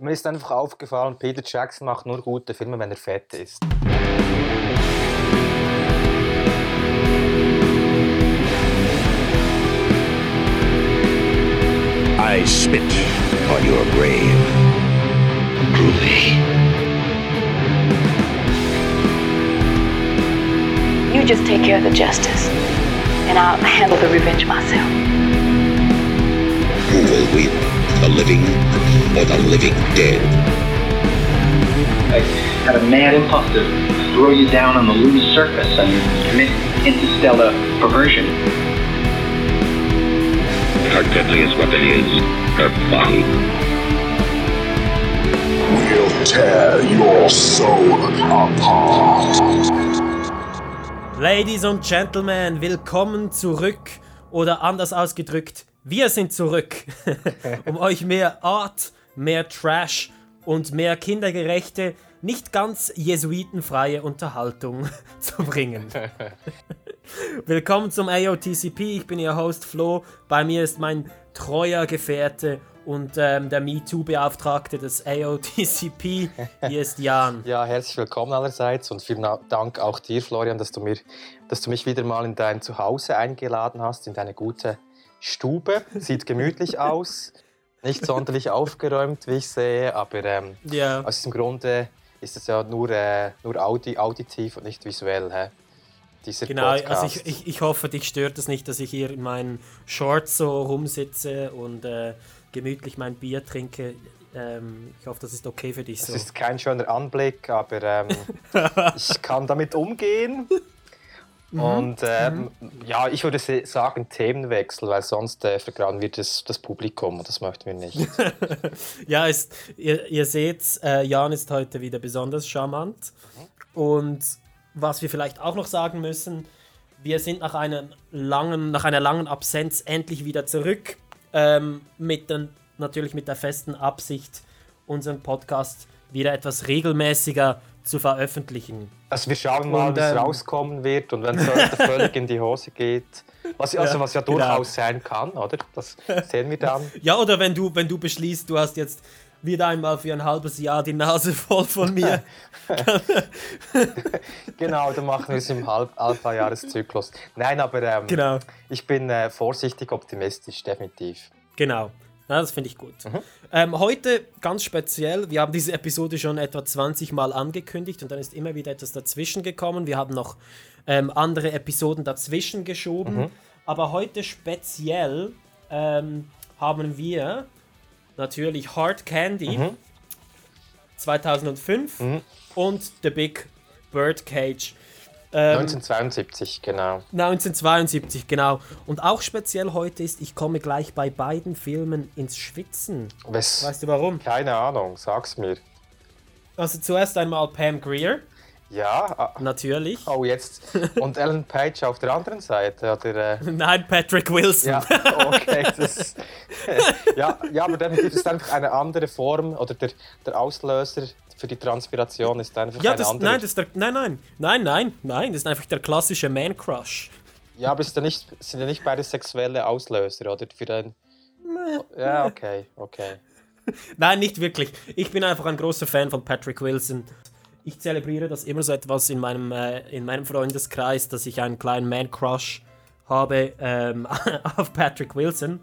Mir ist einfach aufgefallen, Peter Jackson macht nur gute Filme, wenn er fett ist. I spit on your grave. Groovy. You just take care of the justice, and I'll handle the revenge myself. Who will win, the living or the living dead? I had a mad impulse to throw you down on the lunar surface and commit interstellar perversion. Her deadliest weapon is her body. We'll tear your soul apart. Ladies und Gentlemen, willkommen zurück oder anders ausgedrückt, wir sind zurück, um euch mehr Art, mehr Trash und mehr kindergerechte, nicht ganz jesuitenfreie Unterhaltung zu bringen. Willkommen zum AOTCP, ich bin Ihr Host Flo, bei mir ist mein treuer Gefährte und ähm, der MeToo-Beauftragte des AOTCP, hier ist Jan. Ja, herzlich willkommen allerseits und vielen Dank auch dir, Florian, dass du, mir, dass du mich wieder mal in dein Zuhause eingeladen hast, in deine gute Stube. Sieht gemütlich aus, nicht sonderlich aufgeräumt, wie ich sehe, aber ähm, Ja. aus diesem Grunde ist es ja nur, äh, nur audi auditiv und nicht visuell. Hä? Dieser Genau, Podcast. also ich, ich, ich hoffe, dich stört es nicht, dass ich hier in meinen Shorts so rumsitze und äh, gemütlich mein Bier trinke. Ähm, ich hoffe, das ist okay für dich Es so. ist kein schöner Anblick, aber ähm, ich kann damit umgehen. Mhm. Und ähm, ja, ich würde sagen Themenwechsel, weil sonst äh, vergrauen wir das, das Publikum und das möchten wir nicht. Ja, ist, ihr, ihr seht, äh, Jan ist heute wieder besonders charmant. Und was wir vielleicht auch noch sagen müssen, wir sind nach, einer langen, nach einer langen Absenz endlich wieder zurück. Ähm, mit den, natürlich mit der festen Absicht, unseren Podcast wieder etwas regelmäßiger zu veröffentlichen. Also wir schauen mal, wie es ähm, rauskommen wird und wenn es heute völlig in die Hose geht, was, also, Ja, was ja genau. durchaus sein kann, oder? Das sehen wir dann. Ja, oder wenn du, wenn du beschließt, du hast jetzt wieder einmal für ein halbes Jahr die Nase voll von mir. Genau, dann machen wir es im Halb Alpha-Jahreszyklus. Nein, aber ähm, genau. ich bin äh, vorsichtig optimistisch, definitiv. Genau. Ja, das finde ich gut. Mhm. Ähm, heute ganz speziell, wir haben diese Episode schon etwa 20 Mal angekündigt und dann ist immer wieder etwas dazwischen gekommen. Wir haben noch ähm, andere Episoden dazwischen geschoben. Mhm. Aber heute speziell ähm, haben wir natürlich Hard Candy Mhm. 2005 und The Big Birdcage ähm, 1972, genau. 1972, genau. Und auch speziell heute ist, ich komme gleich bei beiden Filmen ins Schwitzen. Wes Weißt du warum? Keine Ahnung, sag's mir. Also zuerst einmal Pam Greer, Ja, ah, natürlich. oh jetzt. Und Ellen Page auf der anderen Seite, oder? Äh, Nein, Patrick Wilson. ja, okay. Das, ja, ja, aber dann gibt es einfach eine andere Form, oder der, der Auslöser für die Transpiration ist einfach Ja, das, andere. nein, das der, nein, nein, nein, nein, nein, das ist einfach der klassische Man-Crush. Ja, aber ist ja nicht, sind ja nicht beide sexuelle Auslöser, oder? Für ein... Ja, okay, okay. Nein, nicht wirklich. Ich bin einfach ein großer Fan von Patrick Wilson. Ich zelebriere das immer so etwas in meinem, äh, in meinem Freundeskreis, dass ich einen kleinen Man-Crush habe ähm, auf Patrick Wilson,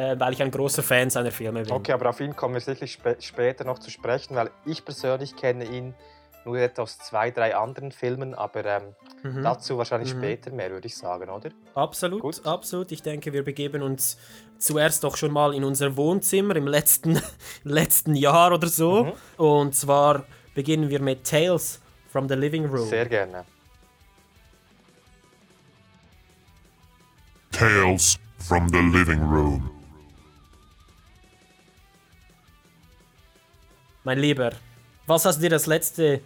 äh, weil ich ein großer Fan seiner Filme bin. Okay, aber auf ihn kommen wir sicherlich spä später noch zu sprechen, weil ich persönlich kenne ihn nur etwa aus zwei, drei anderen Filmen, aber ähm, Mhm. dazu wahrscheinlich später mehr, würde ich sagen, oder? Absolut, Gut. absolut. Ich denke, wir begeben uns zuerst doch schon mal in unser Wohnzimmer im letzten, letzten Jahr oder so. Mhm. Und zwar beginnen wir mit Tales from the Living Room. Sehr gerne. Tales from the living room. Mein Lieber, was hast du dir das letzte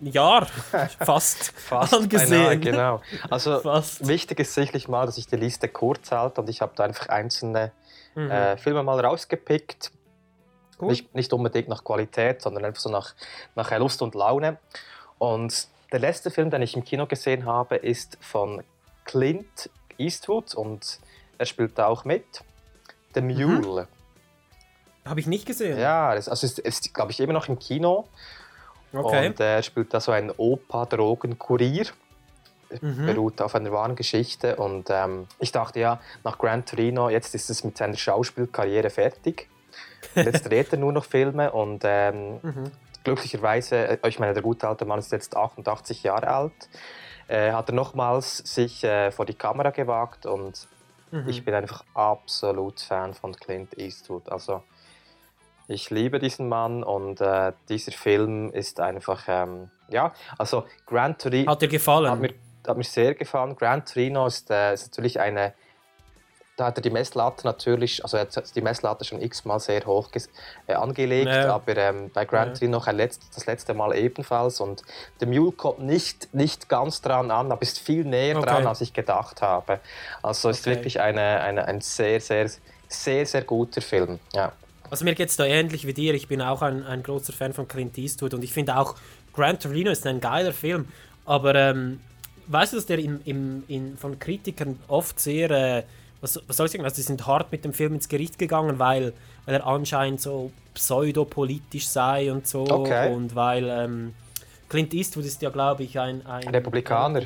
Jahr fast, Fast angesehen? beinahe, genau. Also Fast. wichtig ist sicherlich mal, dass ich die Liste kurz halte und ich habe da einfach einzelne Mhm. äh, Filme mal rausgepickt. Gut. Nicht, nicht unbedingt nach Qualität, sondern einfach so nach, nach Lust und Laune. Und der letzte Film, den ich im Kino gesehen habe, ist von Clint Eastwood und er spielt da auch mit. The Mhm. Habe ich nicht gesehen. Ja, das, also es ist, glaube ich, immer noch im Kino. Okay. Und äh, er spielt da so einen Opa-Drogenkurier. Mhm. Beruht auf einer wahren Geschichte. Und ähm, ich dachte ja, nach Gran Torino, jetzt ist es mit seiner Schauspielkarriere fertig. Und jetzt dreht er nur noch Filme und ähm, Mhm. glücklicherweise, äh, ich meine, der gute alte Mann ist jetzt 88 Jahre alt, äh, hat er nochmals sich äh, vor die Kamera gewagt und Mhm. ich bin einfach absolut Fan von Clint Eastwood. Also ich liebe diesen Mann und äh, dieser Film ist einfach, ähm, ja, also Gran Torino Hat dir gefallen? hat mir, hat mir sehr gefallen. Gran Torino ist, äh, ist natürlich eine, da hat er die Messlatte natürlich, also er hat die Messlatte schon x-mal sehr hoch äh, angelegt, Ja. aber ähm, bei Gran Ja. Torino noch letzt, das letzte Mal ebenfalls und der Mule kommt nicht, nicht ganz dran an, aber ist viel näher Okay. dran, als ich gedacht habe. Also ist Okay. wirklich eine, eine, ein sehr, sehr, sehr, sehr guter Film. Ja. Also mir geht es da ähnlich wie dir. Ich bin auch ein, ein großer Fan von Clint Eastwood und ich finde auch Gran Torino ist ein geiler Film. Aber ähm, weißt du, dass der im, im, in, von Kritikern oft sehr, äh, was, was soll ich sagen, also die sind hart mit dem Film ins Gericht gegangen, weil, weil er anscheinend so pseudopolitisch sei und so. Okay. Und weil ähm, Clint Eastwood ist ja, glaube ich, ein, ein Republikaner.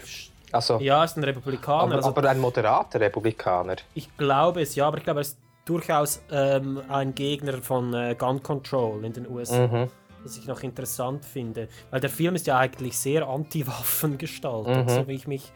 Also, Ja, ist ein Republikaner. aber, also, aber ein moderater Republikaner. ich glaube es, ja, aber ich glaube, er ist durchaus ähm, ein Gegner von äh, Gun Control in den USA. Mhm. Was ich noch interessant finde. Weil der Film ist ja eigentlich sehr anti-Waffen gestaltet, Mhm. so wie ich mich.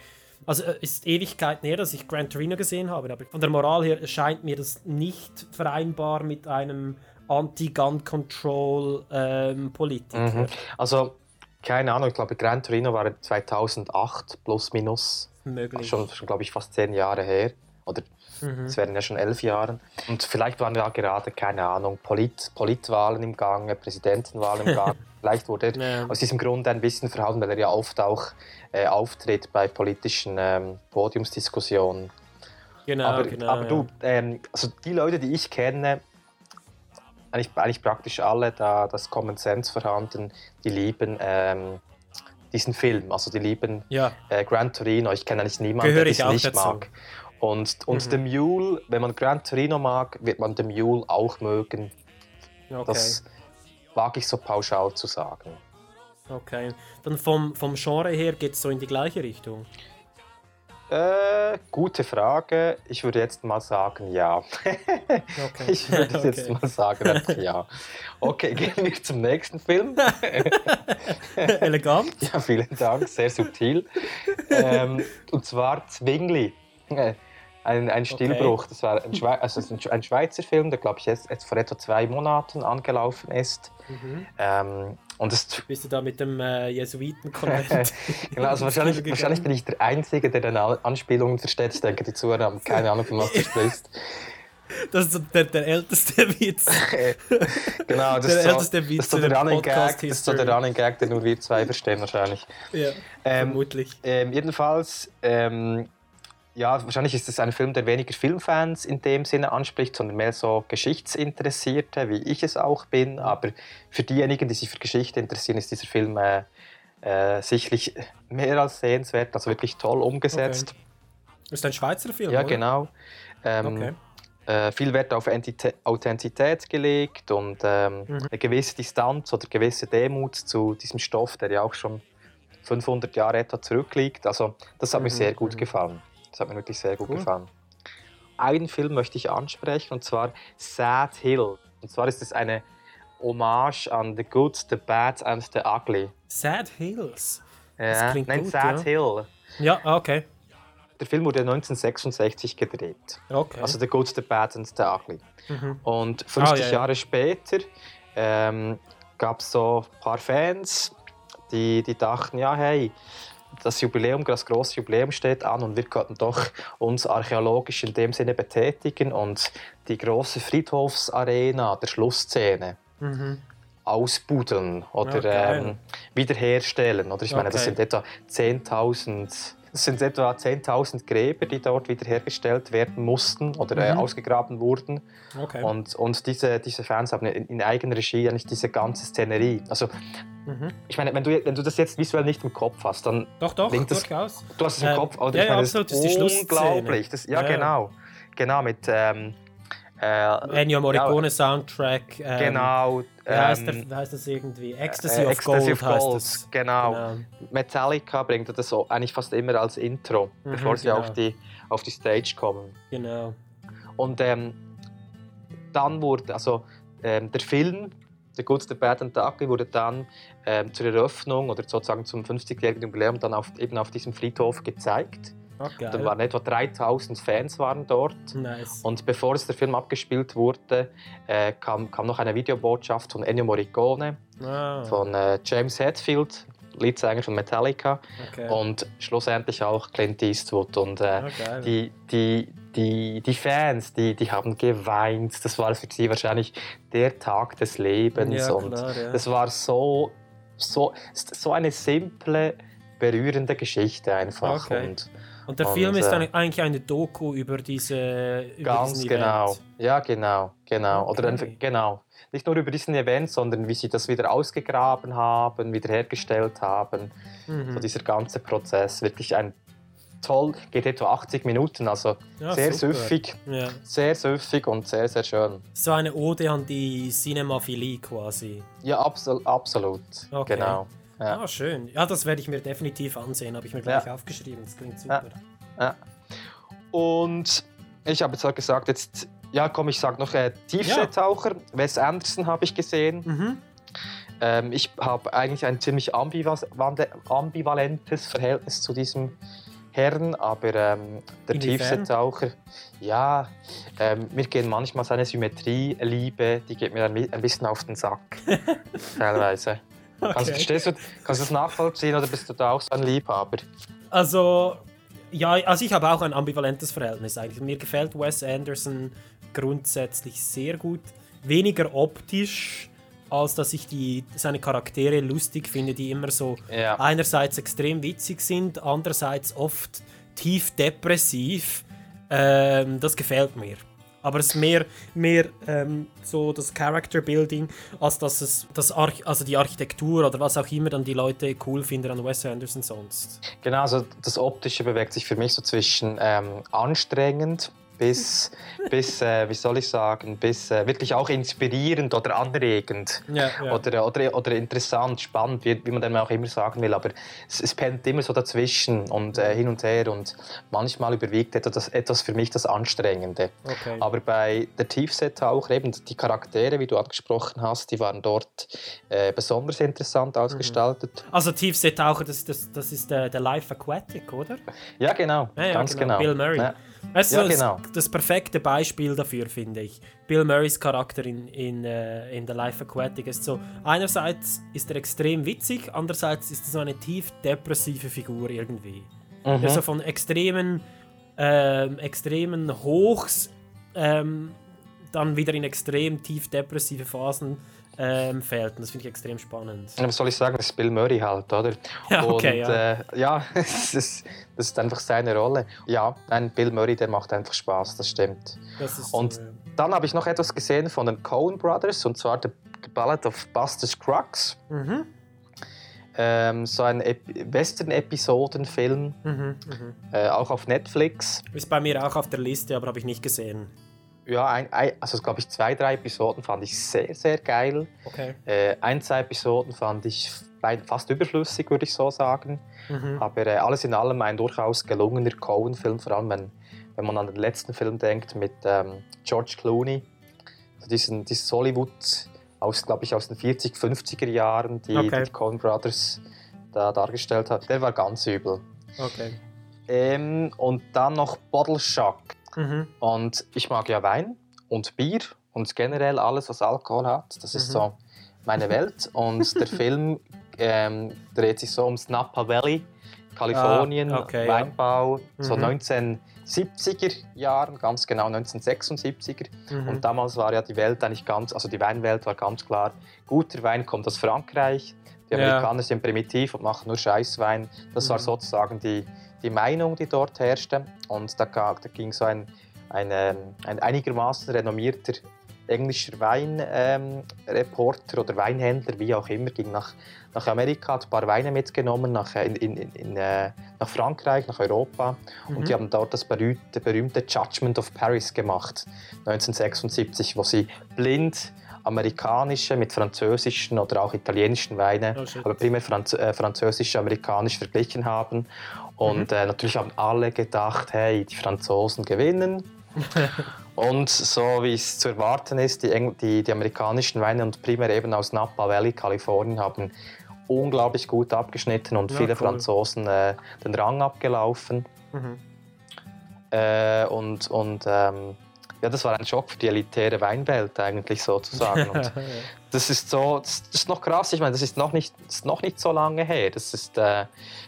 Also es ist Ewigkeit her, dass ich Gran Torino gesehen habe, aber von der Moral her scheint mir das nicht vereinbar mit einem Anti-Gun-Control-Politiker. Mhm. Also, keine Ahnung, ich glaube, Gran Torino war 2008 plus minus. Möglich. Schon, schon glaube ich, fast zehn Jahre her. Oder Mhm. es werden ja schon elf Jahre. Und vielleicht waren ja gerade, keine Ahnung, Polit Politwahlen im Gange, Präsidentenwahlen im Gange. vielleicht wurde er Ja. aus diesem Grund ein bisschen verhalten, weil er ja oft auch äh, auftritt bei politischen ähm, Podiumsdiskussionen. Genau, aber genau. aber du, ähm, also die Leute, die ich kenne, eigentlich, eigentlich praktisch alle, da das Common Sense vorhanden, die lieben ähm, diesen Film. Also die lieben Ja, äh, Gran Torino. Ich kenne eigentlich niemanden, der auch nicht dazu. mag. Und, und Mhm. The Mule, wenn man Gran Torino mag, wird man The Mule auch mögen. okay. Das wage ich so pauschal zu sagen. okay. Dann vom, vom Genre her geht es so in die gleiche Richtung. Äh, gute Frage. Ich würde jetzt mal sagen, ja. Okay. Ich würde jetzt Okay. mal sagen, ja. Okay, gehen wir zum nächsten Film. Elegant. Ja, vielen Dank, sehr subtil. ähm, und zwar Zwingli. Ein, ein Stillbruch. Das war ein, Schwe also ein Sch- ein Schweizer Film, der, glaube ich, jetzt, jetzt vor etwa zwei Monaten angelaufen ist. Mhm. Ähm, und es Bist du da mit dem äh, Jesuitenkonvent? genau, also wahrscheinlich, wahrscheinlich bin ich der Einzige, der An- Anspielungen versteht. Ich denke, die Zuhörer haben keine Ahnung, von was du sprichst. Das ist der, der älteste Witz. Genau, das Der ist so, älteste das Witz ist so der Running Gag, das ist so der. Running Gag, den nur wir zwei verstehen wahrscheinlich. ja, Ähm, vermutlich. Ähm, jedenfalls, ähm, ja, wahrscheinlich ist es ein Film, der weniger Filmfans in dem Sinne anspricht, sondern mehr so Geschichtsinteressierte, wie ich es auch bin. Aber für diejenigen, die sich für Geschichte interessieren, ist dieser Film äh, äh, sicherlich mehr als sehenswert, also wirklich toll umgesetzt. Ist ein Schweizer Film, Ja, oder? genau. Ähm, Okay. äh, viel Wert auf Entitä Authentizität gelegt und ähm, Mhm. eine gewisse Distanz oder gewisse Demut zu diesem Stoff, der ja auch schon 500 Jahre etwa zurückliegt. Also das hat mir Mhm, sehr gut mhm. gefallen. Das hat mir wirklich sehr gut Cool. gefallen. Einen Film möchte ich ansprechen und zwar Sad Hill. Und zwar ist es eine Hommage an The Good, The Bad and The Ugly. Sad Hills. Ja, klingt nein, gut, Sad ja. Hill. Ja, ah, okay. Der Film wurde 1966 gedreht. okay. Also The Good, The Bad and The Ugly. mhm. Und 50 Ah, ja, ja. Jahre später ähm, gab es so ein paar Fans, die, die dachten, ja hey, das Jubiläum, das große Jubiläum steht an und wir könnten doch uns archäologisch in dem Sinne betätigen und die große Friedhofsarena der Schlussszene Mhm. ausbuddeln oder geil. ähm, wiederherstellen. Oder ich meine, das Okay. sind etwa 10.000 das sind etwa 10.000 Gräber, die dort wiederhergestellt werden mussten oder äh, Mhm. ausgegraben wurden. Okay. Und, und diese, diese Fans haben in, in eigener Regie eigentlich diese ganze Szenerie. Also, Mhm. ich meine, wenn du, wenn du das jetzt visuell nicht im Kopf hast, dann Doch, doch, das- durchaus. du hast es im Ähm, Kopf. Oder? ja, ich meine, absolut, das ist die unglaublich. Das, ja, Ja, ja. genau. Genau, mit ähm, Äh, Ennio Morricone Soundtrack. Ähm, genau. Wie heißt, der, ähm, wie heißt das irgendwie? Ecstasy äh, of Ecstasy Gold of heißt Gold, das. Genau. Metallica bringt das so eigentlich fast immer als Intro, Mhm, bevor sie genau. auf, die, auf die Stage kommen. Genau. Und ähm, dann wurde, also ähm, der Film, der Good, der Bad and the Ugly, wurde dann ähm, zur Eröffnung oder sozusagen zum 50-jährigen Jubiläum dann auf, eben auf diesem Friedhof gezeigt. Okay. Da waren etwa 3000 Fans waren dort. nice. Und bevor es der Film abgespielt wurde, äh, kam, kam noch eine Videobotschaft von Ennio Morricone, ah, von äh, James Hetfield, Leadsänger von Metallica, okay. und schlussendlich auch Clint Eastwood. Und äh, Ah, geil. die, die, die, die Fans, die, die haben geweint. Das war für sie wahrscheinlich der Tag des Lebens. ja, und klar, ja. das war so, so, so eine simple, berührende Geschichte einfach. Okay. Und Und der und, Film ist dann eigentlich eine Doku über diese über ganz genau. Event. Ja, genau, genau. Oder Okay. ein, genau. Nicht nur über diesen Event, sondern wie sie das wieder ausgegraben haben, wiederhergestellt haben. Mhm. So dieser ganze Prozess. Wirklich ein toll, geht etwa 80 Minuten, also Ja, sehr super. süffig. Ja. Sehr süffig und sehr, sehr schön. So eine Ode an die Cinemaphilie quasi. Ja, absol absolut. Okay. Genau. Ja. Ah, schön. Ja, das werde ich mir definitiv ansehen. Habe ich mir gleich aufgeschrieben. Das klingt super. Ja. Und ich habe jetzt halt gesagt, jetzt, ja komm, ich sag noch äh, Tiefseetaucher. Wes Anderson habe ich gesehen. Mhm. Ähm, ich habe eigentlich ein ziemlich ambivalentes Verhältnis zu diesem Herrn, aber ähm, der? Tiefseetaucher, ja, ähm, mir gehen manchmal seine Symmetrie-Liebe, die geht mir ein, ein bisschen auf den Sack, teilweise. Kannst, du, Okay. verstehst du, kannst du das nachvollziehen oder bist du da auch so ein Liebhaber? Also, ja, also ich habe auch ein ambivalentes Verhältnis eigentlich. Mir gefällt Wes Anderson grundsätzlich sehr gut. Weniger optisch, als dass ich die, seine Charaktere lustig finde, die immer so Ja. einerseits extrem witzig sind, andererseits oft tief depressiv. Ähm, das gefällt mir. Aber es ist mehr, mehr ähm, so das Character Building, als dass es das Arch also die Architektur oder was auch immer dann die Leute cool finden an Wes Anderson sonst. Genau, also das Optische bewegt sich für mich so zwischen ähm, anstrengend bis, bis äh, wie soll ich sagen, bis äh, wirklich auch inspirierend oder anregend. Ja, ja. Oder, oder, oder interessant, spannend, wie, wie man dann auch immer sagen will. Aber es, es pendelt immer so dazwischen und äh, hin und her. Und manchmal überwiegt etwas, etwas für mich das Anstrengende. Okay. Aber bei der Tiefseetaucher, eben die Charaktere, wie du angesprochen hast, die waren dort äh, besonders interessant Mhm. ausgestaltet. Also Tiefseetaucher, das, das, das ist der, der Life Aquatic, oder? Ja, genau. Ja, ganz genau. Bill Murray. Du, Ja, genau. Das perfekte Beispiel dafür finde ich. Bill Murrays Charakter in, in, äh, in The Life Aquatic ist so, einerseits ist er extrem witzig, andererseits ist er so eine tief depressive Figur irgendwie. Mhm. Der so von extremen, ähm, extremen Hochs ähm, dann wieder in extrem tief depressive Phasen ähm, fällt. Und das finde ich extrem spannend. Ja, Was soll ich sagen? Das ist Bill Murray halt, oder? Ja, okay, Und, ja. Äh, ja, das ist, das ist einfach seine Rolle. Ja, ein Bill Murray, der macht einfach Spaß, das stimmt. Das ist Und ja. dann habe ich noch etwas gesehen von den Coen Brothers, und zwar The Ballad of Buster Scruggs. Mhm, Ähm, so ein Ep Western-Episodenfilm, mhm, mhm. äh, auch auf Netflix. Ist bei mir auch auf der Liste, aber habe ich nicht gesehen. Ja, ein, also glaube ich zwei, drei Episoden fand ich sehr, sehr geil. Okay. Äh, ein, zwei Episoden fand ich fast überflüssig, würde ich so sagen. Mhm. Aber äh, alles in allem ein durchaus gelungener Coen-Film, vor allem wenn, wenn man an den letzten Film denkt mit ähm, George Clooney. Also diesen, dieses Hollywood aus, glaube ich, aus den 40, 50er Jahren, die Okay. die Coen Brothers da dargestellt hat. Der war ganz übel. Okay. Ähm, und dann noch Bottle Shock. Mhm. Und ich mag ja Wein und Bier und generell alles, was Alkohol hat. Das ist Mhm. so meine Welt. Und der Film ähm, dreht sich so ums Napa Valley, Kalifornien, Ah, okay, ja. Weinbau, so Mhm. 1970er Jahren, ganz genau 1976er. Mhm. Und damals war ja die Welt eigentlich ganz, also die Weinwelt war ganz klar, guter Wein kommt aus Frankreich. Die Ja. Amerikaner sind primitiv und machen nur Scheißwein. Das war Mhm. sozusagen die, die Meinung, die dort herrschte. Und da, da ging so ein, ein, ähm, ein einigermaßen renommierter englischer Weinreporter ähm, oder Weinhändler, wie auch immer, ging nach, nach Amerika, hat ein paar Weine mitgenommen, nach, in, in, in, äh, nach Frankreich, nach Europa. Und die haben dort das berühmte, berühmte Judgment of Paris gemacht, 1976, wo sie blind amerikanische mit französischen oder auch italienischen Weine, Oh, aber primär Franz äh, französische, amerikanisch verglichen haben. Und äh, natürlich haben alle gedacht, hey, die Franzosen gewinnen. und so wie es zu erwarten ist, die, die, die amerikanischen Weine und primär eben aus Napa Valley, Kalifornien, haben unglaublich gut abgeschnitten und Ja, viele cool. Franzosen äh, den Rang abgelaufen. Mhm. Äh, und und ähm, ja, das war ein Schock für die elitäre Weinwelt eigentlich sozusagen. Und das ist so, das ist noch krass. Ich meine, das ist noch nicht, ist noch nicht so lange her. Das ist äh,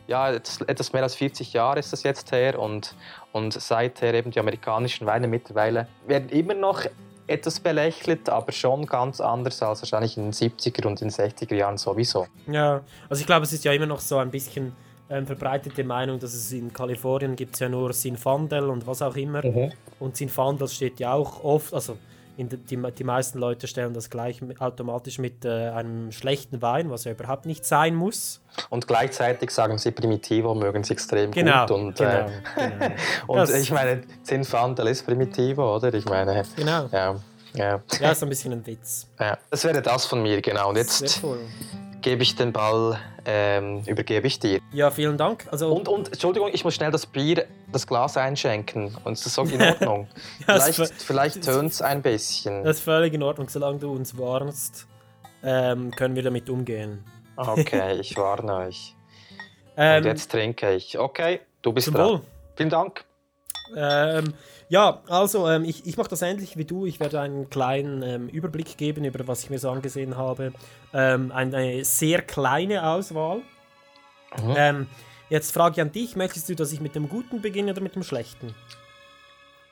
ja etwas, mehr als 40 Jahre ist das jetzt her und und seither eben die amerikanischen Weine mittlerweile werden immer noch etwas belächelt, aber schon ganz anders als wahrscheinlich in den 70er und in den 60er Jahren sowieso. Ja, also ich glaube, es ist ja immer noch so ein bisschen ähm, verbreitete Meinung, dass es in Kalifornien gibt ja nur Sinfandel und was auch immer. Und Sinfandel steht ja auch oft, also die, die meisten Leute stellen das gleich automatisch mit äh, einem schlechten Wein, was ja überhaupt nicht sein muss. Und gleichzeitig sagen sie Primitivo mögen sie extrem Genau, gut und genau, äh, genau. und Das- ich meine Zinfandel ist Primitivo, oder? Ich meine Genau. ja. Ja. Ja, ist ein bisschen ein Witz. Ja, das wäre das von mir, genau. Und jetzt. Gebe ich den Ball, ähm, übergebe ich dir. Ja, vielen Dank. Also, Und, und, Entschuldigung, ich muss schnell das Bier, das Glas einschenken. Und ist das so in Ordnung? Ja, vielleicht vielleicht tönt es ein bisschen. das ist völlig in Ordnung, solange du uns warnst, ähm, können wir damit umgehen. Okay, ich warne euch. Ähm, Und jetzt trinke ich. Okay, du bist dran. Wohl. Vielen Dank. Ähm, ja, also ähm, ich, ich mache das ähnlich wie du. Ich werde einen kleinen ähm, Überblick geben über was ich mir so angesehen habe. Ähm, eine sehr kleine Auswahl. Ähm, jetzt frage ich an dich, möchtest du, dass ich mit dem Guten beginne oder mit dem Schlechten?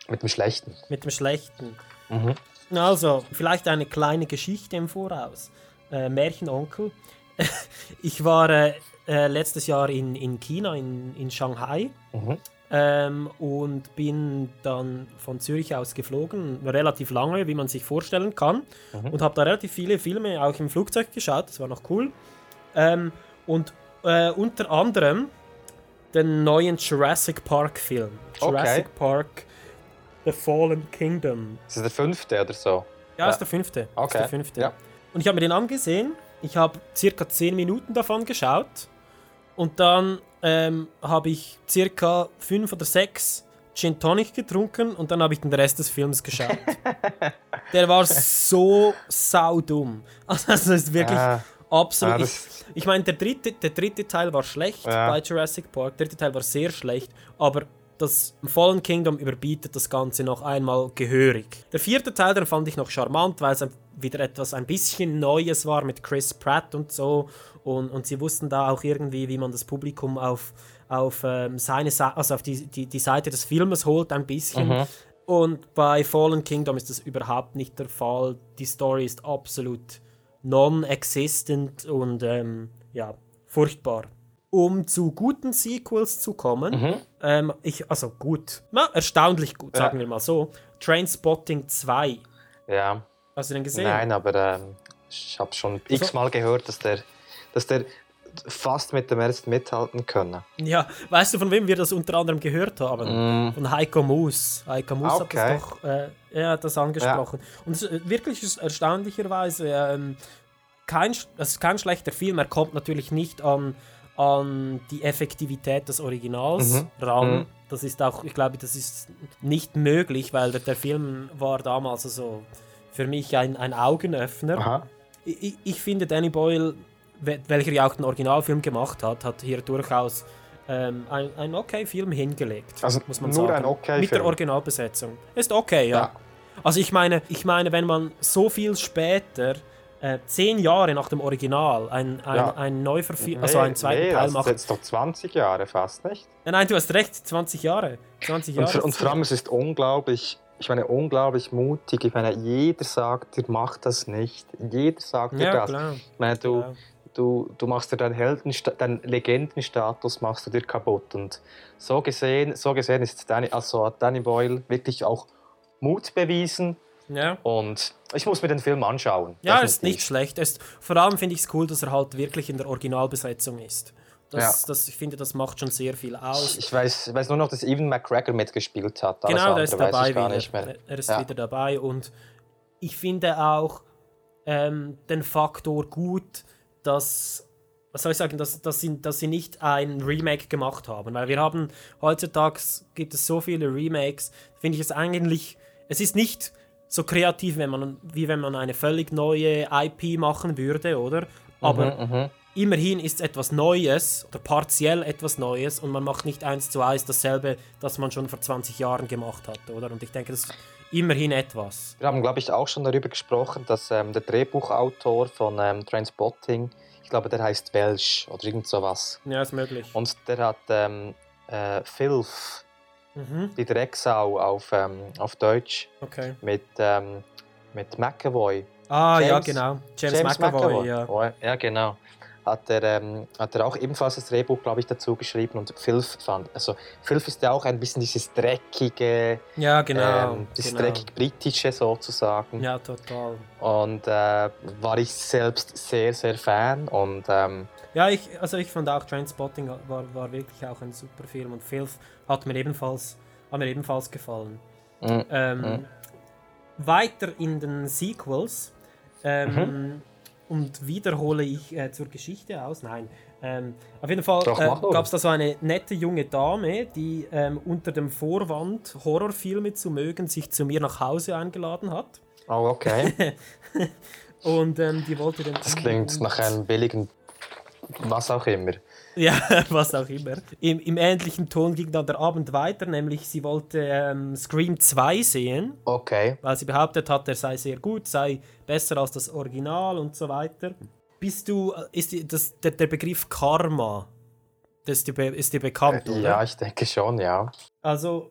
Mit dem Schlechten. Mit dem Schlechten. Mhm. Also, vielleicht eine kleine Geschichte im Voraus. Äh, Märchenonkel. ich war äh, äh, letztes Jahr in, in China, in, in Shanghai. Mhm. Ähm, und bin dann von Zürich aus geflogen, relativ lange, wie man sich vorstellen kann. Und habe da relativ viele Filme auch im Flugzeug geschaut, das war noch cool. Ähm, und äh, unter anderem den neuen Jurassic Park Film. Jurassic Okay. Park The Fallen Kingdom. Ist das der fünfte oder so? Ja, ist der fünfte. Ist Okay, der fünfte. ja. Und ich habe mir den angesehen. Ich habe circa 10 Minuten davon geschaut. Und dann ähm, habe ich circa 5 oder 6 Gin Tonic getrunken und dann habe ich den Rest des Films geschaut. der war so saudumm. Also das ist wirklich Ah, absolut. ah, ich ich meine, der dritte, der dritte Teil war schlecht Ja. bei Jurassic Park. Der dritte Teil war sehr schlecht, aber das Fallen Kingdom überbietet das Ganze noch einmal gehörig. Der vierte Teil, den fand ich noch charmant, weil es ein- wieder etwas ein bisschen Neues war mit Chris Pratt und so. Und, und sie wussten da auch irgendwie, wie man das Publikum auf, auf ähm, seine Sa also auf die, die, die Seite des Filmes holt, ein bisschen. Und bei Fallen Kingdom ist das überhaupt nicht der Fall. Die Story ist absolut non-existent und ähm, ja, furchtbar. Um zu guten Sequels zu kommen, ähm, ich, also gut, na, erstaunlich gut, Ja. sagen wir mal so. Trainspotting 2. Ja, Hast du den gesehen? nein, aber ähm, ich habe schon x-mal gehört, dass der, dass der fast mit dem ersten mithalten können. Ja, weißt du, von wem wir das unter anderem gehört haben? Von Heiko Moos. Heiko Moos Mm. Okay. hat das doch äh, er hat das angesprochen. Und es, ist, äh, wirklich ist erstaunlicherweise ähm, kein, es ist kein schlechter Film. Er kommt natürlich nicht an, an die Effektivität des Originals Mhm. ran. Mhm. Das ist auch, ich glaube, das ist nicht möglich, weil der, der Film war damals also für mich ein, ein Augenöffner. Aha. Ich, ich finde, Danny Boyle, we- welcher ja auch den Originalfilm gemacht hat, hat hier durchaus ähm, ein, ein okay Film hingelegt. Also muss man nur sagen. ein okay Mit der Film? Originalbesetzung. Ist okay, ja. Ja. Also ich meine, ich meine, wenn man so viel später, äh, zehn Jahre nach dem Original, ein, ein, Ja. ein Neuverfilm, also einen zweiten nee, Teil das macht. ist jetzt doch 20 Jahre fast, nicht? Ja, nein, du hast recht, 20 Jahre. 20 Und, Jahre. und vor allem, es ist unglaublich, ich meine, unglaublich mutig. Ich meine, jeder sagt dir, mach das nicht. Jeder sagt dir ja, das. klar. Ich meine, du, klar. du, du machst dir deinen Heldensta deinen Legendenstatus machst du dir kaputt. Und so gesehen, so gesehen ist Danny, also hat Danny Boyle wirklich auch Mut bewiesen Ja. Und ich muss mir den Film anschauen. Ja, ist nicht schlecht. Es, vor allem finde ich es cool, dass er halt wirklich in der Originalbesetzung ist. Das, Ja. das, ich finde, das macht schon sehr viel aus. Ich weiß, ich weiß nur noch, dass Evan McGregor mitgespielt hat. Genau, der ist dabei wieder. Er ist Ja. wieder dabei und ich finde auch ähm, den Faktor gut, dass was soll ich sagen, dass, dass, sie, dass sie nicht ein Remake gemacht haben. Weil wir haben heutzutage gibt es so viele Remakes, finde ich es eigentlich, es ist nicht so kreativ, wenn man, wie wenn man eine völlig neue IP machen würde, oder? Aber Mhm, immerhin ist es etwas Neues oder partiell etwas Neues und man macht nicht eins zu eins dasselbe, das man schon vor 20 Jahren gemacht hat, oder? Und ich denke, das ist immerhin etwas. Wir haben, glaube ich, auch schon darüber gesprochen, dass ähm, der Drehbuchautor von ähm, Trainspotting, ich glaube, der heißt Welsh oder irgend sowas. Ja, ist möglich. Und der hat ähm, äh, Filth, Mhm, die Drecksau auf, ähm, auf Deutsch, okay. mit, ähm, mit McAvoy. Ah, ja, James- genau. James, McAvoy, ja. Oh, ja, genau. Hat er, ähm, hat er auch ebenfalls das Drehbuch, glaube ich, dazu geschrieben und Filth fand. Also, Filth ist ja auch ein bisschen dieses dreckige, Ja, genau. ähm, dieses genau. dreckig britische sozusagen. Ja, total. Und äh, war ich selbst sehr, sehr Fan. Und ähm, Ja, ich, also ich fand auch Trainspotting war, war wirklich auch ein super Film und Filth hat mir ebenfalls, hat mir ebenfalls gefallen. mm, Ähm, Mhm. Weiter in den Sequels ähm, Mhm. Und wiederhole ich äh, zur Geschichte aus. Nein. Ähm, auf jeden Fall äh, gab es da so eine nette junge Dame, die ähm, unter dem Vorwand, Horrorfilme zu mögen, sich zu mir nach Hause eingeladen hat. oh, okay. Und ähm, die wollte dann. Das klingt nach einem billigen, was auch immer. Ja, was auch immer. Im, Im ähnlichen Ton ging dann der Abend weiter, nämlich sie wollte ähm, Scream 2 sehen, Okay. weil sie behauptet hat, er sei sehr gut, sei besser als das Original und so weiter. Bist du, äh, ist die, das, der, der Begriff Karma, das ist dir, ist dir bekannt, oder? Ja, ich denke schon, ja. Also,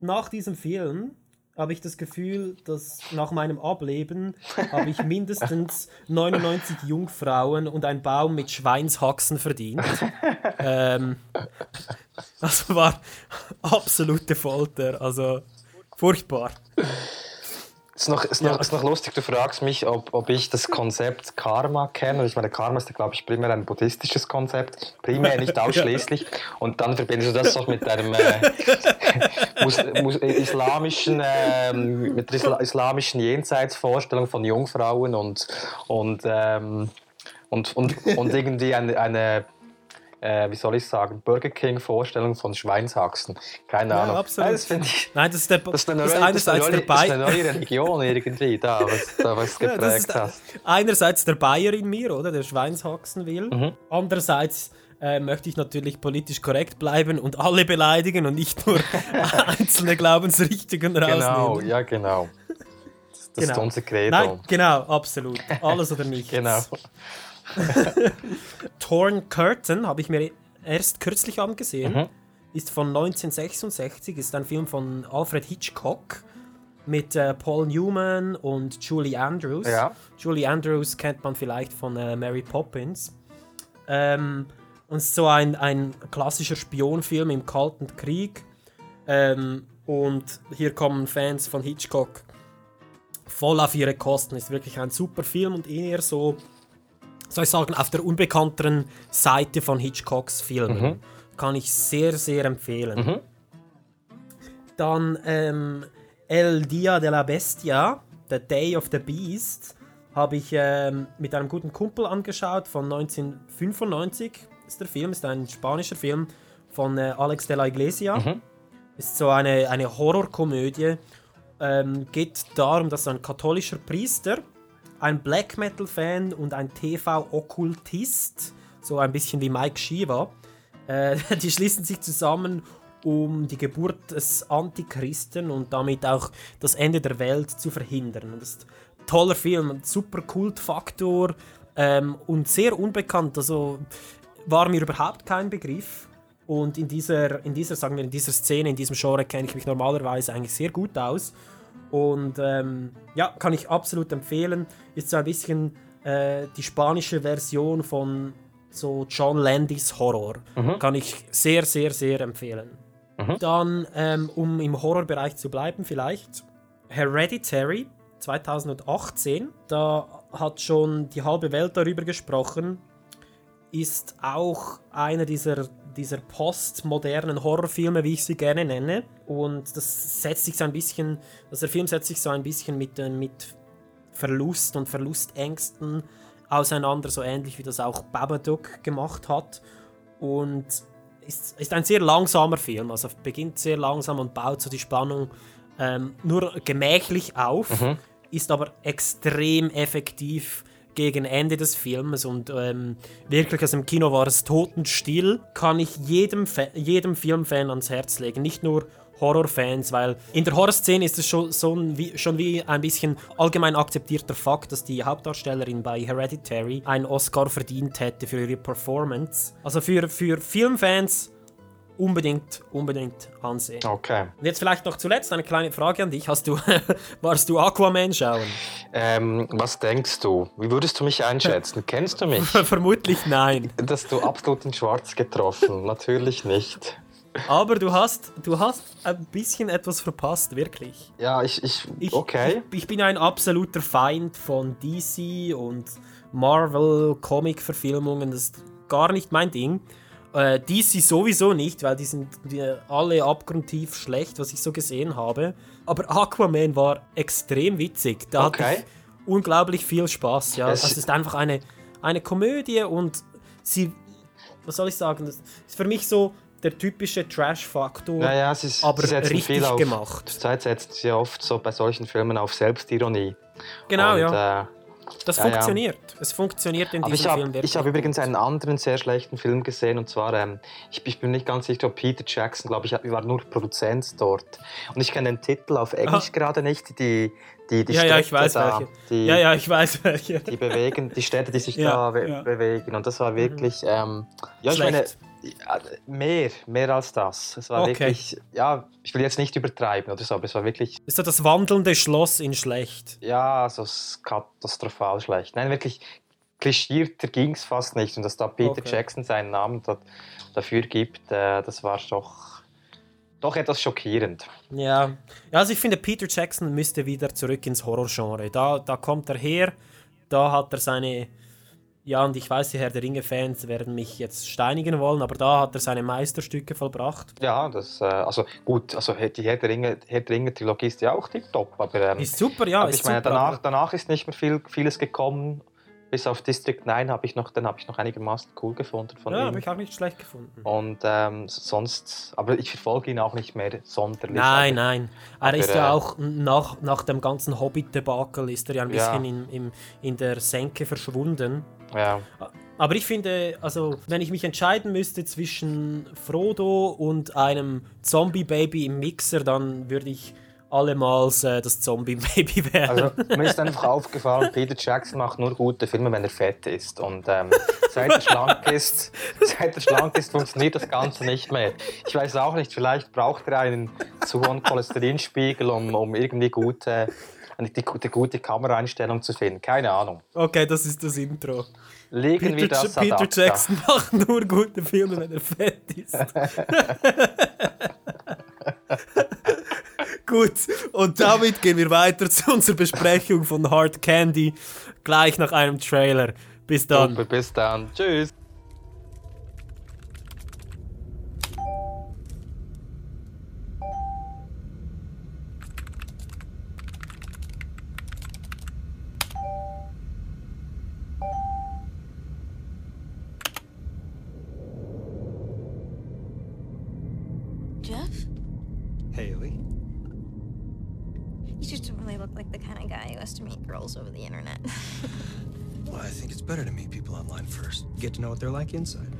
nach diesem Film habe ich das Gefühl, dass nach meinem Ableben habe ich mindestens 99 Jungfrauen und einen Baum mit Schweinshaxen verdient. ähm, das war absolute Folter, also furchtbar. Ist noch, ist, noch, ist noch lustig, du fragst mich, ob, ob ich das Konzept Karma kenne. Ich meine, Karma ist, glaube ich, primär ein buddhistisches Konzept. Primär, nicht ausschließlich. Und dann verbindest du das noch mit einem äh, mus, mus, islamischen, ähm, mit der isla islamischen Jenseitsvorstellung von Jungfrauen und, und, ähm, und, und, und irgendwie eine, eine äh, wie soll ich sagen, Burger King-Vorstellung von Schweinshaxen. Keine Ja, Ahnung. absolut. Das ich. Nein, das ist, der, Das ist eine das neue, das ist eine einerseits neue, das ist eine neue Religion irgendwie, da, was, da, was Ja, das geprägt ist hat. einerseits der Bayer in mir, oder? Der Schweinshaxen will. Mhm. Andererseits äh, möchte ich natürlich politisch korrekt bleiben und alle beleidigen und nicht nur einzelne Glaubensrichtungen Genau, rausnehmen. ja, genau. Das, das ist Genau. unser Credo. Nein, genau, absolut. Alles oder nichts. Genau. Torn Curtain habe ich mir erst kürzlich angesehen. Mhm. Ist von 1966, ist ein Film von Alfred Hitchcock mit äh, Paul Newman und Julie Andrews. Ja. Julie Andrews kennt man vielleicht von äh, Mary Poppins. Ähm, und es ist so ein, ein klassischer Spionfilm im Kalten Krieg. Ähm, und hier kommen Fans von Hitchcock voll auf ihre Kosten. Ist wirklich ein super Film und eher so, soll ich sagen, auf der unbekannteren Seite von Hitchcocks Filmen. Kann ich sehr, sehr empfehlen. Dann ähm, El Dia de la Bestia, The Day of the Beast, habe ich ähm, mit einem guten Kumpel angeschaut von 1995. Ist der Film, ist ein spanischer Film von äh, Alex de la Iglesia. Ist so eine, eine Horrorkomödie. Ähm, geht darum, dass ein katholischer Priester, ein Black Metal-Fan und ein TV-Okkultist, so ein bisschen wie Mike Shiva, äh, die schließen sich zusammen, um die Geburt des Antichristen und damit auch das Ende der Welt zu verhindern. Das ist ein toller Film, super Kultfaktor ähm, und sehr unbekannt. Also war mir überhaupt kein Begriff. Und in dieser, in dieser, sagen wir, in dieser Szene, in diesem Genre kenne ich mich normalerweise eigentlich sehr gut aus. Und ähm, ja, kann ich absolut empfehlen. Ist so ein bisschen äh, die spanische Version von so John Landis Horror. Kann ich sehr, sehr, sehr empfehlen. Dann, ähm, um im Horrorbereich zu bleiben, vielleicht Hereditary 2018. Da hat schon die halbe Welt darüber gesprochen. Ist auch einer dieser, dieser postmodernen Horrorfilme, wie ich sie gerne nenne. Und das setzt sich so ein bisschen, also der Film setzt sich so ein bisschen mit, äh, mit Verlust und Verlustängsten auseinander, so ähnlich wie das auch Babadook gemacht hat. Und ist, ist ein sehr langsamer Film, also beginnt sehr langsam und baut so die Spannung ähm, nur gemächlich auf, ist aber extrem effektiv gegen Ende des Films und ähm, wirklich, also im Kino war es totenstill, kann ich jedem, Fa jedem Filmfan ans Herz legen, nicht nur Horrorfans, weil in der Horrorszene ist es schon, so ein, wie, schon wie ein bisschen allgemein akzeptierter Fakt, dass die Hauptdarstellerin bei Hereditary einen Oscar verdient hätte für ihre Performance. Also für, für Filmfans unbedingt, unbedingt ansehen. Okay. Und jetzt vielleicht noch zuletzt eine kleine Frage an dich. Hast du, warst du Aquaman schauen? Ähm, was denkst du? Wie würdest du mich einschätzen? Kennst du mich? Vermutlich nein. Dass du absolut in Schwarz getroffen? Natürlich nicht. Aber du hast, du hast ein bisschen etwas verpasst, wirklich. Ja, ich, ich, Ich, okay. ich, ich bin ein absoluter Feind von DC und Marvel Comic-Verfilmungen. Das ist gar nicht mein Ding. Äh, DC sowieso nicht, weil die sind die, alle abgrundtief schlecht, was ich so gesehen habe. Aber Aquaman war extrem witzig. Da hatte Okay. ich unglaublich viel Spaß. Ja, Es- es ist einfach eine, eine Komödie und sie, was soll ich sagen, das ist für mich so der typische Trash-Faktor. Naja, ist, aber richtig viel auf, gemacht. Zurzeit setzen sie oft so bei solchen Filmen auf Selbstironie. Genau, Und, ja. Äh, Das Ja, ja. funktioniert. Es funktioniert in aber diesem ich Film habe wirklich. ich hab übrigens einen anderen sehr schlechten Film gesehen und zwar, ähm, ich, ich bin nicht ganz sicher, ob Peter Jackson, glaube ich, war nur Produzent dort. Und ich kenne den Titel auf Englisch gerade nicht, die, die, die ja, ja, ich Städte weiß da, welche. Die, ja, ja, ich weiß welche. die bewegen, die Städte, die sich Ja, da be ja. Mhm. bewegen. Und das war wirklich, ähm, ja, ich meine, Schlecht. ja, mehr, mehr als das. Es war Okay. wirklich, ja, ich will jetzt nicht übertreiben oder so, aber es war wirklich, Ist so das wandelnde Schloss in schlecht. ja, so s- katastrophal schlecht. Nein, wirklich klischierter ging es fast nicht. Und dass da Peter Okay. Jackson seinen Namen da, dafür gibt, äh, das war doch, doch etwas schockierend. Ja. ja, also ich finde, Peter Jackson müsste wieder zurück ins Horrorgenre. Da, da kommt er her, da hat er seine. Ja, und ich weiß, die Herr der Ringe-Fans werden mich jetzt steinigen wollen, aber da hat er seine Meisterstücke vollbracht. Ja, das, äh, also gut, also die Herr der Ringe, Herr der Ringe ist ja auch tipptopp, aber, ähm, Ist super, ja, aber ich meine, super. danach, danach ist nicht mehr viel, vieles gekommen. Bis auf District 9 habe ich noch, den habe ich noch einigermaßen cool gefunden von Ja, ihm. habe ich auch nicht schlecht gefunden. Und ähm, sonst, aber ich verfolge ihn auch nicht mehr sonderlich. Nein, aber, nein. Er aber, ist ja äh, auch nach, nach dem ganzen Hobbit-Debakel ist er ja ein Ja. bisschen in, im, in der Senke verschwunden. Ja, Aber ich finde, also, wenn ich mich entscheiden müsste zwischen Frodo und einem Zombie-Baby im Mixer, dann würde ich allemals äh, das Zombie-Baby wählen. also mir ist einfach aufgefallen, Peter Jackson macht nur gute Filme, wenn er fett ist. Und ähm, seit er schlank ist, seit er schlank ist, funktioniert das Ganze nicht mehr. Ich weiß auch nicht, vielleicht braucht er einen zu hohen Cholesterinspiegel, um, um irgendwie gute, eine die, gute, gute Kameraeinstellung zu finden. Keine Ahnung. okay, das ist das Intro. Legen wir Peter, das Ja- ad Peter acta. Jackson macht nur gute Filme, wenn er fett ist. Gut, und damit gehen wir weiter zu unserer Besprechung von Hard Candy, gleich nach einem Trailer. Bis dann. Super, bis dann. Tschüss. To know what they're like inside.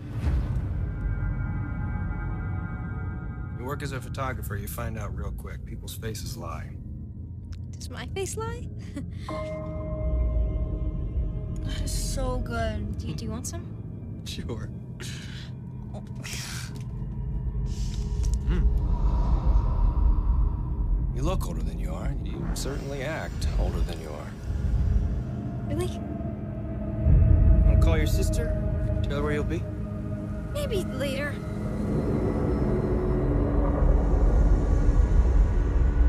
You work as a photographer, you find out real quick. People's faces lie. Does my face lie? that is so good. Do you, do you want some? Sure. Hmm. You look older than you are, and you certainly act older than you are. Really? Want to call your sister? Tell her where you'll be? Maybe later.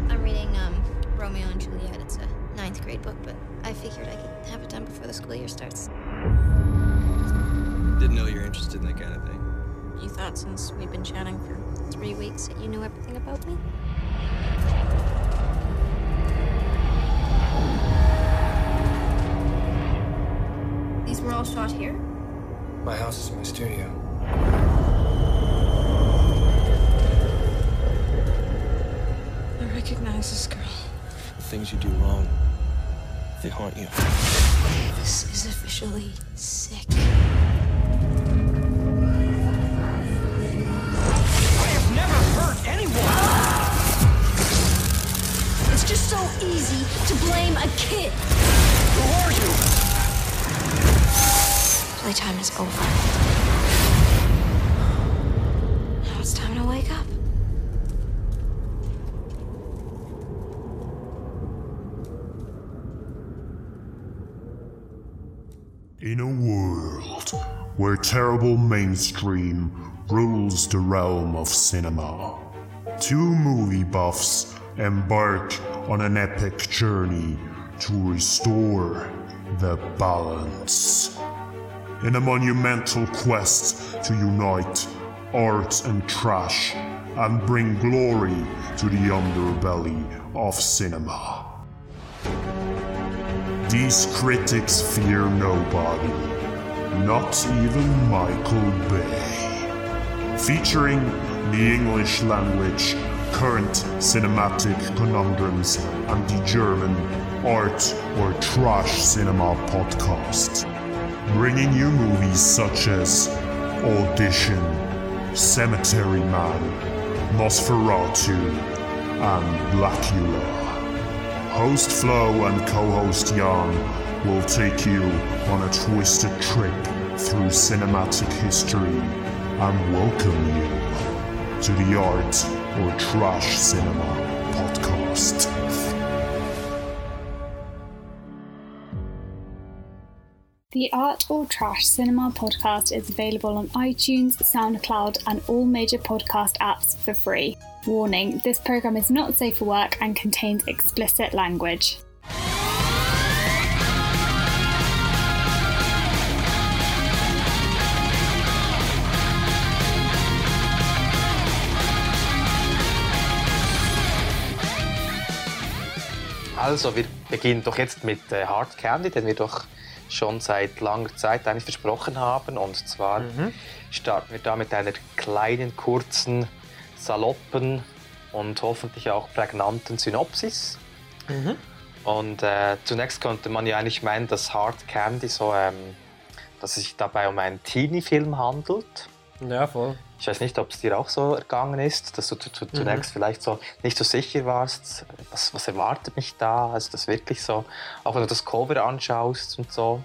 I'm reading um, Romeo and Juliet. It's a ninth grade book, but I figured I could have it done before the school year starts. Didn't know you're interested in that kind of thing. You thought since we've been chatting for three weeks that you knew everything about me? These were all shot here? My house is my studio. I recognize this girl. The things you do wrong, they haunt you. This is officially sick. I have never hurt anyone. It's just so easy to blame a kid. Playtime is over. Now it's time to wake up. In a world where terrible mainstream rules the realm of cinema, two movie buffs embark on an epic journey to restore the balance. In a monumental quest to unite art and trash and bring glory to the underbelly of cinema. These critics fear nobody, not even Michael Bay. Featuring the English language, current cinematic conundrums, and the German art or trash cinema podcast. Bringing you movies such as Audition, Cemetery Man, Nosferatu, and Blackula. Host Flo and co-host Jan will take you on a twisted trip through cinematic history and welcome you to the Art or Trash Cinema podcast. The Art or Trash Cinema podcast is available on iTunes, SoundCloud, and all major podcast apps for free. Warning this program is not safe for work and contains explicit language. Also, wir beginnen doch jetzt mit äh, Hard Candy, den wir doch schon seit langer Zeit eigentlich versprochen haben. Und zwar starten wir da mit einer kleinen, kurzen, saloppen und hoffentlich auch prägnanten Synopsis. Und äh, zunächst könnte man ja eigentlich meinen, dass Hard Candy so, ähm, dass es sich dabei um einen Teenie-Film handelt. Ja, voll. Ich weiß nicht, ob es dir auch so ergangen ist, dass du zu, zunächst vielleicht so nicht so sicher warst, was, was erwartet mich da? Also das wirklich so, auch wenn du das Cover anschaust und so.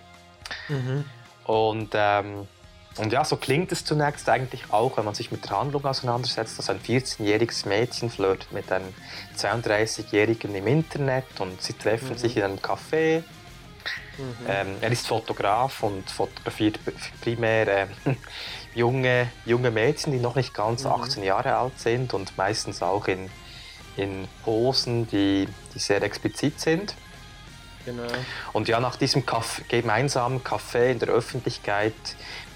Und, ähm, und ja, so klingt es zunächst eigentlich auch, wenn man sich mit der Handlung auseinandersetzt, dass ein 14-jähriges Mädchen flirtet mit einem 32-jährigen im Internet und sie treffen sich in einem Café. Ähm, er ist Fotograf und fotografiert primär äh, junge, junge Mädchen, die noch nicht ganz 18 Jahre alt sind und meistens auch in, in Posen, die, die sehr explizit sind. Genau. Und ja, nach diesem Kaff gemeinsamen Café in der Öffentlichkeit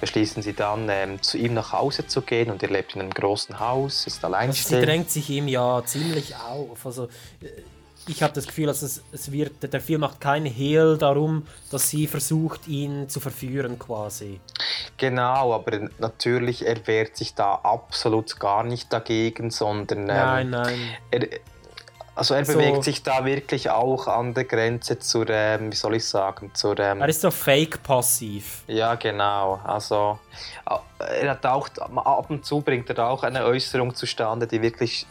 beschließen sie dann, ähm, zu ihm nach Hause zu gehen und er lebt in einem großen Haus, ist Also sie alleinstehend. drängt sich ihm ja ziemlich auf. Also, äh, ich habe das Gefühl, dass es, es wird, der Film macht keinen Hehl darum, dass sie versucht, ihn zu verführen quasi. Genau, aber natürlich, er wehrt sich da absolut gar nicht dagegen, sondern ähm, Nein, nein. er, also er So- bewegt sich da wirklich auch an der Grenze zur, ähm, wie soll ich sagen, zur, ähm, Er ist so fake-passiv. ja genau, also äh, er hat auch, ab und zu bringt er auch eine Äußerung zustande, die wirklich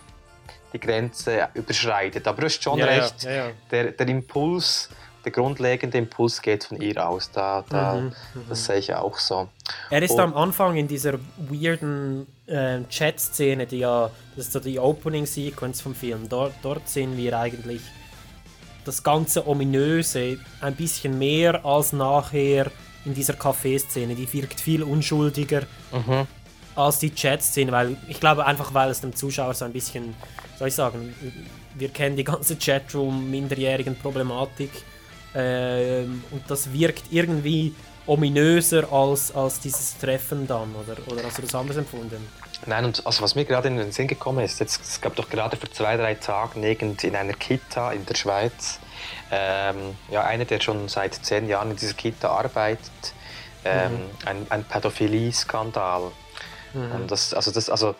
die Grenze überschreitet, aber du hast schon Ja, recht, ja, ja. Der, der Impuls, der grundlegende Impuls geht von ihr aus, da, da, Mhm, das sehe ich auch so. Er ist Und- am Anfang in dieser weirden äh, Chat-Szene, die ja, das ist so die Opening-Sequence vom Film. Dort, dort sehen wir eigentlich das ganze Ominöse ein bisschen mehr als nachher in dieser Café-Szene. Die wirkt viel unschuldiger Mhm. als die Chat-Szene, weil ich glaube einfach, weil es dem Zuschauer so ein bisschen, soll ich sagen, wir kennen die ganze Chatroom-Minderjährigen Problematik Ähm, und das wirkt irgendwie ominöser als, als dieses Treffen dann, oder, oder hast du das anders empfunden? Nein, und also was mir gerade in den Sinn gekommen ist, jetzt, es gab doch gerade vor zwei, drei Tagen irgend in einer Kita in der Schweiz, ähm, ja, einer, der schon seit zehn Jahren in dieser Kita arbeitet, ähm, ein, ein Pädophilie-Skandal. Und das, also das, also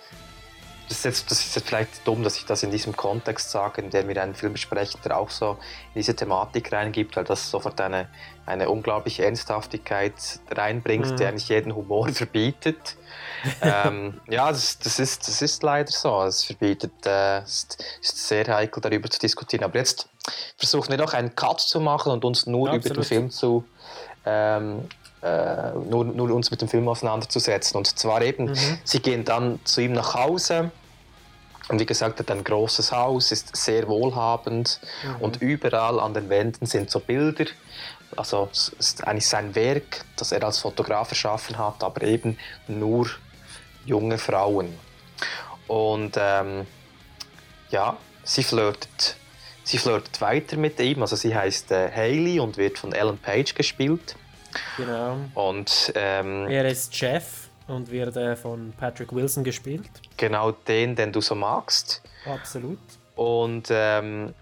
das ist, jetzt, das ist jetzt vielleicht dumm, dass ich das in diesem Kontext sage, in dem wir einen Film besprechen, der auch so in diese Thematik reingibt, weil das sofort eine, eine unglaubliche Ernsthaftigkeit reinbringt, Mhm. die eigentlich jeden Humor verbietet. ähm, ja, das, das, ist, das ist leider so. Es verbietet, äh, es ist, sehr heikel, darüber zu diskutieren. Aber jetzt versuchen wir noch einen Cut zu machen und uns nur Ja, über den. Film zu ähm, äh, nur, nur uns mit dem Film auseinanderzusetzen. Und zwar eben, Mhm. sie gehen dann zu ihm nach Hause. Und wie gesagt, er hat ein großes Haus, ist sehr wohlhabend und überall an den Wänden sind so Bilder. Also es ist eigentlich sein Werk, das er als Fotograf erschaffen hat, aber eben nur junge Frauen. Und ähm, ja, sie flirtet, sie flirtet weiter mit ihm. Also sie heißt äh, Hailey und wird von Ellen Page gespielt. Genau. Und ähm, Er ist Jeff und wird äh, von Patrick Wilson gespielt. Genau den, den du so magst. Absolut. Und ähm,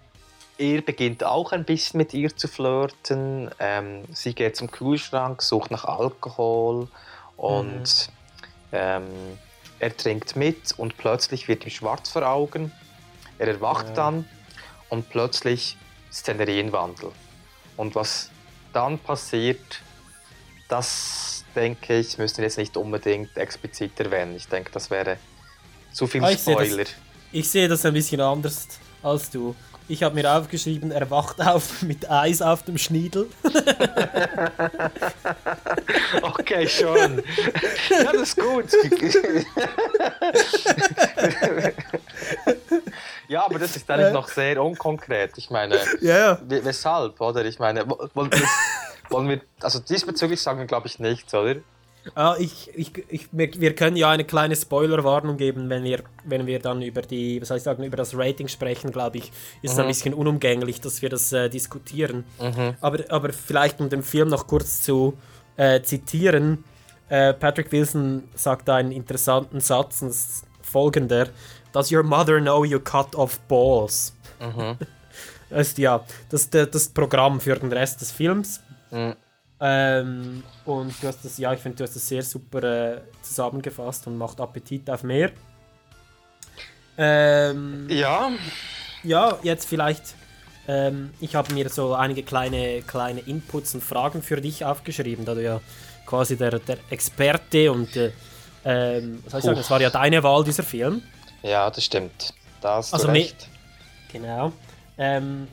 er beginnt auch ein bisschen mit ihr zu flirten. Ähm, sie geht zum Kühlschrank, sucht nach Alkohol und ähm, er trinkt mit und plötzlich wird ihm schwarz vor Augen. Er erwacht Ja. dann und plötzlich Szenerienwandel. Und was dann passiert, das denke ich, müssen wir jetzt nicht unbedingt explizit erwähnen. Ich denke, das wäre zu viel Ah, ich sehe das- Spoiler. Ich sehe das ein bisschen anders als du. Ich habe mir aufgeschrieben, er wacht auf mit Eis auf dem Schniedel. Okay, schon. ja, das ist gut. ja, aber das ist eigentlich noch sehr unkonkret. Ich meine, Ja, ja. we- weshalb, oder? Ich meine, wo- wollen wir, wollen wir also diesbezüglich sagen wir, glaube ich, nichts, oder? Ah, ich, ich, ich, wir können ja eine kleine Spoilerwarnung geben, wenn wir, wenn wir dann über die, was soll ich sagen, über das Rating sprechen, glaube ich, ist es ein bisschen unumgänglich, dass wir das äh, diskutieren. Aber, aber vielleicht um den Film noch kurz zu äh, zitieren, äh, Patrick Wilson sagt da einen interessanten Satz, und ist folgender: Does your mother know you cut off balls? Das ist ja das, das, das Programm für den Rest des Films. Ähm, und du hast das, ja, ich finde, du hast das sehr super äh, zusammengefasst und macht Appetit auf mehr. Ähm, Ja, ja, jetzt vielleicht. Ähm, ich habe mir so einige kleine, kleine Inputs und Fragen für dich aufgeschrieben, da du ja quasi der, der Experte und äh, ähm, was soll ich sagen, es war ja deine Wahl, dieser Film. ja, das stimmt. Da hast Also du recht. Genau. Ähm,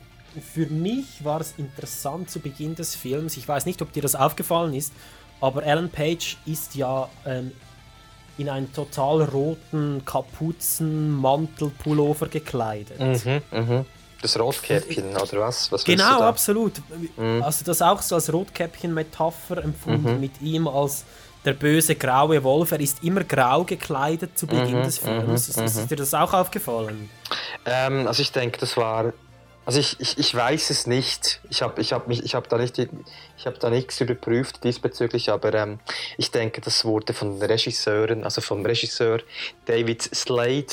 für mich war es interessant zu Beginn des Films. Ich weiß nicht, ob dir das aufgefallen ist, aber Ellen Page ist ja ähm, in einen total roten Kapuzenmantelpullover gekleidet. Mhm, mhm. Das Rotkäppchen, oder was? was Genau, absolut. Also das auch so als Rotkäppchen-Metapher empfunden Mhm. mit ihm als der böse graue Wolf. Er ist immer grau gekleidet zu Beginn Mhm, des Films. ist, ist dir das auch aufgefallen? Ähm, also ich denke, das war. Also ich, ich, ich weiß es nicht. Ich habe ich hab mich, ich habe da nicht, ich habe da nichts überprüft diesbezüglich, aber ähm, ich denke, das wurde von Regisseuren, also vom Regisseur David Slade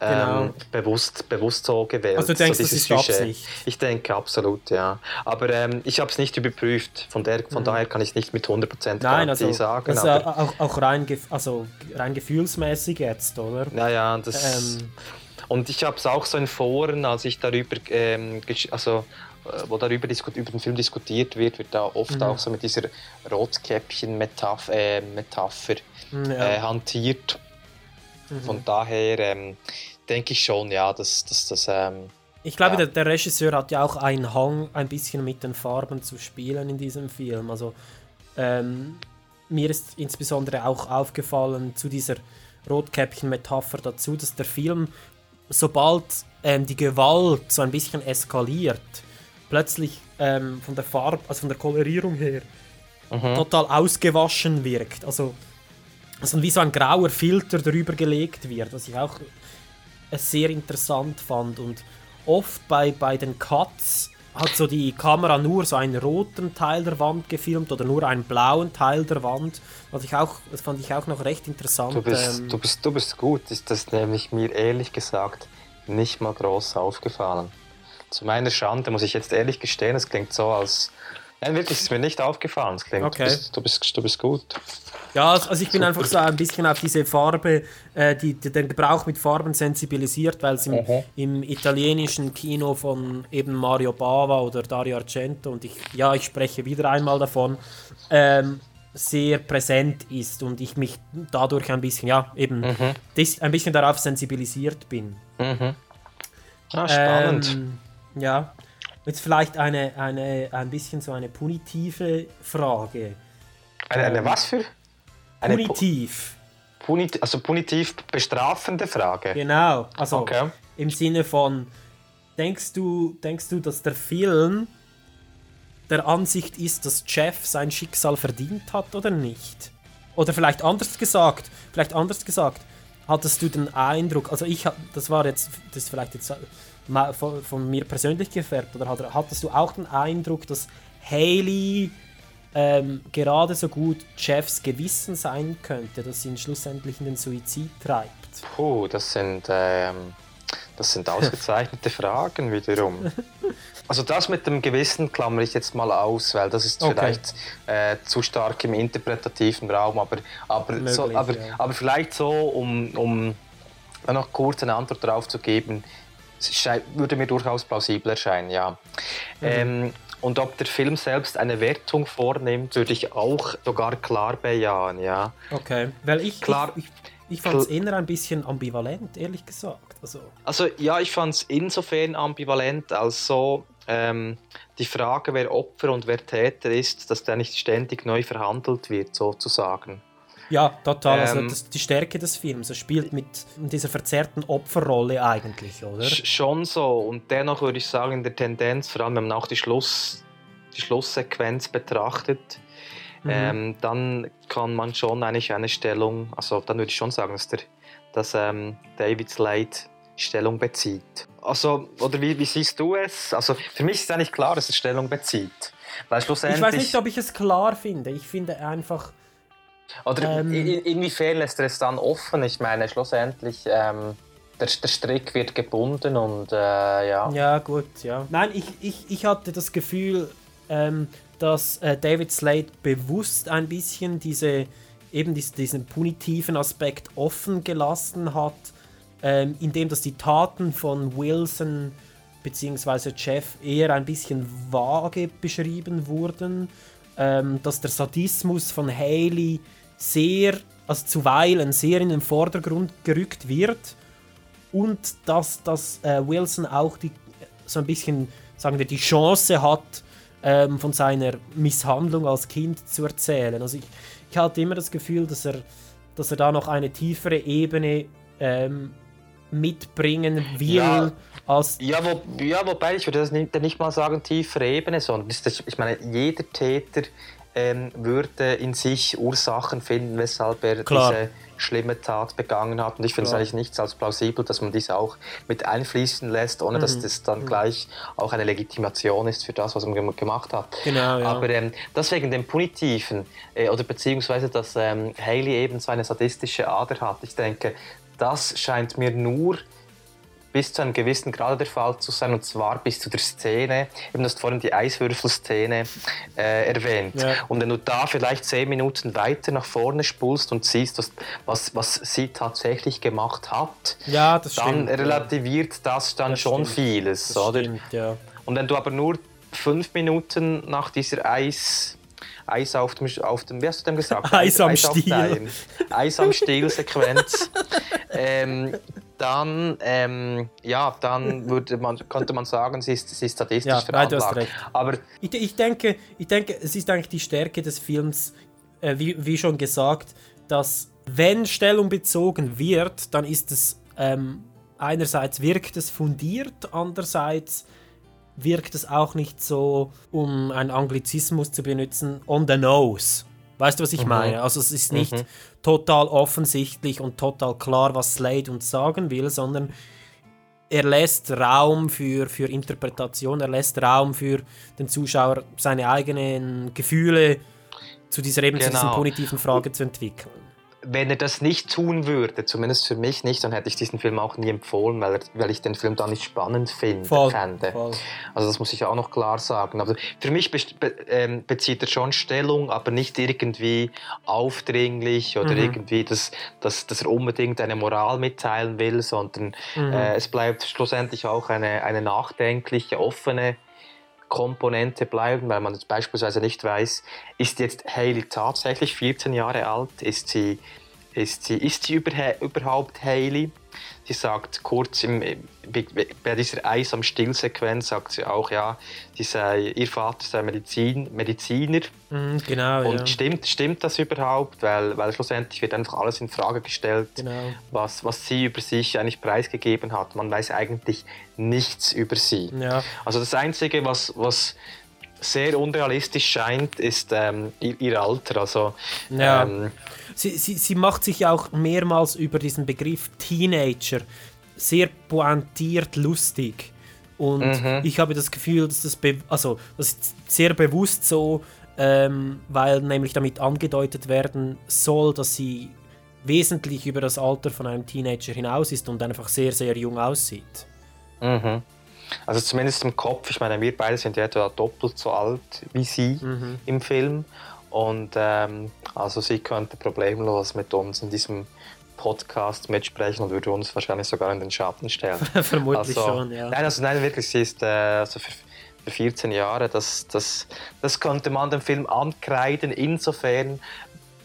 ähm, Genau. bewusst, bewusst so gewählt. Also du denkst, so das ist Sujet. Absicht? Ich denke absolut, ja. Aber ähm, ich habe es nicht überprüft. Von, der, von daher kann ich nicht mit 100% Nein, also, sagen. ja auch, auch rein, also rein gefühlsmäßig jetzt, oder? Ja, ja, das. Ähm. Und ich habe es auch so in Foren, als ich darüber, ähm, also äh, wo darüber über den Film diskutiert wird, wird da oft Mhm. auch so mit dieser Rotkäppchen-Metapher äh, Metapher, Ja. äh, hantiert. Von daher ähm, denke ich schon, ja, dass dass das. Ähm, Ich glaube, Ja. der, der Regisseur hat ja auch einen Hang, ein bisschen mit den Farben zu spielen in diesem Film. Also ähm, mir ist insbesondere auch aufgefallen zu dieser Rotkäppchen-Metapher dazu, dass der Film, sobald ähm, die Gewalt so ein bisschen eskaliert, plötzlich ähm, von der Farbe, also von der Kolorierung her, total ausgewaschen wirkt. Also, also wie so ein grauer Filter drüber gelegt wird, was ich auch äh, sehr interessant fand. Und oft bei, bei den Cuts hat so die Kamera nur so einen roten Teil der Wand gefilmt oder nur einen blauen Teil der Wand. Was ich auch, das fand ich auch noch recht interessant. Du bist, ähm, du bist, du bist gut. Ist das nämlich mir ehrlich gesagt nicht mal groß aufgefallen. Zu meiner Schande muss ich jetzt ehrlich gestehen, es klingt so, als. Nein, wirklich, es ist mir nicht aufgefallen. Es klingt, Okay. du, bist, du, bist, du bist gut. Ja, also also ich bin einfach so ein bisschen auf diese Farbe, äh, die, den Gebrauch mit Farben sensibilisiert, weil es im, im italienischen Kino von eben Mario Bava oder Dario Argento und ich, ja, ich spreche wieder einmal davon, ähm, sehr präsent ist und ich mich dadurch ein bisschen, ja, eben Mhm. dis, ein bisschen darauf sensibilisiert bin. Mhm. Ah, spannend. Ähm, ja, jetzt vielleicht eine, eine, ein bisschen so eine punitive Frage. eine, eine was für? Pu- Punitiv. punit, also punitiv bestrafende Frage. Genau, also Okay. im Sinne von, denkst du, denkst du, dass der Film der Ansicht ist, dass Jeff sein Schicksal verdient hat oder nicht? Oder vielleicht anders gesagt, vielleicht anders gesagt, hattest du den Eindruck, also ich, das war jetzt, das ist vielleicht jetzt ma- von, von mir persönlich gefärbt, oder hat- hattest du auch den Eindruck, dass Haley ähm, gerade so gut Jeffs Gewissen sein könnte, das ihn schlussendlich in den Suizid treibt? Puh, das sind, ähm, das sind ausgezeichnete Fragen wiederum. Also das mit dem Gewissen klammere ich jetzt mal aus, weil das ist Okay. vielleicht äh, zu stark im interpretativen Raum, aber, aber, so, Möglich, aber, ja. aber vielleicht so, um, um noch kurz eine Antwort darauf zu geben, würde mir durchaus plausibel erscheinen, ja. Mhm. Ähm, und ob der Film selbst eine Wertung vornimmt, würde ich auch sogar klar bejahen, ja. Okay, weil ich, Klar. ich, ich, ich fand es eher ein bisschen ambivalent, ehrlich gesagt. Also, Also ja, ich fand es insofern ambivalent, als so ähm, die Frage, wer Opfer und wer Täter ist, dass der nicht ständig neu verhandelt wird, sozusagen. Ja, total. also Ähm, das, die Stärke des Films. Er spielt mit dieser verzerrten Opferrolle eigentlich, oder? Sch schon so. Und dennoch würde ich sagen, in der Tendenz, vor allem wenn man auch die, Schluss, die Schlusssequenz betrachtet, Mhm. ähm, dann kann man schon eigentlich eine Stellung, also dann würde ich schon sagen, dass, der, dass ähm, David Slade Stellung bezieht. Also, oder wie, wie siehst du es? Also für mich ist eigentlich klar, dass er Stellung bezieht. Weil schlussendlich, Ich weiß nicht, ob ich es klar finde. Ich finde einfach, Oder Ähm, in- inwiefern lässt er es dann offen? Ich meine, schlussendlich, ähm, der, der Strick wird gebunden und äh, ja. ja gut, ja. Nein, ich, ich, ich hatte das Gefühl, ähm, dass äh, David Slade bewusst ein bisschen diese, eben dies, diesen punitiven Aspekt offen gelassen hat, ähm, indem dass die Taten von Wilson bzw. Jeff eher ein bisschen vage beschrieben wurden, ähm, dass der Sadismus von Haley sehr, also zuweilen sehr in den Vordergrund gerückt wird und dass, dass äh, Wilson auch die, so ein bisschen, sagen wir, die Chance hat, ähm, von seiner Misshandlung als Kind zu erzählen. Also ich, ich hatte immer das Gefühl, dass er, dass er da noch eine tiefere Ebene ähm, mitbringen will, Ja. Als Ja, wo, ja, wobei ich würde das nicht, nicht mal sagen tiefere Ebene, sondern das, das, ich meine, jeder Täter ähm, würde in sich Ursachen finden, weshalb er Klar. diese schlimme Tat begangen hat. Und ich finde es eigentlich nichts als plausibel, dass man diese auch mit einfließen lässt, ohne Mhm. dass das dann gleich auch eine Legitimation ist für das, was man gem- gemacht hat. Genau, ja. Aber ähm, deswegen dem Punitiven äh, oder beziehungsweise, dass ähm, Haley eben so eine sadistische Ader hat, ich denke, das scheint mir nur bis zu einem gewissen Grad der Fall zu sein, und zwar bis zu der Szene, eben du hast vorhin die Eiswürfelszene äh, erwähnt. Ja. Und wenn du da vielleicht zehn Minuten weiter nach vorne spulst und siehst, was, was, was sie tatsächlich gemacht hat, ja, dann stimmt. ja. relativiert das dann Das schon stimmt. vieles, Das oder? stimmt, ja. Und wenn du aber nur fünf Minuten nach dieser Eis, Eis auf dem, auf dem, wie hast du dem gesagt? Eis am Stiel. Eis am Stiel-Sequenz. ähm, dann, ähm, ja, dann würde man, könnte man sagen, sie ist, sie ist sadistisch Ja, nein, veranlagt. recht. Aber Ich, ich, denke, ich denke, es ist eigentlich die Stärke des Films, äh, wie, wie schon gesagt, dass wenn Stellung bezogen wird, dann ist es ähm, einerseits wirkt es fundiert, andererseits wirkt es auch nicht so, um einen Anglizismus zu benutzen, on the nose. Weißt du, was ich meine? Also es ist nicht Mhm. total offensichtlich und total klar, was Slade uns sagen will, sondern er lässt Raum für, für Interpretation, er lässt Raum für den Zuschauer, seine eigenen Gefühle zu dieser eben zu diesen Genau. positiven Frage zu entwickeln. Wenn er das nicht tun würde, zumindest für mich nicht, dann hätte ich diesen Film auch nie empfohlen, weil, weil ich den Film da nicht spannend finde, Voll, fände. voll. Also das muss ich auch noch klar sagen. Aber für mich be ähm, bezieht er schon Stellung, aber nicht irgendwie aufdringlich oder Mhm. irgendwie, dass, dass, dass er unbedingt eine Moral mitteilen will, sondern Mhm. äh, es bleibt schlussendlich auch eine, eine nachdenkliche, offene Komponente bleiben, weil man jetzt beispielsweise nicht weiß, ist jetzt Hailey tatsächlich 14 Jahre alt? Ist sie, ist sie, ist sie überhaupt Hailey? Sie sagt kurz im, bei- dieser Eis am Stillsequenz sagt sie auch, ja, sie sei, ihr Vater sei Medizin, Mediziner. Mhm, genau, Und ja. stimmt, stimmt das überhaupt? Weil, weil schlussendlich wird einfach alles in Frage gestellt, Genau. was, was sie über sich eigentlich preisgegeben hat. Man weiß eigentlich nichts über sie. Ja. Also das Einzige, was, was sehr unrealistisch scheint, ist ähm, ihr, ihr Alter. Also, Ja. ähm, Sie, sie, sie macht sich auch mehrmals über diesen Begriff Teenager sehr pointiert lustig. Und Mhm. ich habe das Gefühl, dass das, also, das ist sehr bewusst so, ähm, weil nämlich damit angedeutet werden soll, dass sie wesentlich über das Alter von einem Teenager hinaus ist und einfach sehr, sehr jung aussieht. mhm. also zumindest im Kopf, ich meine, wir beide sind ja etwa doppelt so alt wie sie Mhm. im Film. Und ähm, also sie könnte problemlos mit uns in diesem Podcast mitsprechen und würde uns wahrscheinlich sogar in den Schatten stellen. Vermutlich also, schon, ja. Nein, also nein, wirklich, sie ist äh, also für, für 14 Jahre, das, das, das könnte man dem Film ankreiden, insofern,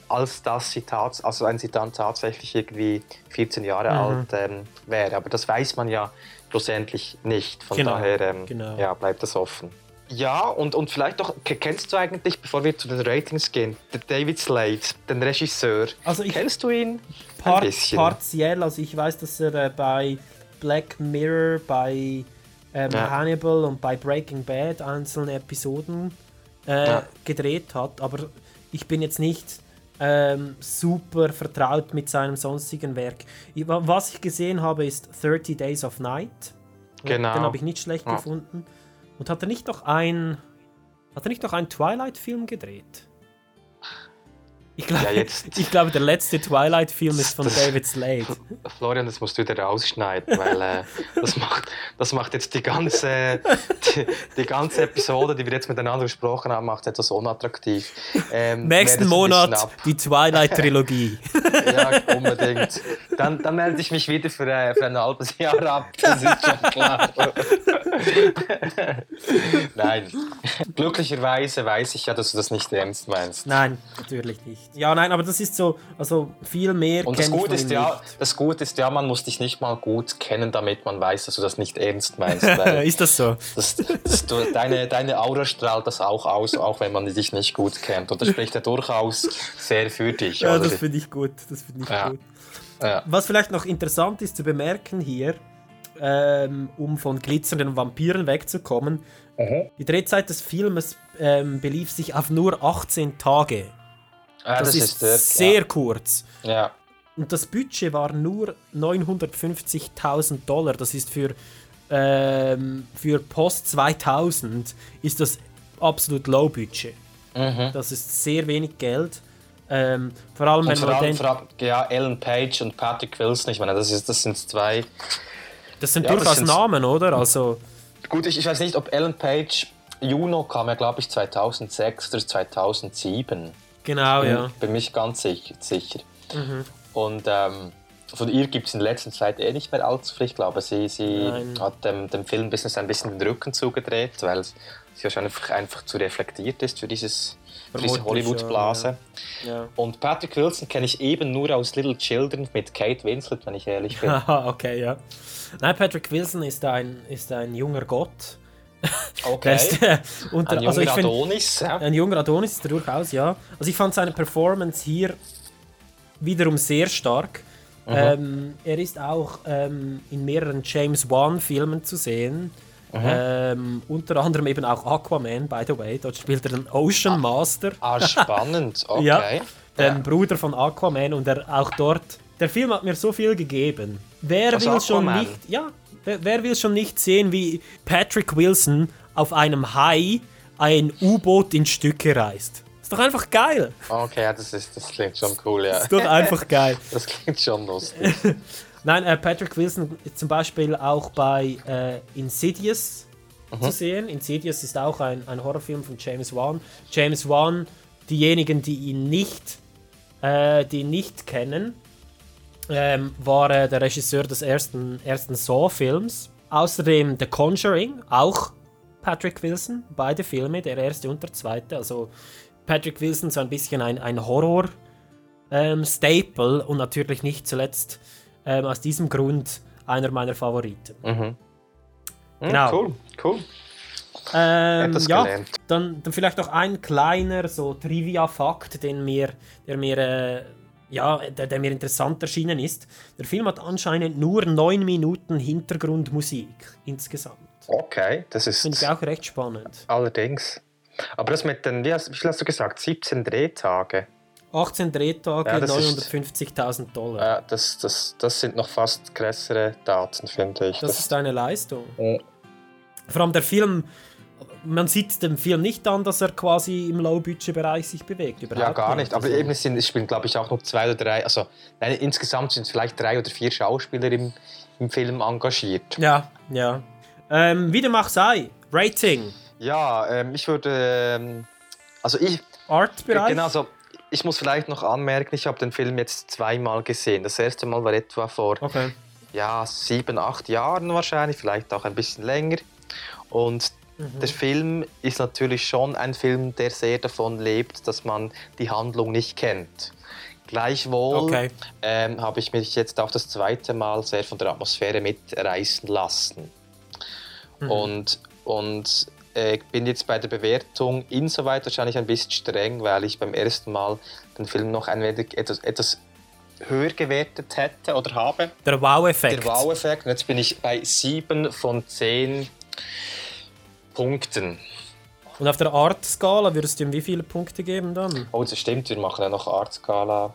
als dass sie tats also wenn sie dann tatsächlich irgendwie 14 Jahre Mhm. alt ähm, wäre. Aber das weiß man ja schlussendlich nicht. Von Genau, daher ähm, genau. ja, bleibt das offen. Ja, und, und vielleicht doch, ke- kennst du eigentlich, bevor wir zu den Ratings gehen, den David Slade, den Regisseur? Also ich- kennst du ihn? Par Ein bisschen. partiell, also ich weiß, dass er äh, bei Black Mirror, bei ähm, Ja. Hannibal und bei Breaking Bad einzelne Episoden äh, Ja. gedreht hat, aber ich bin jetzt nicht ähm, super vertraut mit seinem sonstigen Werk. Ich, wa- was ich gesehen habe, ist 30 Days of Night. Genau. Den habe ich nicht schlecht Ja. gefunden. Und hat er nicht noch ein hat er nicht noch einen Twilight-Film gedreht? Ich glaube, Ja, ich glaube, der letzte Twilight-Film ist von Das- David Slade. Florian, das musst du wieder rausschneiden, weil äh, das, macht, das macht jetzt die ganze, die, die ganze Episode, die wir jetzt miteinander gesprochen haben, macht etwas unattraktiv. Ähm, Nächsten Monat die Twilight-Trilogie. Ja, unbedingt. Dann, dann melde ich mich wieder für, äh, für ein halbes Jahr ab. Das ist schon klar. Nein. Glücklicherweise weiß ich ja, dass du das nicht ernst meinst. nein, natürlich nicht. Ja, nein, aber das ist so, also viel mehr Und das Gute, ist ja, nicht. das Gute ist ja, man muss dich nicht mal gut kennen, damit man weiß, dass du das nicht ernst meinst. Ist das so? das, das, du, deine, deine Aura strahlt das auch aus, auch wenn man dich nicht gut kennt. Und das spricht ja durchaus sehr für dich. Ja, oder? das finde ich gut. Das finde ich Ja. gut. ja. Was vielleicht noch interessant ist zu bemerken hier, ähm, um von glitzernden Vampiren wegzukommen, die Drehzeit des Filmes ähm, belief sich auf nur 18 Tage. Ja, Das, ist, der- sehr kurz. Ja. Und das Budget war nur 950.000 Dollar. Das ist für, ähm, für Post 2000 ist das absolut low Budget. Mhm. Das ist sehr wenig Geld. Ähm, vor allem, Und wenn vor man allem, denkt, vor allem ja, Ellen Page und Patrick Wilson, ich meine, das, ist, das sind zwei. das sind ja, das durchaus sind- Namen, oder? Also, Gut, ich, ich weiß nicht, ob Ellen Page. Juno kam ja, glaube ich, 2006 oder 2007. genau, bin, ja. Mhm. bin mich ganz sicher. sicher. Und ähm, von ihr gibt es in letzter Zeit eh nicht mehr allzu viel. Ich glaube, sie, sie Nein. hat dem, dem Filmbusiness ein bisschen den Rücken zugedreht, weil sie wahrscheinlich einfach, einfach zu reflektiert ist für, dieses, für diese Hollywood-Blase. ja. Und Patrick Wilson kenne ich eben nur aus Little Children mit Kate Winslet, wenn ich ehrlich bin. Okay, ja. Nein, Patrick Wilson ist ein, ist ein junger Gott. Der Okay. äh, unter, Ein also junger find, Adonis. Ja. Ein junger Adonis ist er durchaus, ja. Also ich fand seine Performance hier wiederum sehr stark. Mhm. Ähm, er ist auch ähm, in mehreren James Wan-Filmen zu sehen. Mhm. Ähm, unter anderem eben auch Aquaman, by the way. Dort spielt er den Ocean Master. Ah, spannend. Okay. Ja, den Ja. Bruder von Aquaman und er auch dort. Der Film hat mir so viel gegeben. Wer Also will schon Aquaman? nicht. Ja, Wer, wer will schon nicht sehen, wie Patrick Wilson auf einem Hai ein U-Boot in Stücke reißt? Ist doch einfach geil. Okay, ja, das, ist, das klingt schon cool, ja. Ist doch einfach geil. Das klingt schon lustig. Nein, äh, Patrick Wilson ist zum Beispiel auch bei äh, Insidious zu sehen. Insidious ist auch ein, ein Horrorfilm von James Wan. James Wan, diejenigen, die ihn nicht, äh, die ihn nicht kennen, ähm, war äh, der Regisseur des ersten, ersten Saw-Films. Außerdem The Conjuring, auch Patrick Wilson, beide Filme, der erste und der zweite. Also Patrick Wilson so ein bisschen ein, ein Horror-Staple und natürlich nicht zuletzt ähm, aus diesem Grund einer meiner Favoriten. Hm, Genau. Cool, cool. Ähm, ja, dann, dann vielleicht noch ein kleiner so Trivia-Fakt, den mir, der mir, äh, ja, der, der mir interessant erschienen ist. Der Film hat anscheinend nur neun Minuten Hintergrundmusik insgesamt. Okay, das ist Finde ich auch recht spannend. allerdings. Aber das mit den, wie, hast, wie viel hast du gesagt? 17 Drehtage? 18 Drehtage, Ja, das ist- 950.000 Dollar. Ja, das, das, das sind noch fast größere Daten, finde ich. Das ist eine Leistung. Ja. Vor allem der Film, man sieht dem Film nicht an, dass er quasi im Low-Budget-Bereich sich bewegt. Überhaupt ja, gar nicht. Aber Also, eben es sind, spielen, glaube ich, auch noch zwei oder drei. Also, nein, insgesamt sind es vielleicht drei oder vier Schauspieler im, im Film engagiert. Ja, ja. Ähm, wie dem auch sei, Rating, Ja, ähm, ich würde. Ähm, also, ich. Art-Bereich. Genau, also, ich muss vielleicht noch anmerken, ich habe den Film jetzt zweimal gesehen. Das erste Mal war etwa vor Okay. ja, sieben, acht Jahren wahrscheinlich, vielleicht auch ein bisschen länger. Und Mhm. der Film ist natürlich schon ein Film, der sehr davon lebt, dass man die Handlung nicht kennt. Gleichwohl Okay. ähm, habe ich mich jetzt auch das zweite Mal sehr von der Atmosphäre mitreißen lassen. Mhm. Und, und äh, bin jetzt bei der Bewertung insoweit wahrscheinlich ein bisschen streng, weil ich beim ersten Mal den Film noch ein wenig etwas, etwas höher gewertet hätte oder habe. Der Wow-Effekt. Der Wow-Effekt. Und jetzt bin ich bei 7 von 10 Punkten. Und auf der Art-Skala würdest du ihm wie viele Punkte geben dann? Oh, das stimmt, wir machen ja noch Art-Skala.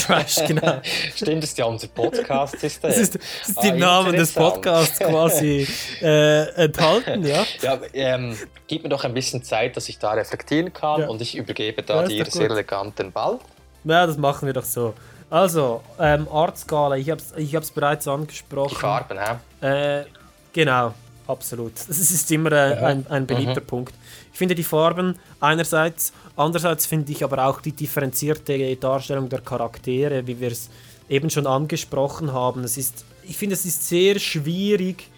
Trash, genau. Stimmt, das ist ja unser Podcast. Ist. Das ist, das ist Ah, im Namen des. Podcasts quasi äh, enthalten, ja? Ja, ähm, gib mir doch ein bisschen Zeit, dass ich da reflektieren kann Ja. und ich übergebe Ja, da ist dir sehr elegant den Ball. Ja, das machen wir doch so. Also, ähm, Art-Skala, ich habe es ich hab's bereits angesprochen. Die Farben, hä? Äh, genau, absolut. Das ist immer äh, ein, ein beliebter Punkt. Ich finde die Farben einerseits, andererseits finde ich aber auch die differenzierte Darstellung der Charaktere, wie wir es eben schon angesprochen haben. Es ist, ich finde, es ist sehr schwierig,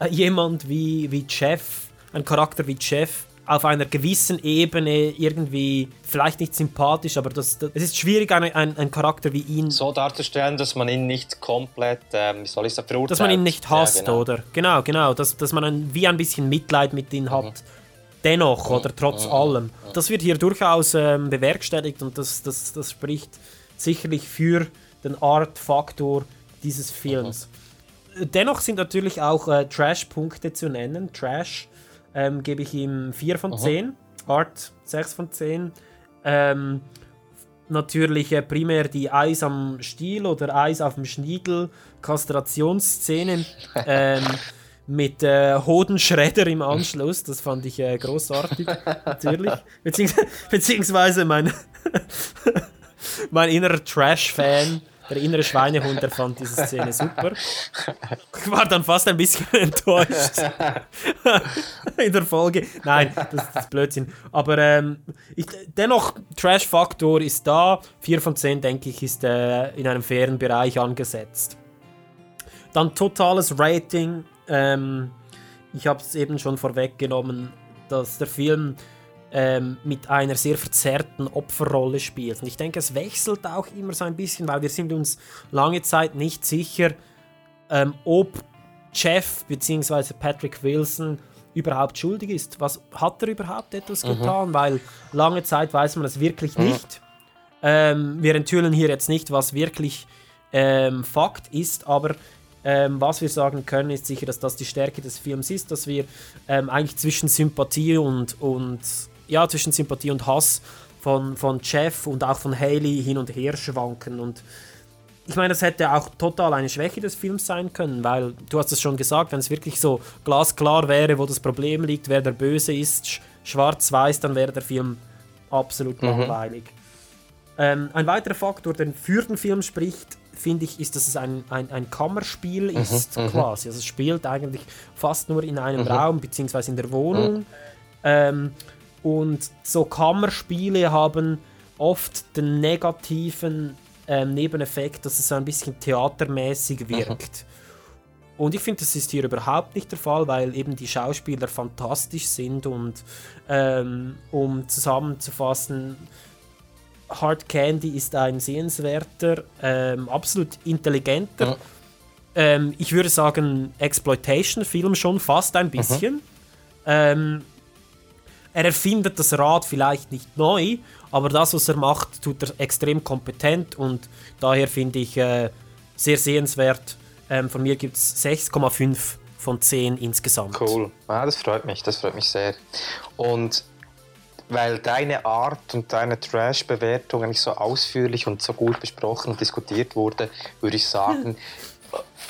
äh, jemand wie, wie Jeff, ein Charakter wie Jeff, auf einer gewissen Ebene irgendwie, vielleicht nicht sympathisch, aber das, das, es ist schwierig, eine, ein, einen Charakter wie ihn So darzustellen, dass man ihn nicht komplett, ähm, wie soll ich sagen, verurteilt. dass man ihn nicht hasst, ja, genau. oder? Genau, genau. Dass, dass man ein, wie ein bisschen Mitleid mit ihm hat. Dennoch, oder trotz allem. Das wird hier durchaus ähm, bewerkstelligt und das, das, das spricht sicherlich für den Art-Faktor dieses Films. Dennoch sind natürlich auch äh, Trash-Punkte zu nennen. Trash ähm, gebe ich ihm 4 von 10. Art 6 von 10. Ähm, natürlich äh, primär die Eis am Stiel oder Eis auf dem Schniedel Kastrationsszene ähm, mit äh, Hodenschredder im Anschluss. Das fand ich äh, großartig, natürlich. Beziehungs beziehungsweise mein, mein innerer Trash-Fan, der innere Schweinehund, der fand diese Szene super. Ich war dann fast ein bisschen enttäuscht in der Folge. Nein, das, das ist Blödsinn. Aber ähm, ich, dennoch, Trash-Faktor ist da. 4 von 10, denke ich, ist äh, in einem fairen Bereich angesetzt. Dann totales Rating. Ähm, ich habe es eben schon vorweggenommen, dass der Film ähm, mit einer sehr verzerrten Opferrolle spielt. Und ich denke, es wechselt auch immer so ein bisschen, weil wir sind uns lange Zeit nicht sicher, ähm, ob Jeff bzw. Patrick Wilson überhaupt schuldig ist. Was hat er überhaupt etwas getan? Weil lange Zeit weiß man es wirklich nicht. Ähm, wir enthüllen hier jetzt nicht, was wirklich ähm, Fakt ist, aber ähm, was wir sagen können, ist sicher, dass das die Stärke des Films ist, dass wir ähm, eigentlich zwischen Sympathie und, und ja, zwischen Sympathie und Hass von, von Jeff und auch von Haley hin und her schwanken. Und ich meine, das hätte auch total eine Schwäche des Films sein können, weil du hast es schon gesagt, wenn es wirklich so glasklar wäre, wo das Problem liegt, wer der Böse ist, sch- schwarz-weiß, dann wäre der Film absolut langweilig. Ähm, ein weiterer Faktor, der für den Film spricht, finde ich, ist, dass es ein, ein, ein Kammerspiel ist, quasi. Also es spielt eigentlich fast nur in einem Raum, beziehungsweise in der Wohnung. Ähm, und so Kammerspiele haben oft den negativen ähm, Nebeneffekt, dass es so ein bisschen theatermäßig wirkt. Und ich finde, das ist hier überhaupt nicht der Fall, weil eben die Schauspieler fantastisch sind und ähm, um zusammenzufassen, Hard Candy ist ein sehenswerter, ähm, absolut intelligenter, ähm, ich würde sagen, Exploitation-Film schon fast ein bisschen. Ähm, er erfindet das Rad vielleicht nicht neu, aber das, was er macht, tut er extrem kompetent und daher finde ich äh, sehr sehenswert. Ähm, von mir gibt es 6,5 von 10 insgesamt. Cool. Ah, das freut mich, das freut mich sehr. Und weil deine Art und deine Trash-Bewertung eigentlich so ausführlich und so gut besprochen und diskutiert wurde, würde ich sagen,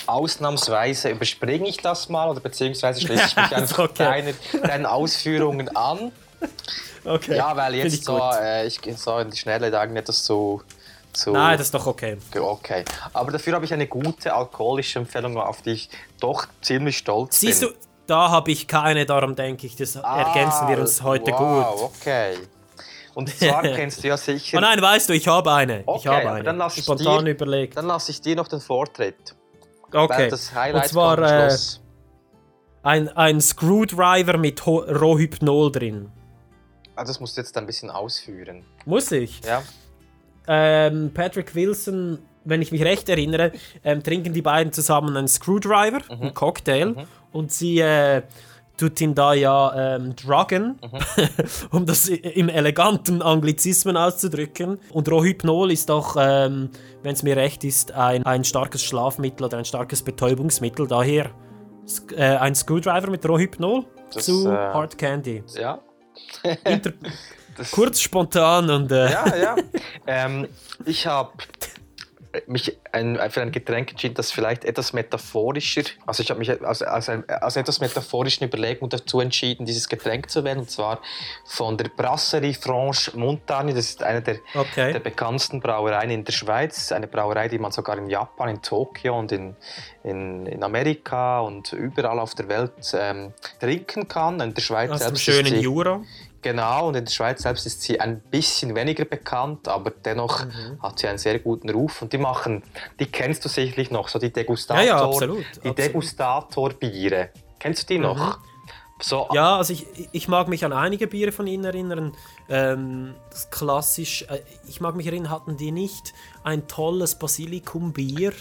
ausnahmsweise überspringe ich das mal oder beziehungsweise schließe ich mich einfach Okay. deiner, deinen Ausführungen an. Okay. Ja, weil jetzt ich so, äh, ich so in die Schnelle sagen etwas zu, zu Nein, das ist doch okay. Okay. Aber dafür habe ich eine gute alkoholische Empfehlung, auf die ich doch ziemlich stolz Siehst du, bin. da habe ich keine, darum denke ich, das ergänzen wir uns heute Ah, wow, gut. okay. Und zwar kennst du ja sicher. Oh nein, weißt du, ich habe eine. ich Okay, habe aber eine. dann lass ich Spontan dir- überlegt. Dann lasse ich dir noch den Vortritt. Okay. Das Highlight Und zwar äh, ein, ein Screwdriver mit Ho Rohhypnol drin. Ah, das musst du jetzt ein bisschen ausführen. Muss ich? Ja? Ähm, Patrick Wilson, wenn ich mich recht erinnere, ähm, trinken die beiden zusammen einen Screwdriver, Mhm. einen Cocktail, und sie äh, tut ihn da ja ähm, druggen, Mhm. um das im eleganten Anglizismen auszudrücken. Und Rohypnol ist doch, ähm, wenn es mir recht ist, ein, ein starkes Schlafmittel oder ein starkes Betäubungsmittel. Daher äh, ein Screwdriver mit Rohypnol Das, zu äh, Hard Candy. Ja? Inter Das- Kurz, spontan und äh, Ja, ja. ähm, ich habe mich ein, für ein Getränk entschieden, das vielleicht etwas metaphorischer, also ich habe mich aus, aus, aus etwas metaphorischen Überlegungen dazu entschieden, dieses Getränk zu wählen, und zwar von der Brasserie Franche Montagne. Das ist eine der, Okay. der bekanntesten Brauereien in der Schweiz. Eine Brauerei, die man sogar in Japan, in Tokio und in, in, in Amerika und überall auf der Welt ähm, trinken kann. In der Schweiz aus dem selbst ist schönen Jura. Genau, und in der Schweiz selbst ist sie ein bisschen weniger bekannt, aber dennoch Mhm. hat sie einen sehr guten Ruf. Und die machen, die kennst du sicherlich noch, so die Degustator, Ja, ja, absolut, die absolut. Mhm. Degustator-Biere. Kennst du die noch? So, Ja, also ich, ich mag mich an einige Biere von ihnen erinnern. Ähm, klassisch, äh, ich mag mich erinnern, hatten die nicht ein tolles Basilikum-Bier?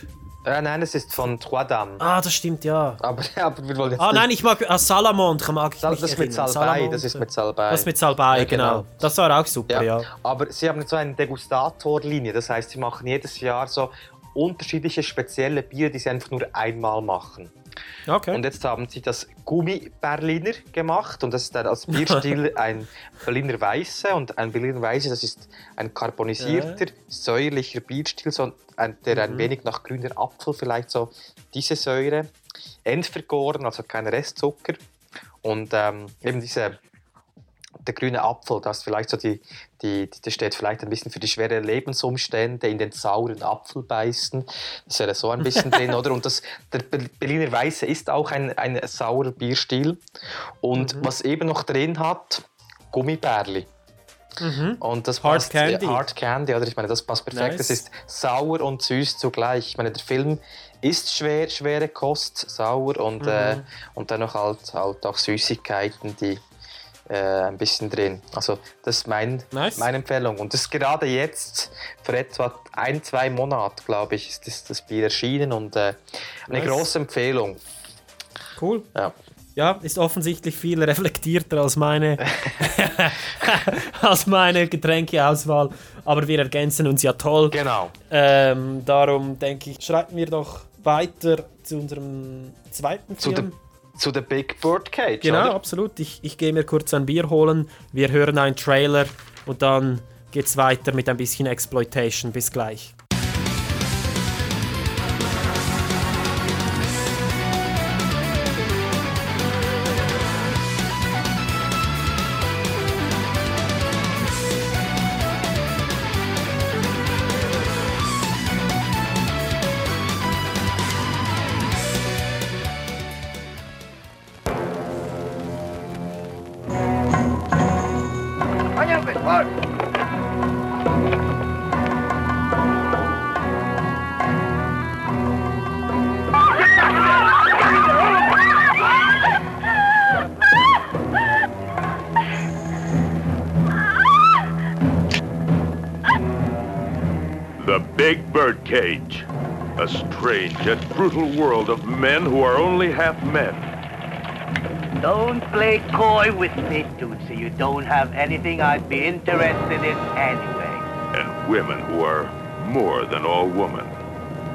Äh, nein, es ist von Trois Dames. Ah, das stimmt, ja. Aber, aber wir wollen jetzt Ah, nein, ich mag ah, Salamandre mag ich Sal- das ist mit. Salbei, das ist mit Salbei. Das mit Salbei, Ja, genau. genau. Das war auch super, ja. Aber sie haben so eine Degustatorlinie, das heißt, sie machen jedes Jahr so unterschiedliche spezielle Biere, die sie einfach nur einmal machen. Okay. Und jetzt haben sie das Gummi-Berliner gemacht und das ist dann als Bierstil ein Berliner Weiße und ein Berliner Weiße, das ist ein karbonisierter, säuerlicher Bierstil, so ein, der Mhm. ein wenig nach grüner Apfel vielleicht so diese Säure, entvergoren, also kein Restzucker und ähm, eben diese der grüne Apfel, das vielleicht so die, die, das steht vielleicht ein bisschen für die schwere Lebensumstände, in den sauren Apfel beißen. Das wäre so ein bisschen drin, oder? Und das, der Ber- Berliner Weiße ist auch ein, ein saurer Bierstil. Und Mhm. was eben noch drin hat, Gummibärli. Und das Mhm. Hard passt, Candy. Hard Candy, oder? Ich meine, das passt perfekt. Nice. Das ist sauer und süß zugleich. Ich meine, der Film ist schwer, schwere Kost, sauer und, äh, Mhm. und dann noch halt, halt auch Süßigkeiten, die äh, ein bisschen drin. Also das ist mein, Nice. meine Empfehlung. Und das ist gerade jetzt, vor etwa ein, zwei Monaten, glaube ich, ist das, das Bier erschienen und äh, eine Nice. große Empfehlung. Cool. Ja. Ja, ist offensichtlich viel reflektierter als meine, als meine Getränkeauswahl. Aber wir ergänzen uns ja toll. Genau. Ähm, darum denke ich, schreiten wir doch weiter zu unserem zweiten Zu Film. Zu der Big Bird Cage, genau, oder? absolut. Ich, ich gehe mir kurz ein Bier holen. Wir hören einen Trailer und dann geht's weiter mit ein bisschen Exploitation. Bis gleich. Strange yet brutal world of men who are only half men. Don't play coy with me, Tootsie. You don't have anything I'd be interested in anyway. And women who are more than all women.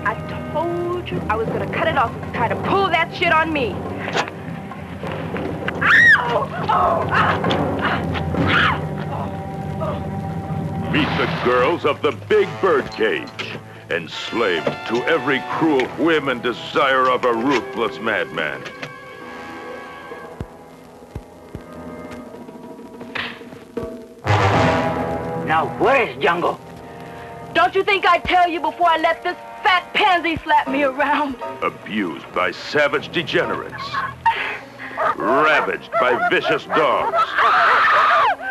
I told you I was gonna cut it off if you tried to pull that shit on me. Ow! Oh! Ah! Meet the girls of the Big Birdcage. Enslaved to every cruel whim and desire of a ruthless madman. Now, where's Django? Don't you think I'd tell you before I let this fat pansy slap me around? Abused by savage degenerates. Ravaged by vicious dogs.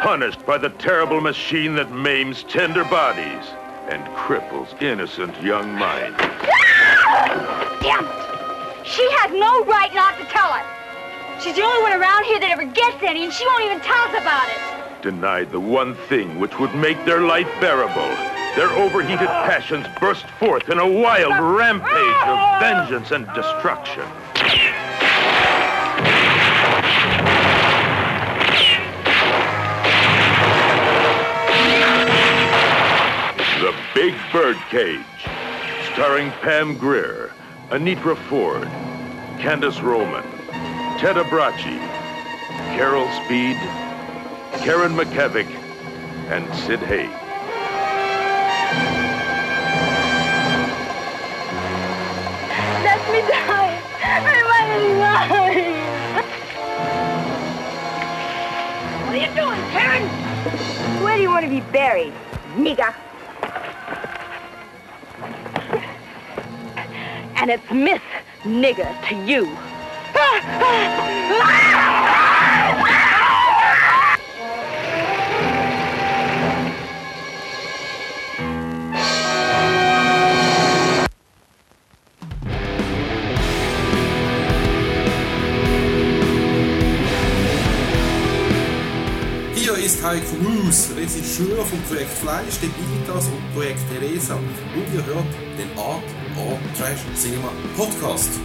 Punished by the terrible machine that maims tender bodies and cripples innocent young minds. Damn it! She has no right not to tell us. She's the only one around here that ever gets any, and she won't even tell us about it. Denied the one thing which would make their life bearable. Their overheated passions burst forth in a wild rampage of vengeance and destruction. Big Birdcage, starring Pam Grier, Anitra Ford, Candace Roman, Ted Abrachi, Carol Speed, Karen McKevick, and Sid Haig. Let me die. I want to die. What are you doing, Karen? Where do you want to be buried, nigga? And it's Miss Nigger to you. Ist Heiko Roos, Regisseur vom Projekt Fleisch, Debilitas und Projekt Teresa. Und ihr hört den Art or Trash Cinema Podcast.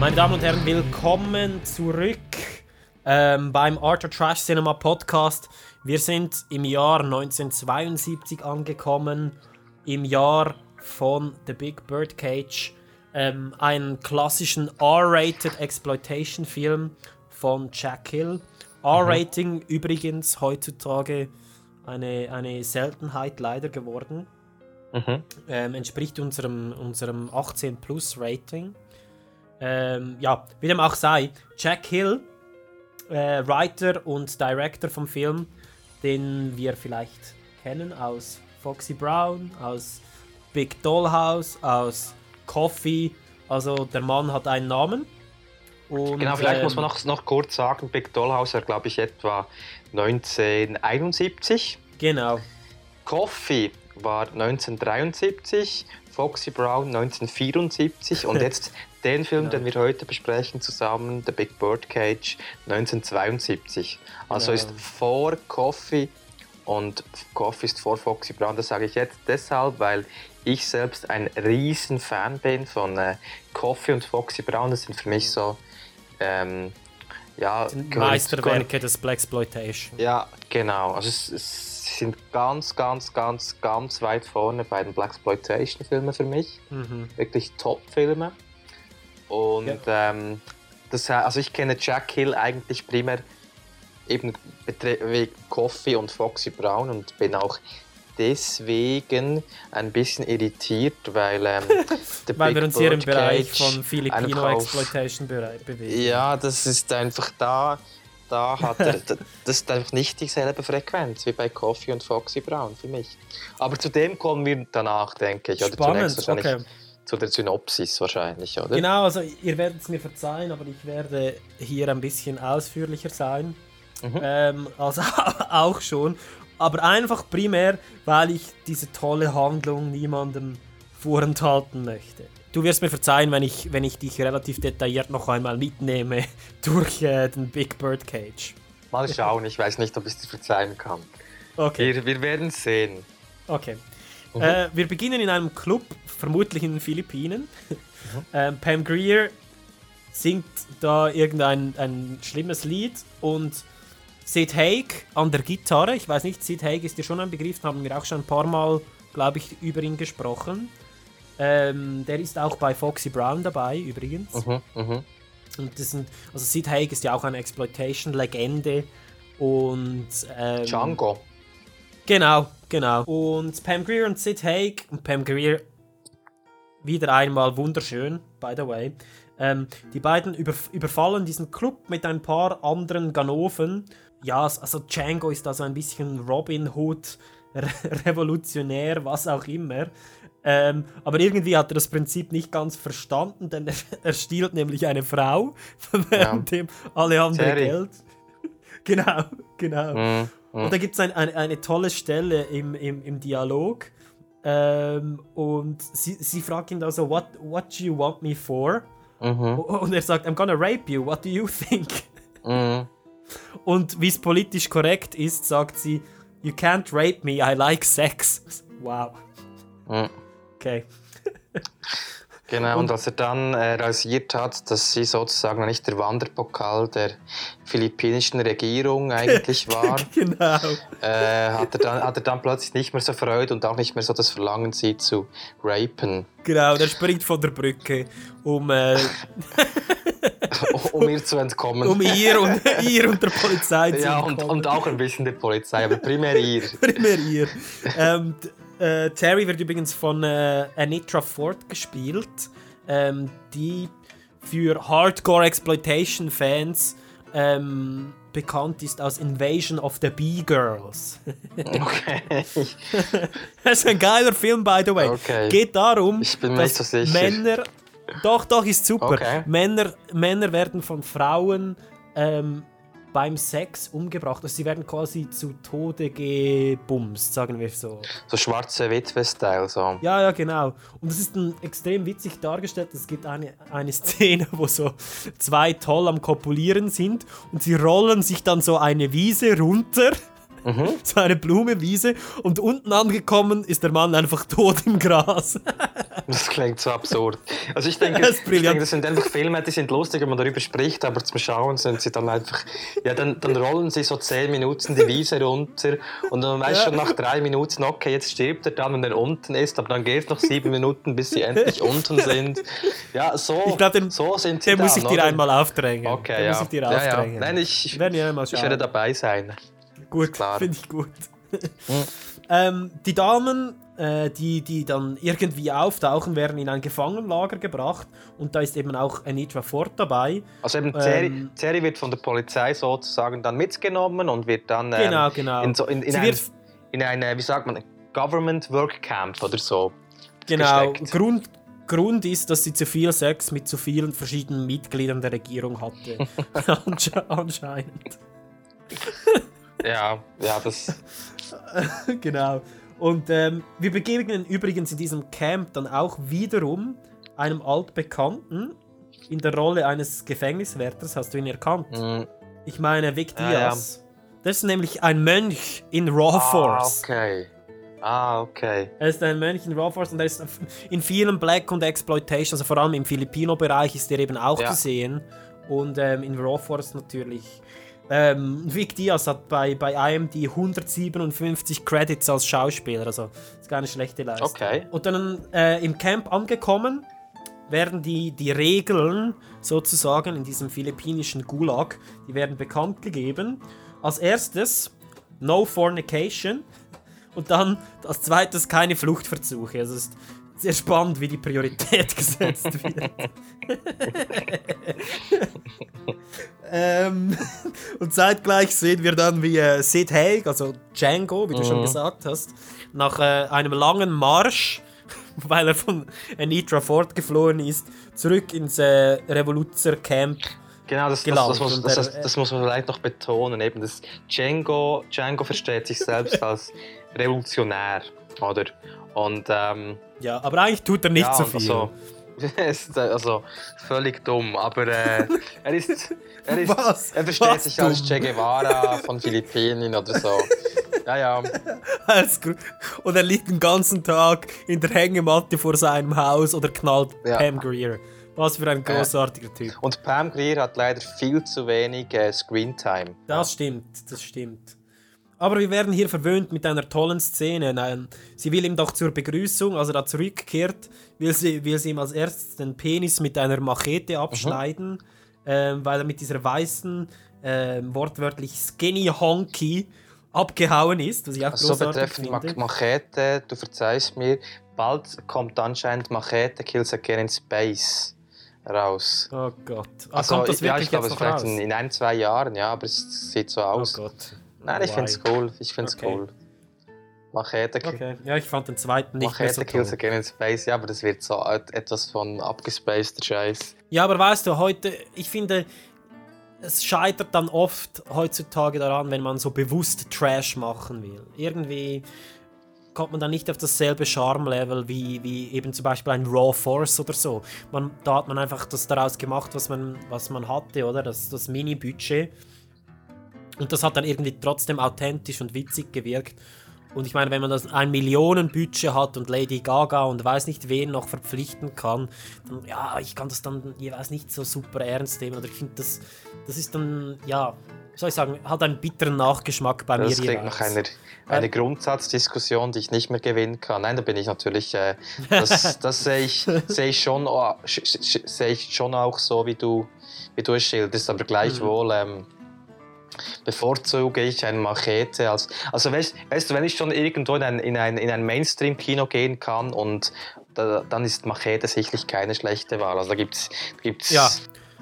Meine Damen und Herren, willkommen zurück ähm, beim Art of Trash Cinema Podcast. Wir sind im Jahr 1972 angekommen, im Jahr von The Big Bird Cage, ähm, einen klassischen R-rated Exploitation-Film von Jack Hill. R-Rating übrigens heutzutage eine, eine Seltenheit leider geworden. Mhm. Ähm, entspricht unserem, unserem 18 Plus Rating. Ähm, ja, wie dem auch sei, Jack Hill, äh, Writer und Director vom Film, den wir vielleicht kennen aus Foxy Brown, aus Big Dollhouse, aus Coffee. Also der Mann hat einen Namen. Und, Genau, vielleicht ähm, muss man noch, noch kurz sagen, Big Dollhouse war, glaube ich, etwa 1971. Genau. Coffee war 1973, Foxy Brown 1974 und jetzt den Film, den wir heute besprechen, zusammen, The Big Bird Cage 1972. Also Genau. ist vor Coffee und Coffee ist vor Foxy Brown. Das sage ich jetzt deshalb, weil ich selbst ein riesen Fan bin von äh, Coffee und Foxy Brown. Das sind für mich so ähm, ja, Meisterwerke des Blaxploitation. ja, genau. Also es, es sind ganz, ganz, ganz, ganz weit vorne bei den Blaxploitation-Filmen für mich. Mhm. Wirklich Top-Filme. Und ähm, das, also ich kenne Jack Hill eigentlich primär eben wegen Coffee und Foxy Brown und bin auch deswegen ein bisschen irritiert, weil ähm, Weil Big wir uns hier im Bereich von Filipino Exploitation bewegen. ja, das ist einfach da. Da hat er, da- das ist einfach nicht dieselbe Frequenz wie bei Coffee und Foxy Brown für mich. Aber zu dem kommen wir danach, denke ich. Oder Spannend, zunächst wahrscheinlich okay. zu der Synopsis wahrscheinlich, oder? Genau, also ihr werdet es mir verzeihen, aber ich werde hier ein bisschen ausführlicher sein. Mhm. Ähm, also auch schon. Aber einfach primär, weil ich diese tolle Handlung niemandem vorenthalten möchte. du wirst mir verzeihen, wenn ich, wenn ich dich relativ detailliert noch einmal mitnehme durch äh, den Big Bird Cage. Mal schauen, ich weiß nicht, ob ich das verzeihen kann. Okay. Wir, wir werden sehen. Okay. Mhm. Äh, wir beginnen in einem Club, vermutlich in den Philippinen. ähm, Pam Greer singt da irgendein ein schlimmes Lied und Sid Haig an der Gitarre. Ich weiß nicht, Sid Haig ist dir schon ein Begriff, haben wir auch schon ein paar Mal, glaube ich, über ihn gesprochen. Ähm, der ist auch bei Foxy Brown dabei, übrigens. Mhm, mhm. Und das sind, also Sid Haig ist ja auch eine Exploitation-Legende und ähm, Django. Genau, genau. Und Pam Greer und Sid Haig und Pam Greer wieder einmal wunderschön, by the way. Ähm, die beiden überf überfallen diesen Club mit ein paar anderen Ganoven. Ja, also Django ist da so ein bisschen Robin Hood, re revolutionär, was auch immer. Ähm, aber irgendwie hat er das Prinzip nicht ganz verstanden, denn er, er stiehlt nämlich eine Frau, währenddem alle haben. Geld. genau, genau. Mhm, mhm. Und da gibt es ein, ein, eine tolle Stelle im, im, im Dialog. Ähm, und sie, sie fragt ihn da so, what, what do you want me for? Mhm. Und er sagt, I'm gonna rape you, what do you think? Mhm. Und wie es politisch korrekt ist, sagt sie, you can't rape me, I like sex. Wow. Mhm. Okay. Genau, und, als er dann äh, realisiert hat, dass sie sozusagen nicht der Wanderpokal der philippinischen Regierung eigentlich war, genau. äh, hat, er dann, hat er dann plötzlich nicht mehr so Freude und auch nicht mehr so das Verlangen, sie zu rapen, Genau, der springt von der Brücke, um, äh, um ihr zu entkommen. um ihr, und, ihr und der Polizei zu Ja, und, entkommen. und auch ein bisschen der Polizei, aber primär ihr. Primär ihr. ähm, äh, Terry wird übrigens von äh, Anitra Ford gespielt, ähm, die für Hardcore-Exploitation-Fans ähm, bekannt ist aus Invasion of the Bee-Girls. Okay. das ist ein geiler Film, by the way. Okay. Geht darum, dass so sicher. Männer... Doch, doch, ist super. Okay. Männer, Männer werden von Frauen ähm, beim Sex umgebracht. Also sie werden quasi zu Tode gebumst, sagen wir so. So schwarze Witwe-Style. So. Ja, ja, genau. Und das ist dann extrem witzig dargestellt. Es gibt eine, eine Szene, wo so zwei toll am Kopulieren sind und sie rollen sich dann so eine Wiese runter. So eine Blumenwiese. Und unten angekommen ist der Mann einfach tot im Gras. Das klingt so absurd. Also ich denke, Das ist ich denke, das sind einfach Filme, die sind lustig, wenn man darüber spricht, aber zum Schauen sind sie dann einfach, ja, dann, dann rollen sie so zehn Minuten die Wiese runter und man weiß Ja. schon nach drei Minuten, okay, jetzt stirbt er dann, wenn er unten ist, aber dann geht es noch sieben Minuten, bis sie endlich unten sind. Ja, so, Ich glaube, den, so sind sie den muss dann, ich dir oder? einmal aufdrängen. Okay, den ja. muss ich dir ja, ja. aufdrängen. Nein, ich, wir einmal ich werde dabei sein. Gut, klar. finde ich gut. ähm, die Damen, äh, die, die dann irgendwie auftauchen, werden in ein Gefangenenlager gebracht und da ist eben auch Anitra Ford dabei. Also eben Ähm, Terry wird von der Polizei sozusagen dann mitgenommen und wird dann ähm, Genau, genau. in, so, in, in, ein, in eine, wie sagt man, Government Work Camp oder so. Genau, gesteckt. Grund, Grund ist, dass sie zu viel Sex mit zu vielen verschiedenen Mitgliedern der Regierung hatte. Ansche anscheinend. Ja, ja, das. genau. Und ähm, wir begegnen übrigens in diesem Camp dann auch wiederum einem altbekannten in der Rolle eines Gefängniswärters. Hast du ihn erkannt? Ich meine Vic Mm. Ja, ja. Diaz. Das ist nämlich ein Mönch in Raw Force. Ah, okay. Ah, okay. Er ist ein Mönch in Raw Force und er ist in vielen Black- und Exploitation, also vor allem im Filipino-Bereich ist er eben auch Ja. zu sehen. Und ähm, in Raw Force natürlich. Ähm, Vic Diaz hat bei, bei IMD 157 Credits als Schauspieler, also ist keine schlechte Leistung. Okay. Und dann äh, im Camp angekommen, werden die, die Regeln sozusagen in diesem philippinischen Gulag, die werden bekannt gegeben. Als erstes No Fornication und dann als zweites keine Fluchtversuche. Also es ist sehr spannend, wie die Priorität gesetzt wird. ähm, und zeitgleich sehen wir dann, wie äh, Sid Haig, also Django, wie du schon Mhm. gesagt hast, nach äh, einem langen Marsch, weil er von Anitra Ford geflohen ist, zurück ins äh, Revoluzzer-Camp Genau, das, das, das, muss, das muss man vielleicht noch betonen. Eben, das Django, Django versteht sich selbst als Revolutionär, oder? Und ähm, Ja, aber eigentlich tut er nicht ja, so viel. Also, ist, äh, also völlig dumm, aber äh, er ist, er ist, Was? er versteht Was sich als dumm? Che Guevara von Philippinen oder so. Ja, ja. Alles gut. Und er liegt den ganzen Tag in der Hängematte vor seinem Haus oder knallt Ja. Pam Greer. Was für ein großartiger Typ. Und Pam Grier hat leider viel zu wenig äh, Screentime. Das stimmt, das stimmt. Aber wir werden hier verwöhnt mit einer tollen Szene. Nein, sie will ihm doch zur Begrüßung, als er da zurückkehrt, will sie, will sie ihm als erstes den Penis mit einer Machete abschneiden, ähm, weil er mit dieser weißen, ähm, wortwörtlich Skinny Honky abgehauen ist, was ich auch Also so großartig betreffend Ma finde. Machete, du verzeihst mir, bald kommt anscheinend Machete Kills Again in Space raus. Oh Gott. Ah, Also, kommt das ja, wirklich ich glaube, jetzt es noch vielleicht raus? in, in ein, zwei Jahren, ja, aber es sieht so aus. Oh Gott. Nein, ich finde es cool. Ich finde es Okay. cool. Machete, Okay. Ja, ich fand den zweiten nicht Machete so Kills toll. Again in Space, ja, aber das wird so et- etwas von abgespaceder Scheiß. Ja, aber weißt du, heute, ich finde, es scheitert dann oft heutzutage daran, wenn man so bewusst Trash machen will. Irgendwie kommt man dann nicht auf dasselbe Charme-Level wie, wie eben zum Beispiel ein Raw Force oder so. Man, da hat man einfach das daraus gemacht, was man, was man hatte, oder? Das, das Mini-Budget. Und das hat dann irgendwie trotzdem authentisch und witzig gewirkt. Und ich meine, wenn man das ein Millionenbudget hat und Lady Gaga und weiß nicht wen noch verpflichten kann, dann, ja, ich kann das dann jeweils nicht so super ernst nehmen. Oder ich finde, das, das ist dann, ja, soll ich sagen, hat einen bitteren Nachgeschmack bei Das mir klingt jeweils. nach einer, einer Grundsatzdiskussion, die ich nicht mehr gewinnen kann. Nein, da bin ich natürlich, äh, das, das sehe ich, sehe ich, schon, oh, sehe ich schon auch so, wie du, wie du es schilderst, aber gleichwohl ähm, bevorzuge ich ein Machete als. Also, weißt, weißt du, wenn ich schon irgendwo in ein, in ein, in ein Mainstream-Kino gehen kann und da, dann ist Machete sicherlich keine schlechte Wahl. Also, da gibt es. Gibt's, Ja,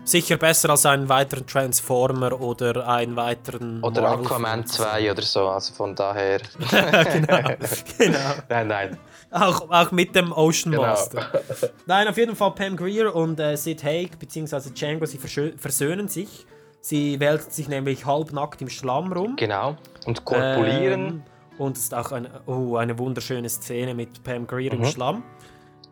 sicher besser als einen weiteren Transformer oder einen weiteren. Oder Marvel-Film Aquaman zu sagen. 2 oder so, also von daher. genau, genau. Nein, nein. Auch, auch mit dem Ocean Genau. Master. Nein, auf jeden Fall Pam Greer und äh, Sid Haig bzw. Django, sie versöhnen sich. Sie wälzt sich nämlich halbnackt im Schlamm rum. Genau. Und korpulieren. Ähm, und es ist auch eine, oh, eine wunderschöne Szene mit Pam Greer im Mhm. Schlamm.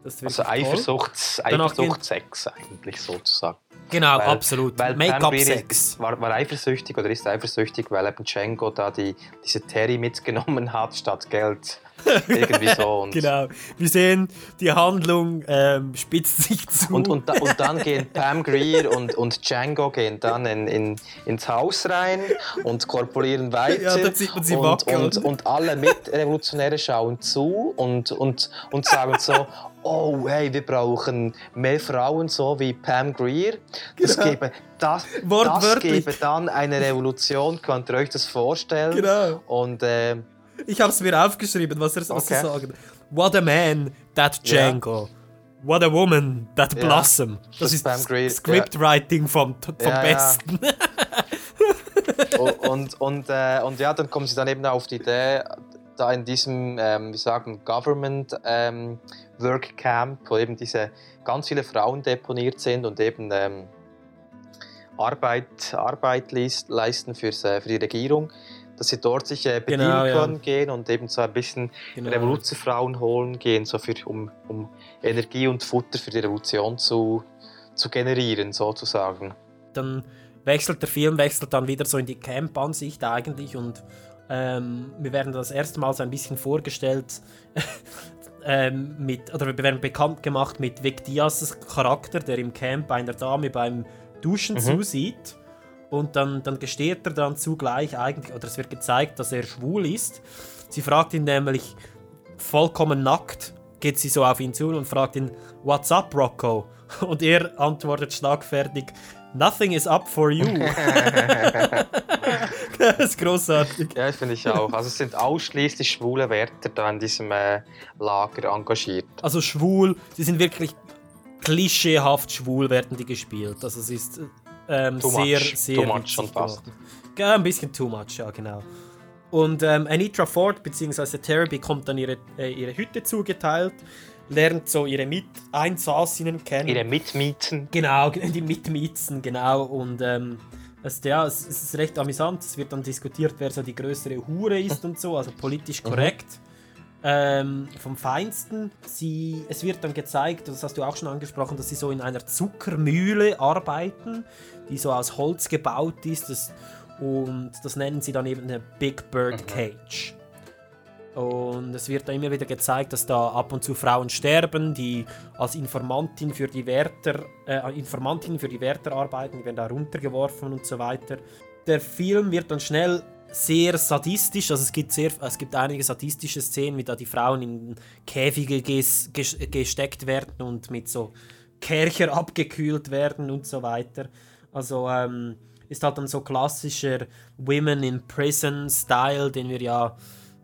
Das Also. Eifersuchts, Eifersuchtsex eigentlich sozusagen. Genau, absolut. Weil Pam Make-up-Sex. War, war eifersüchtig oder ist eifersüchtig, weil eben Django da die, diese Terry mitgenommen hat statt Geld. Irgendwie so. Genau. Wir sehen, die Handlung ähm, spitzt sich zu. und, und, und dann gehen Pam Greer und, und Django gehen dann in, in, ins Haus rein und korpulieren weiter. Ja, dann sieht man sie und, wackeln. und, und alle Mitrevolutionäre schauen zu und, und, und sagen so, oh hey, wir brauchen mehr Frauen so wie Pam Greer. Das, Genau. gebe, das, das gebe dann eine Revolution, könnt ihr euch das vorstellen? Genau. Und äh, Ich habe es mir aufgeschrieben, was er Okay. sagen. What a man, that Django. What a woman, that Ja. Blossom. Das, Das ist Pam Grier, Scriptwriting vom, vom Ja, ja. Besten. und, und, und, äh, und ja, dann kommen sie dann eben auf die Idee, da in diesem, ähm, wir sagen, Government ähm, Work Camp, wo eben diese ganz viele Frauen deponiert sind und eben ähm, Arbeit, Arbeit leist, leisten äh, für die Regierung, dass sie dort sich äh, bedienen Genau, ja. können gehen und eben so ein bisschen Genau. Revoluzerfrauen holen gehen, so für, um, um Energie und Futter für die Revolution zu, zu generieren, sozusagen. dann wechselt der Film wechselt dann wieder so in die Camp-Ansicht eigentlich und ähm, wir werden das erste Mal so ein bisschen vorgestellt ähm, mit, oder wir werden bekannt gemacht mit Vic Diaz' Charakter, der im Camp einer Dame beim Duschen Mhm. zusieht und dann, dann gesteht er dann zugleich eigentlich, oder es wird gezeigt, dass er schwul ist. Sie fragt ihn nämlich vollkommen nackt, geht sie so auf ihn zu und fragt ihn, What's up, Rocco? Und er antwortet schlagfertig, Nothing is up for you. das ist großartig. Ja, finde ich auch. Also es sind ausschließlich schwule Wärter da in diesem äh, Lager engagiert. Also schwul, sie sind wirklich klischeehaft schwul, werden die gespielt. Also es ist ähm, Too sehr, much. sehr Too much schon fast. Ja, ein bisschen too much, ja, genau. Und ähm, Anitra Ford bzw. Terry bekommt dann ihre, äh, ihre Hütte zugeteilt, lernt so ihre Miteinsassinnen kennen. Ihre Mitmieten. Genau, die Mitmiezen, genau. Und ähm, es, ja, es, es ist recht amüsant. Es wird dann diskutiert, wer so die größere Hure ist und so, also politisch Mhm. korrekt. ähm, vom Feinsten. Sie, es wird dann gezeigt, das hast du auch schon angesprochen, dass sie so in einer Zuckermühle arbeiten, die so aus Holz gebaut ist. Das, und das nennen sie dann eben eine Big Bird Cage. Und es wird da immer wieder gezeigt, dass da ab und zu Frauen sterben, die als Informantin für die Wärter, äh, Informantin für die Wärter arbeiten, die werden da runtergeworfen und so weiter. Der Film wird dann schnell sehr sadistisch, also es gibt, sehr, es gibt einige sadistische Szenen, wie da die Frauen in Käfige ges, ges, gesteckt werden und mit so Kercher abgekühlt werden und so weiter. Also ähm, ist halt dann so klassischer Women in Prison Style, den wir ja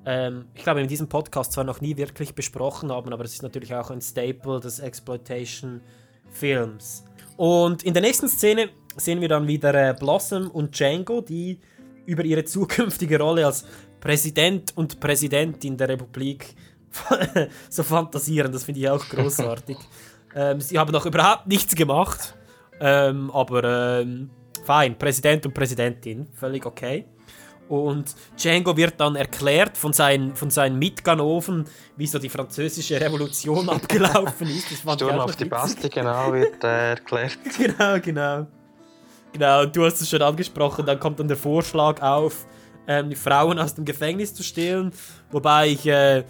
ähm, ich glaube, in diesem Podcast zwar noch nie wirklich besprochen haben, aber es ist natürlich auch ein Staple des Exploitation-Films. Und in der nächsten Szene sehen wir dann wieder äh, Blossom und Django, die über ihre zukünftige Rolle als Präsident und Präsidentin der Republik so fantasieren. Das finde ich auch großartig. ähm, sie haben noch überhaupt nichts gemacht, ähm, aber ähm, fein, Präsident und Präsidentin, völlig okay. Und Django wird dann erklärt von seinen, von seinen Mitganoven, wie so die französische Revolution abgelaufen ist. Das Sturm auf die Bastille, genau, wird äh, erklärt. genau, genau. Genau, du hast es schon angesprochen, dann kommt dann der Vorschlag auf, ähm, die Frauen aus dem Gefängnis zu stehlen, wobei ich äh,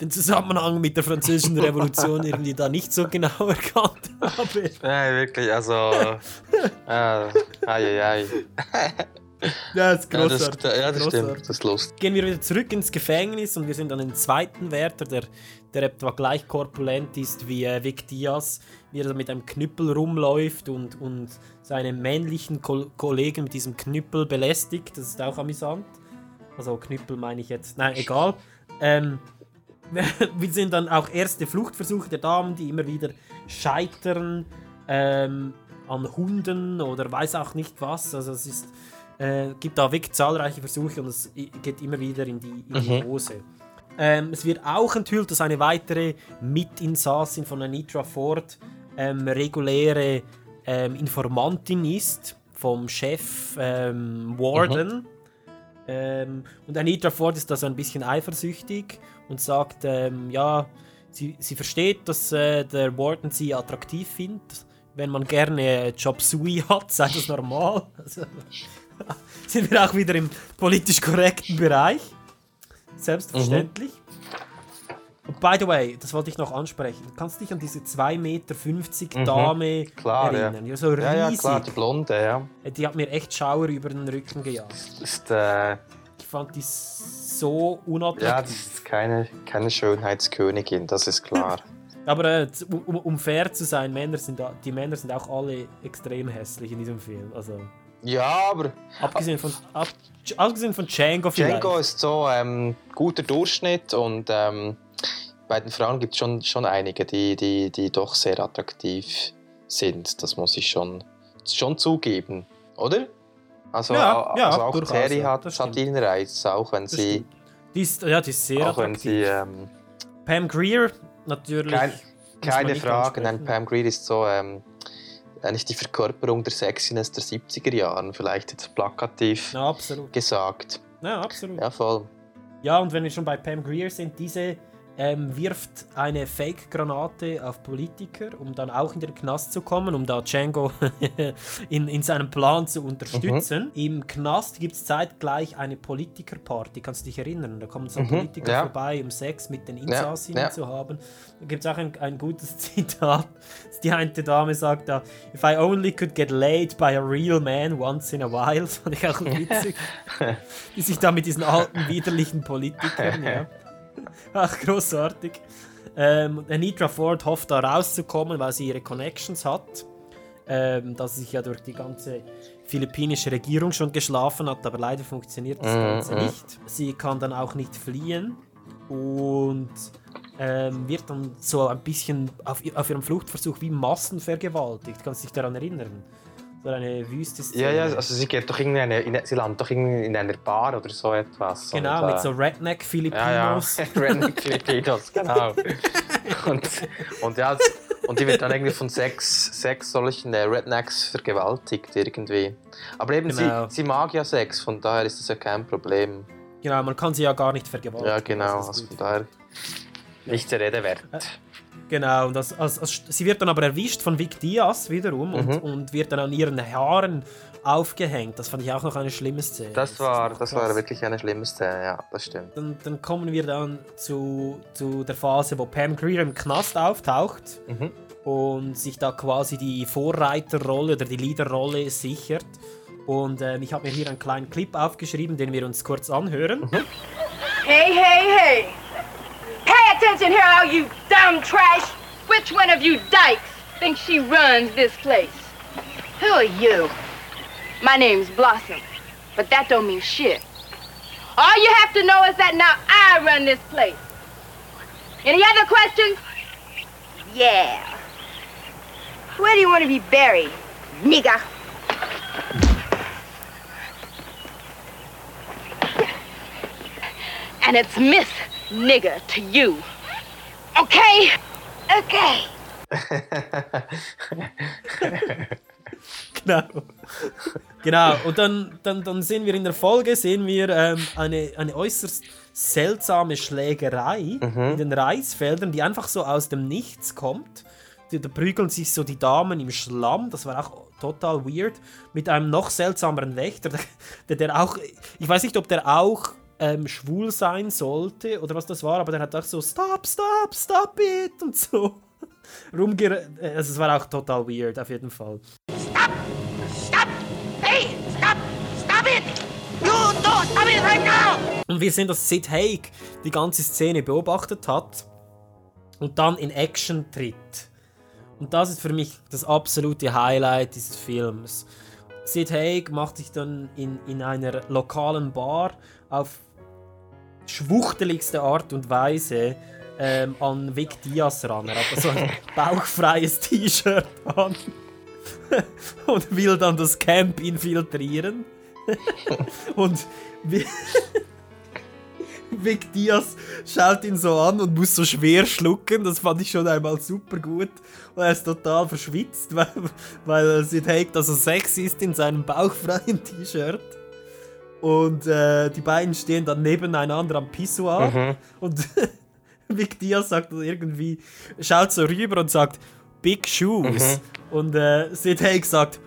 den Zusammenhang mit der französischen Revolution irgendwie da nicht so genau erkannt habe. Nein, wirklich, also. äh, ai, ai, ai. Ja, das ist großartig. Ja, das, ja, das stimmt, das ist lustig. Gehen wir wieder zurück ins Gefängnis und wir sind an den zweiten Wärter, der, der etwa gleich korpulent ist wie äh, Vic Diaz, wie er mit einem Knüppel rumläuft und, und seine männlichen Ko Kollegen mit diesem Knüppel belästigt. Das ist auch amüsant. Also Knüppel meine ich jetzt. Nein, egal. Ähm, wir sind dann auch erste Fluchtversuche der Damen, die immer wieder scheitern ähm, an Hunden oder weiß auch nicht was. Also es ist äh, gibt da wirklich zahlreiche Versuche und es geht immer wieder in die, in die Mhm. Hose. Ähm, es wird auch enthüllt, dass eine weitere Mitinsassin von Anitra Ford ähm, reguläre ähm, Informantin ist vom Chef ähm, Warden. Ähm, und Anitra Ford ist da so ein bisschen eifersüchtig und sagt, ähm, ja, sie, sie versteht, dass äh, der Warden sie attraktiv findet. Wenn man gerne Job Sui hat, sei das normal. Also, sind wir auch wieder im politisch korrekten Bereich. Selbstverständlich. Und by the way, das wollte ich noch ansprechen. Kannst du dich an diese 2,50 Meter Mhm. Dame Klar, ja. erinnern? Ja. so riesig. Ja, ja, klar, die Blonde, ja. Die hat mir echt Schauer über den Rücken gejagt. Ist, äh, Ich fand die so ja, unattraktiv. das ist keine, keine Schönheitskönigin, das ist klar. Aber äh, um, um fair zu sein, Männer sind, die Männer sind auch alle extrem hässlich in diesem Film. Also, Ja, aber abgesehen von, ab, abgesehen von Django vielleicht. Django ist so ähm, guter Durchschnitt und ähm, bei den Frauen gibt es schon, schon einige, die, die, die doch sehr attraktiv sind. Das muss ich schon, schon zugeben, oder? Also, Ja, ja, also auch Terry hat, hat ihren Reiz, auch wenn Das sie, stimmt. Die ist, ja, die ist sehr auch wenn attraktiv. sie ähm, Pam Greer, natürlich. kein, keine Frage, nein. Pam Greer ist so ähm, eigentlich die Verkörperung der Sexiness der 70er Jahren, vielleicht jetzt plakativ Ja, gesagt. Ja, absolut. Ja, voll. Ja, und wenn wir schon bei Pam Greer sind, diese ähm, wirft eine Fake-Granate auf Politiker, um dann auch in den Knast zu kommen, um da Django in, in seinem Plan zu unterstützen. Im Knast gibt es zeitgleich eine Politiker-Party, kannst du dich erinnern? Da kommen so Mhm, Politiker ja. vorbei, um Sex mit den Insassinnen ja. zu haben. Da gibt es auch ein, ein gutes Zitat. Die eine Dame sagt da, If I only could get laid by a real man once in a while, fand ich auch witzig. die sich da mit diesen alten, widerlichen Politikern, ja. Ach, großartig. Ähm, Anitra Ford hofft da rauszukommen, weil sie ihre Connections hat. Ähm, dass sie sich ja durch die ganze philippinische Regierung schon geschlafen hat, aber leider funktioniert das Mhm, Ganze mhm. nicht. Sie kann dann auch nicht fliehen und ähm, wird dann so ein bisschen auf, auf ihrem Fluchtversuch wie massenvergewaltigt. Kannst du dich daran erinnern? So eine wüste Szene. Ja, ja, also sie geht doch irgendwie in eine, in, sie landet doch irgendwie in einer Bar oder so etwas. Genau, und, mit äh, so Ja, ja, Redneck-Filipinos. Redneck Filipinos, genau. und, und ja, und die wird dann irgendwie von sechs, sechs solchen äh, Rednecks vergewaltigt irgendwie. Aber eben, Genau. sie, sie mag ja Sex, von daher ist das ja kein Problem. Genau, man kann sie ja gar nicht vergewaltigen. Ja, genau. Also gut. von daher nicht der Rede wert. Genau, und das, als, als, sie wird dann aber erwischt von Vic Diaz wiederum und, Mhm. und wird dann an ihren Haaren aufgehängt. Das fand ich auch noch eine schlimme Szene. Das war, das war wirklich eine schlimme Szene, ja, das stimmt. Dann, dann kommen wir dann zu, zu der Phase, wo Pam Grier im Knast auftaucht Mhm. und sich da quasi die Vorreiterrolle oder die Leaderrolle sichert. Und ähm, ich habe mir hier einen kleinen Clip aufgeschrieben, den wir uns kurz anhören. Mhm. Hey, hey, hey! Pay attention here, all you dumb trash! Which one of you dykes thinks she runs this place? Who are you? My name's Blossom, but that don't mean shit. All you have to know is that now I run this place. Any other questions? Yeah. Where do you want to be buried, nigga? And it's Miss Nigger to you. Okay? Okay. Genau. genau, und dann, dann, dann sehen wir in der Folge sehen wir, ähm, eine, eine äußerst seltsame Schlägerei Mhm. in den Reisfeldern, die einfach so aus dem Nichts kommt. Da, da prügeln sich so die Damen im Schlamm, das war auch total weird, mit einem noch seltsameren Wächter, der, der auch, ich weiß nicht, ob der auch ähm, schwul sein sollte oder was das war, aber der hat auch so Stop, stop, stop it und so rumger... Also es war auch total weird, auf jeden Fall. Hey, stop! Stop it! You don't stop it right now! Und wir sehen, dass Sid Haig die ganze Szene beobachtet hat und dann in Action tritt. Und das ist für mich das absolute Highlight dieses Films. Sid Haig macht sich dann in, in einer lokalen Bar auf schwuchteligste Art und Weise ähm, an Vic Diaz ran. Er hat so ein bauchfreies T-Shirt an und will dann das Camp infiltrieren. und Vic Diaz schaut ihn so an und muss so schwer schlucken. Das fand ich schon einmal super gut. Und er ist total verschwitzt, weil, weil Sid Haig da so sexy ist in seinem bauchfreien T-Shirt. Und äh, die beiden stehen dann nebeneinander am Pissoir. Mhm. Und Vic Diaz sagt dann irgendwie, schaut so rüber und sagt, Big Shoes. Und äh, Sid Haig sagt,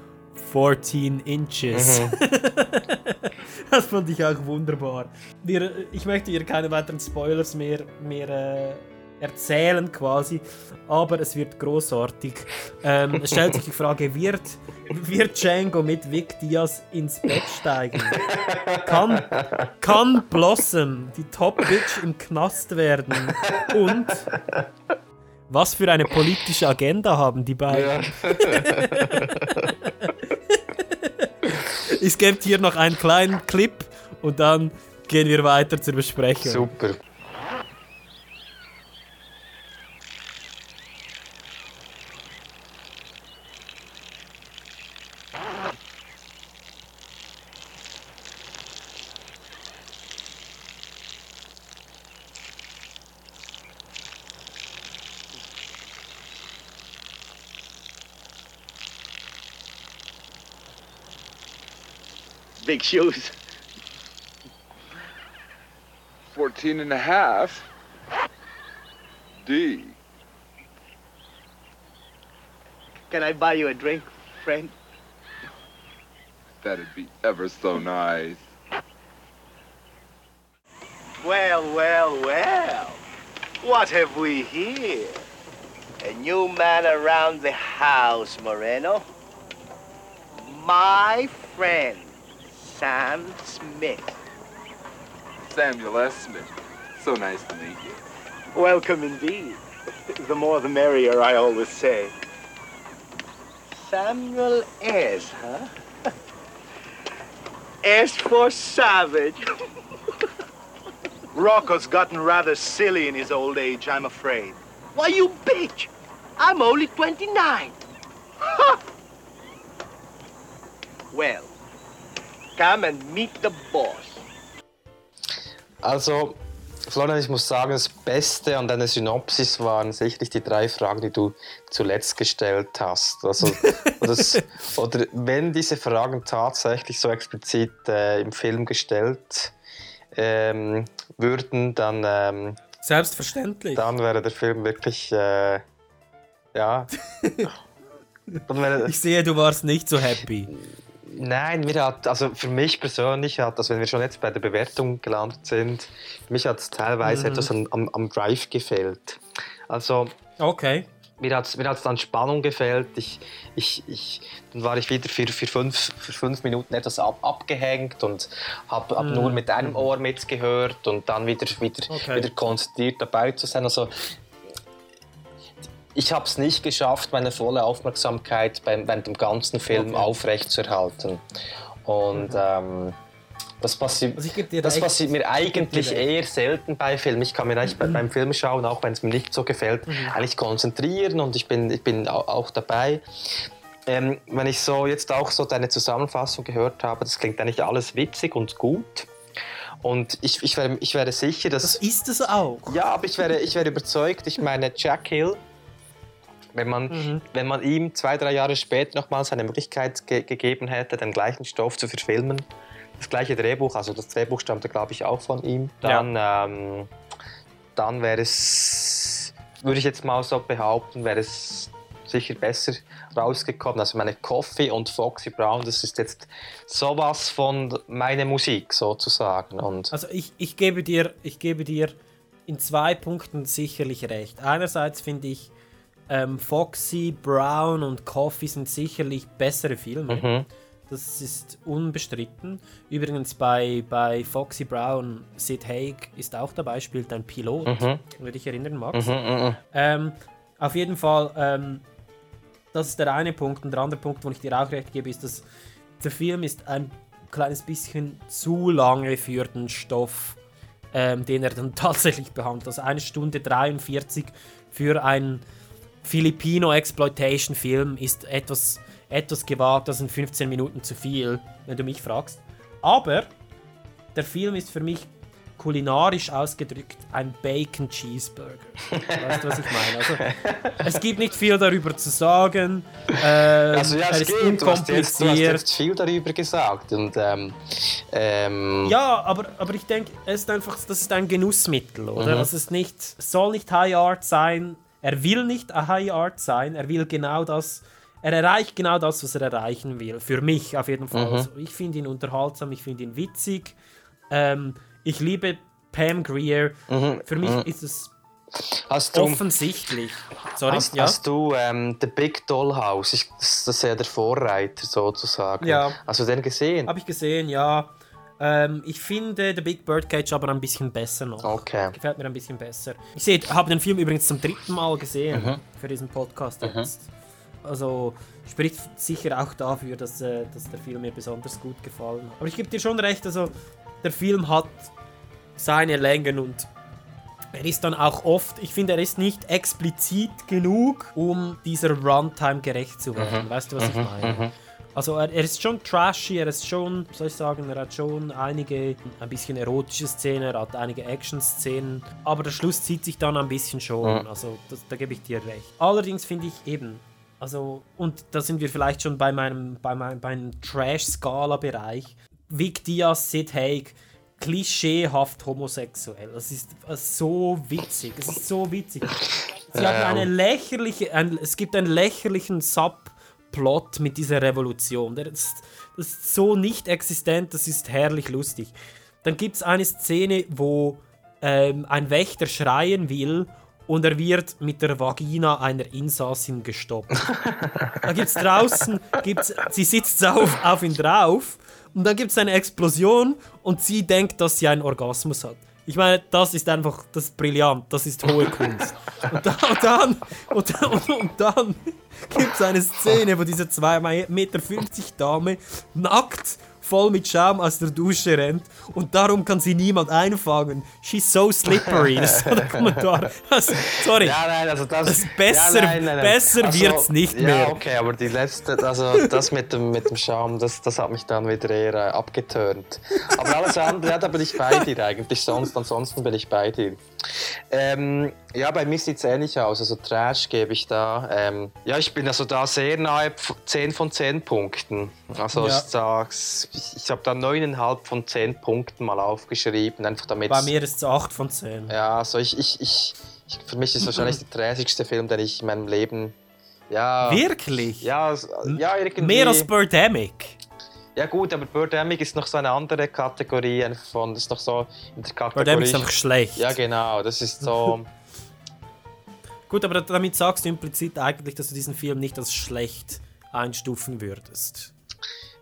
14 Inches. Mhm. das fand ich auch wunderbar. Wir, ich möchte hier keine weiteren Spoilers mehr, mehr äh, erzählen quasi, aber es wird großartig. Ähm, es stellt sich die Frage, wird, wird Django mit Vic Diaz ins Bett steigen? Kann, kann Blossom die Top-Bitch im Knast werden? Und was für eine politische Agenda haben die beiden? es gibt hier noch einen kleinen Clip und dann gehen wir weiter zur Besprechung. Super. Big shoes. 14 and a half. D. Can I buy you a drink, friend? That'd be ever so nice. Well, well, well. What have we here? A new man around the house, Moreno. My friend, Sam Smith. Samuel S. Smith. So nice to meet you. Welcome indeed. The more the merrier, I always say. Samuel S., huh? S for savage. Rocco's gotten rather silly in his old age, I'm afraid. Why, you bitch! I'm only 29. Ha! Well, come and meet the boss. Also, Florian, ich muss sagen, das Beste an deiner Synopsis waren sicherlich die drei Fragen, die du zuletzt gestellt hast. Also, oder, es- oder wenn diese Fragen tatsächlich so explizit äh, im Film gestellt ähm, würden, dann, ähm, Selbstverständlich. dann wäre der Film wirklich, äh, ja. dann wäre, Ich sehe, du warst nicht so happy. Nein, mir hat, also für mich persönlich hat, also wenn wir schon jetzt bei der Bewertung gelandet sind, mich hat es teilweise Mhm. etwas am, am, Drive gefehlt. Also Okay. mir hat es mir hat's dann Spannung gefehlt. Ich, ich, ich, dann war ich wieder für, für, fünf, für fünf Minuten etwas ab, abgehängt und habe hab Mhm. nur mit einem Ohr mitgehört und dann wieder, wieder, Okay. wieder konzentriert dabei zu sein. Also, ich habe es nicht geschafft, meine volle Aufmerksamkeit beim, während dem ganzen Film aufrechtzuerhalten. Und ähm, das, passi Also das passiert mir eigentlich eher selten bei Filmen. Ich kann mir eigentlich bei, beim Filmschauen, auch wenn es mir nicht so gefällt, Mhm. eigentlich konzentrieren und ich bin, ich bin au- auch dabei. Ähm, wenn ich so jetzt auch so deine Zusammenfassung gehört habe, das klingt eigentlich alles witzig und gut. Und ich, ich, wäre, ich wäre sicher, dass. Das ist es auch. Ja, aber ich wäre, ich wäre überzeugt, ich meine, Jack Hill, wenn man, Mhm. wenn man ihm zwei, drei Jahre später nochmals eine Möglichkeit ge gegeben hätte, den gleichen Stoff zu verfilmen, das gleiche Drehbuch, also das Drehbuch stammte, glaube ich, auch von ihm, dann, ähm, dann wäre es, würde ich jetzt mal so behaupten, wäre es sicher besser rausgekommen. Also meine Coffee und Foxy Brown, das ist jetzt sowas von meine Musik sozusagen. Und Also ich, ich, gebe dir, ich gebe dir in zwei Punkten sicherlich recht. Einerseits finde ich, ähm, Foxy, Brown und Coffee sind sicherlich bessere Filme. Mhm. Das ist unbestritten. Übrigens bei, bei Foxy Brown, Sid Haig ist auch dabei, spielt ein Pilot, Mhm. wenn du dich erinnern magst. Mhm, mhm. Ähm, auf jeden Fall, ähm, das ist der eine Punkt. Und der andere Punkt, wo ich dir auch recht gebe, ist, dass der Film ist ein kleines bisschen zu lange für den Stoff, ähm, den er dann tatsächlich behandelt. Also eine Stunde 43 für einen Filipino-Exploitation-Film ist etwas, etwas gewagt, das sind 15 Minuten zu viel, wenn du mich fragst. Aber der Film ist für mich kulinarisch ausgedrückt ein Bacon Cheeseburger. Weißt du, was ich meine? Also, es gibt nicht viel darüber zu sagen. Ähm, Also ja, es ist geht. Du hast, jetzt, du hast jetzt viel darüber gesagt. Und, ähm, ähm, Ja, aber, aber ich denke, es ist einfach, das ist ein Genussmittel, oder? Mhm. Es ist nicht, es soll nicht High Art sein. Er will nicht High Art sein. Er will genau das. Er erreicht genau das, was er erreichen will. Für mich auf jeden Fall. Mhm. Also ich finde ihn unterhaltsam, ich finde ihn witzig. Ähm, ich liebe Pam Greer. Für mich mhm. ist es Hast du, offensichtlich. Sorry, hast, ja. hast du ähm, The Big Dollhouse? Das, das ist ja der Vorreiter sozusagen. Ja. Hast du den gesehen? Habe ich gesehen, ja. Ähm, ich finde The Big Birdcage aber ein bisschen besser noch. Okay. Gefällt mir ein bisschen besser. Ich sehe, habe den Film übrigens zum dritten Mal gesehen Mhm. für diesen Podcast Mhm. jetzt. Also spricht sicher auch dafür, dass, äh, dass der Film mir besonders gut gefallen hat. Aber ich gebe dir schon recht, also der Film hat seine Längen und er ist dann auch oft, ich finde, er ist nicht explizit genug, um dieser Runtime gerecht zu werden. Mhm. Weißt du, was ich Mhm. meine? Also er, er ist schon trashy, er ist schon, soll ich sagen, er hat schon einige ein bisschen erotische Szenen, er hat einige Action-Szenen, aber der Schluss zieht sich dann ein bisschen schon, Mhm. also das, da gebe ich dir recht. Allerdings finde ich eben, also und da sind wir vielleicht schon bei meinem, bei meinem, beim Trash-Skala-Bereich, Vic Diaz, Sid Haig, klischeehaft homosexuell. Das ist so witzig, es ist so witzig. Sie haben eine Ähm. lächerliche, ein, es gibt einen lächerlichen Subplot mit dieser Revolution. Der ist, das ist so nicht existent, das ist herrlich lustig. Dann gibt es eine Szene, wo ähm, ein Wächter schreien will und er wird mit der Vagina einer Insassin gestoppt. da gibt es draußen, gibt's, sie sitzt auf, auf ihn drauf und dann gibt es eine Explosion und sie denkt, dass sie einen Orgasmus hat. Ich meine, das ist einfach, das ist brillant, das ist hohe Kunst. Und, da, und dann, und, dann- und, und dann gibt es eine Szene, wo diese 2,50 Meter Dame nackt voll mit Schaum aus der Dusche rennt und darum kann sie niemand einfangen. She's so slippery. Das ist so der Kommentar. Also, sorry. Ja, nein, also das, Das besser- ja, nein, nein, nein. besser also, wird's nicht ja, mehr. okay, aber die letzte, also das mit dem, mit dem Schaum, das, das hat mich dann wieder eher äh, abgeturnt. Aber alles andere, ja, da bin ich bei dir eigentlich. Sonst, ansonsten bin ich bei dir. Ähm, ja, bei mir sieht es ähnlich aus. Also Trash gebe ich da. Ähm, ja, ich bin also da sehr nahe 10 von 10 Punkten. Also Ja. ich sag's, ich, habe da 9,5 von 10 Punkten mal aufgeschrieben, einfach damit. Bei mir ist es 8 von 10. Ja, also ich, ich, ich, ich für mich ist es wahrscheinlich der trashigste Film, den ich in meinem Leben. Ja. Wirklich? Ja, s- ja irgendwie. Mehr als Birdemic. Ja gut, aber Birdemic ist noch so eine andere Kategorie von, das ist noch so in der Kategorie. Birdemic ist einfach schlecht. Ja genau, das ist so. Gut, aber damit sagst du implizit eigentlich, dass du diesen Film nicht als schlecht einstufen würdest.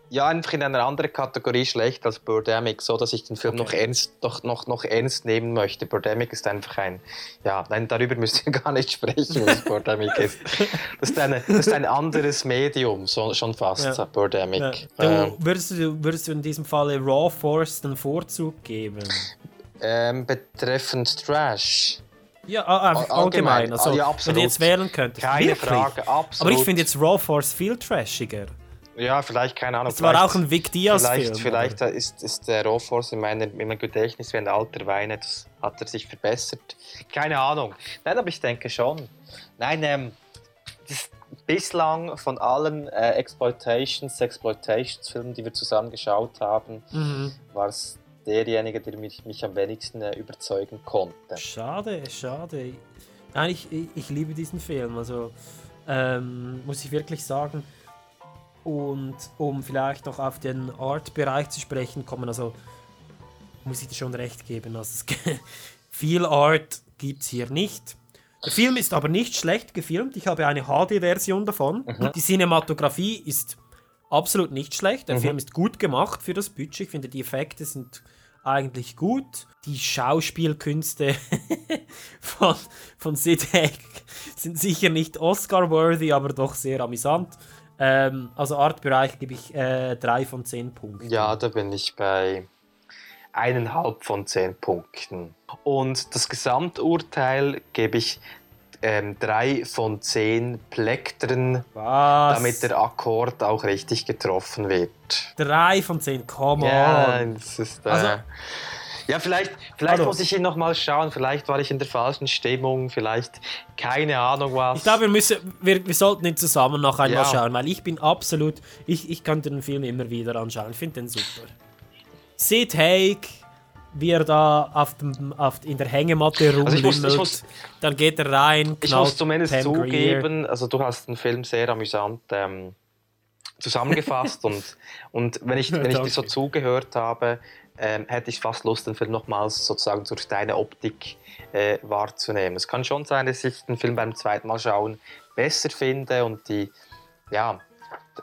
Ja, einfach in einer anderen Kategorie schlecht als Birdemic, so dass ich den Film noch ernst, doch noch, noch ernst nehmen möchte. Birdemic ist einfach ein, ja, nein, darüber müssen wir gar nicht sprechen, was Birdemic ist. Das ist, eine, das ist ein anderes Medium, so, schon fast, Ja. Birdemic. Ja. Du, würdest, du, würdest du in diesem Falle Raw Force den Vorzug geben? ähm, betreffend Trash. Ja, ah, All- allgemein. allgemein. Also, Ah, ja, wenn du jetzt wählen könntest. Keine Wirklich? Frage, absolut. Aber ich finde jetzt Raw Force viel trashiger. Ja, vielleicht, keine Ahnung. Es war auch ein Vic Diaz-Film, Vielleicht, vielleicht ist, ist der Raw Force in meinem, in meinem Gedächtnis wie ein alter Wein, das hat er sich verbessert. Keine Ahnung. Nein, aber ich denke schon. Nein, ähm, das, bislang von allen äh, Exploitations, Exploitations-Filmen, die wir zusammen geschaut haben, Mhm. war es derjenige, der mich, mich am wenigsten äh, überzeugen konnte. Schade, schade. Nein, ich, ich, ich liebe diesen Film. Also ähm, muss ich wirklich sagen. Und um vielleicht noch auf den Art-Bereich zu sprechen kommen, also muss ich dir schon recht geben. Also es, viel Art gibt es hier nicht. Der Film ist aber nicht schlecht gefilmt. Ich habe eine HD-Version davon. Mhm. Die Cinematografie ist absolut nicht schlecht. Der Mhm. Film ist gut gemacht für das Budget. Ich finde, die Effekte sind eigentlich gut. Die Schauspielkünste von, von Sid Haig sind sicher nicht Oscar-worthy, aber doch sehr amüsant. Ähm, also Artbereich gebe ich äh, drei von zehn Punkten. Ja, da bin ich bei eineinhalb von zehn Punkten. Und das Gesamturteil gebe ich ähm, drei von zehn Plektren, Was? damit der Akkord auch richtig getroffen wird. Drei von zehn, come Ja, on. das ist, äh, Also- ja, vielleicht, vielleicht Hallo. muss ich ihn noch mal schauen. Vielleicht war ich in der falschen Stimmung. Vielleicht keine Ahnung was. Ich glaube, wir, müssen, wir, wir sollten ihn zusammen noch einmal Ja. schauen, weil ich bin absolut, ich, ich kann den Film immer wieder anschauen. Ich finde den super. Sid Haig, wie er da auf dem, auf, in der Hängematte Also muss- rumlümmelt, muss- dann geht er rein, Ich muss zumindest Pam zugeben, also du hast den Film sehr amüsant ähm, zusammengefasst und, und wenn ich, wenn ich dir so zugehört habe, ähm, hätte ich fast Lust, den Film nochmals sozusagen durch deine Optik äh, wahrzunehmen. Es kann schon sein, dass ich den Film beim zweiten Mal schauen besser finde und die, ja,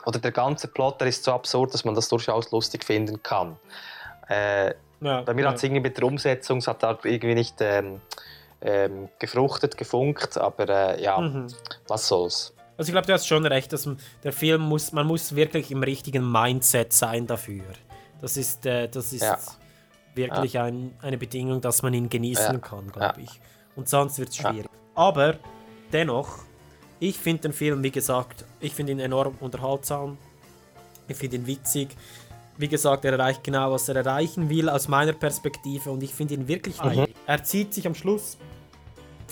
oder der ganze Plot, der ist so absurd, dass man das durchaus lustig finden kann. Äh, Ja, bei mir ja. hat es irgendwie mit der Umsetzung, es hat da irgendwie nicht ähm, ähm, gefruchtet, gefunkt, aber äh, ja, Mhm. was soll's. Also ich glaube, du hast schon recht, dass man, der Film muss, man muss wirklich im richtigen Mindset sein dafür. Das ist, äh, das ist Ja. wirklich Ein, eine Bedingung, dass man ihn genießen Ja. kann, glaube Ja. ich. Und sonst wird es Ja. schwierig. Aber dennoch, ich finde den Film, wie gesagt, ich finde ihn enorm unterhaltsam. Ich finde ihn witzig. Wie gesagt, er erreicht genau, was er erreichen will, aus meiner Perspektive. Und ich finde ihn wirklich Mhm. Er zieht sich am Schluss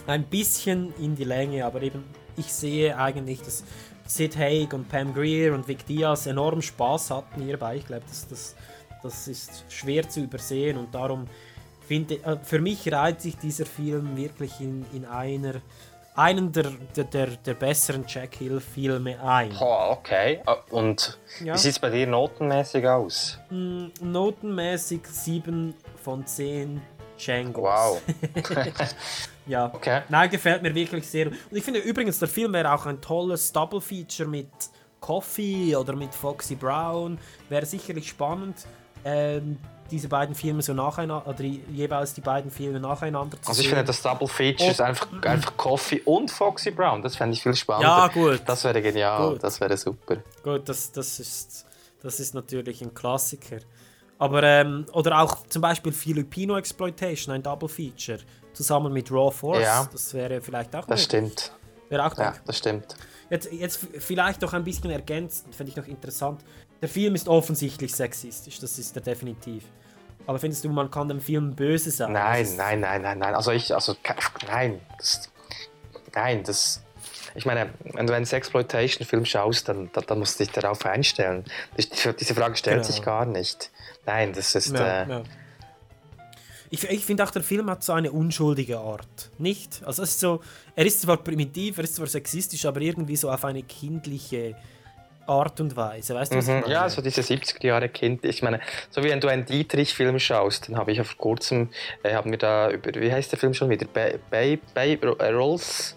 ein bisschen in die Länge, aber eben, ich sehe eigentlich, dass Sid Haig und Pam Grier und Vic Diaz enorm Spaß hatten hierbei. Ich glaube, das, das, das ist schwer zu übersehen und darum finde äh, für mich reiht sich dieser Film wirklich in, in einer einen der, der, der, der besseren Jack Hill-Filme ein. Boah, okay. Ah, Und Ja. wie sieht es bei dir notenmäßig aus? Mm, Notenmäßig 7 von 10 Django. Wow. ja. Okay. Nein, gefällt mir wirklich sehr. Und ich finde übrigens, der Film wäre auch ein tolles Double-Feature mit Coffee oder mit Foxy Brown. Wäre sicherlich spannend, ähm, diese beiden Filme so nacheinander, oder jeweils die beiden Filme nacheinander zu Also ich sehen. finde das Double Feature ist Oh. einfach, einfach Coffee und Foxy Brown. Das fände ich viel spannender. Ja, gut. Das wäre genial, Gut. das wäre super. Gut, das, das, ist, das ist natürlich ein Klassiker. Aber, ähm, oder auch zum Beispiel Filipino Exploitation, ein Double Feature, zusammen mit Raw Force. Ja. Das wäre vielleicht auch Das möglich. stimmt. Wäre auch Ja, das stimmt. Jetzt, jetzt vielleicht noch ein bisschen ergänzend, finde ich noch interessant. Der Film ist offensichtlich sexistisch, das ist er definitiv. Aber findest du, man kann dem Film böse sein? Nein, nein, nein, nein, nein. Also ich, also nein, das, nein, das. Ich meine, wenn du einen Sexploitation-Film schaust, dann, dann, dann musst du dich darauf einstellen. Diese Frage stellt Genau. sich gar nicht. Nein, das ist. Ja, äh, ja. Ich, ich finde auch, der Film hat so eine unschuldige Art. Nicht? Also es ist so, er ist zwar primitiv, er ist zwar sexistisch, aber irgendwie so auf eine kindliche Art und Weise. Weißt du, was ich Mhm. meine? Ja, so diese 70er Jahre Kind. Ich meine, so wie wenn du einen Dietrich-Film schaust, dann habe ich ja vor kurzem, äh, haben wir da über, wie heißt der Film schon wieder? Bay, Bay, Bay, äh, Rolls,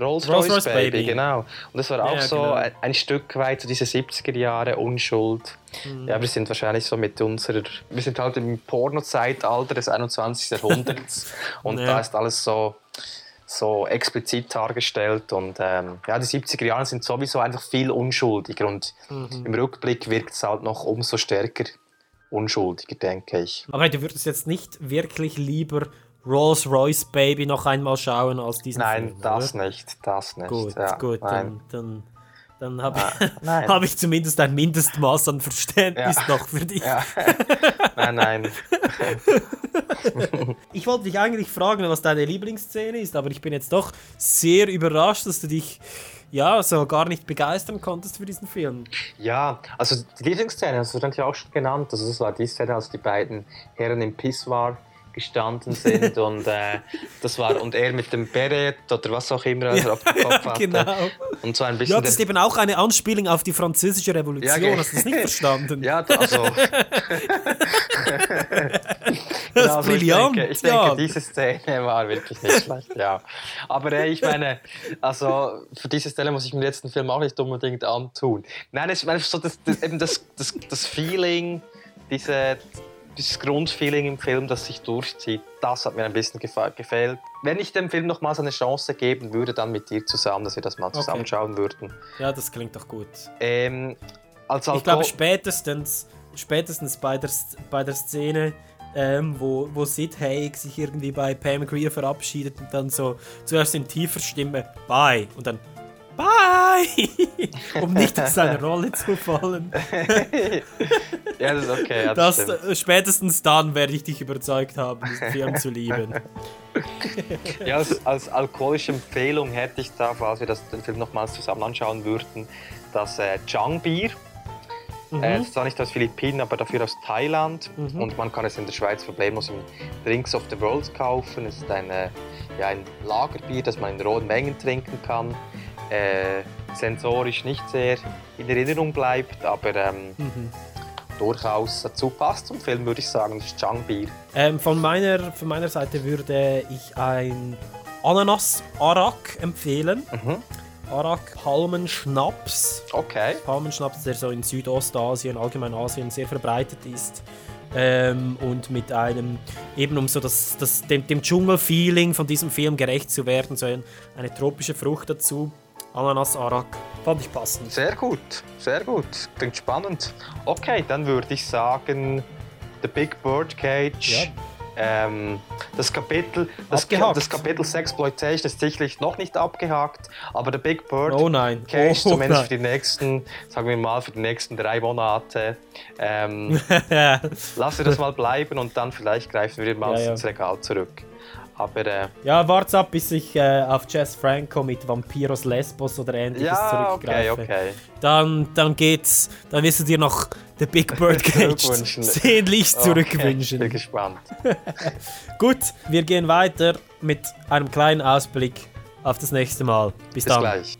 Rolls, Rolls Royce, Royce Baby, Baby. genau. Und das war auch Ja, so genau. ein, ein Stück weit so diese 70er Jahre Unschuld. Mhm. Ja, wir sind wahrscheinlich so mit unserer, wir sind halt im Porno-Zeitalter des 21. Jahrhunderts und Ja. da ist alles so so explizit dargestellt und ähm, ja, die 70er Jahre sind sowieso einfach viel unschuldiger und Mhm. im Rückblick wirkt es halt noch umso stärker unschuldiger, denke ich. Aber du würdest jetzt nicht wirklich lieber Rolls Royce Baby noch einmal schauen als diesen Nein, Film. das oder? nicht, das nicht. Gut, ja, gut, nein. dann, dann, dann habe Ah, ich, hab ich zumindest ein Mindestmaß an Verständnis Ja. noch für dich. Ja. nein, nein. Ich wollte dich eigentlich fragen, was deine Lieblingsszene ist, aber ich bin jetzt doch sehr überrascht, dass du dich ja so gar nicht begeistern konntest für diesen Film. Ja, also die Lieblingsszene hast du ja auch schon genannt. Also das war die Szene, als die beiden Herren im Pissoir gestanden sind und äh, das war und er mit dem Beret oder was auch immer er auf dem Kopf hatte. genau. Und so ein bisschen hattest der- eben auch eine Anspielung auf die französische Revolution, Ja, ge- hast du das nicht verstanden? Ja, da- also. Das Ja, ist also ich brillant, denke, ich ja. denke, diese Szene war wirklich nicht schlecht, ja. Aber äh, ich meine, also für diese Stelle muss ich mir jetzt den Film auch nicht unbedingt antun. Nein, ist einfach so das, das, eben das, das, das Feeling, diese, dieses Grundfeeling im Film, das sich durchzieht, das hat mir ein bisschen gefehlt. Wenn ich dem Film nochmals eine Chance geben würde, dann mit dir zusammen, dass wir das mal Okay. zusammenschauen würden. Ja, das klingt doch gut. Ähm, als Ich glaube spätestens, spätestens bei der, bei der Szene, ähm, wo, wo Sid Haig sich irgendwie bei Pam Grier verabschiedet und dann so zuerst in tiefer Stimme Bye und dann Bye, um nicht in seine Rolle zu fallen. ja, das ist okay. Das Das, äh, spätestens dann werde ich dich überzeugt haben, diesen Film zu lieben. Ja, als, als alkoholische Empfehlung hätte ich da, falls wir das, den Film nochmals zusammen anschauen würden, das äh, Chang-Bier. Mhm. Äh, das ist zwar nicht aus Philippinen, aber dafür aus Thailand. Mhm. Und man kann es in der Schweiz problemlos im Drinks of the World kaufen. Es ist ein, äh, ja, ein Lagerbier, das man in rohen Mengen trinken kann. Äh, sensorisch nicht sehr in Erinnerung bleibt, aber ähm, Mhm. durchaus dazu passt zum Film, würde ich sagen. Das ist Chang-Bier. Ähm, von, meiner, von meiner Seite würde ich ein Ananas-Arak empfehlen. Arak Palmenschnaps. Okay. Palmenschnaps, der so in Südostasien, allgemein Asien sehr verbreitet ist. Ähm, und mit einem, eben um so das, das, dem, dem Dschungel-Feeling von diesem Film gerecht zu werden, so ein, eine tropische Frucht dazu. Ananas-Arak. Fand ich passend. Sehr gut, sehr gut. Klingt spannend. Okay, dann würde ich sagen, The Big Bird Cage. Ähm, das Kapitel, das, Abgehakt. das Kapitel Sexploitation ist sicherlich noch nicht abgehakt, aber The Big Bird Oh nein. Cage Oh zumindest nein. für die nächsten, sagen wir mal, für die nächsten drei Monate. Ähm, lassen wir das mal bleiben und dann vielleicht greifen wir mal Ja, ja. ins Regal zurück. Aber äh, Ja, wart's ab, bis ich äh, auf Jess Franco mit Vampiros Lesbos oder ähnliches Ja, okay, zurückgreife. okay. Dann, dann geht's, dann wirst du dir noch The Big Bird Cage Glückwünschen. sehnlichst Okay, zurückwünschen. bin gespannt. Gut, wir gehen weiter mit einem kleinen Ausblick auf das nächste Mal. Bis, Bis dann. gleich.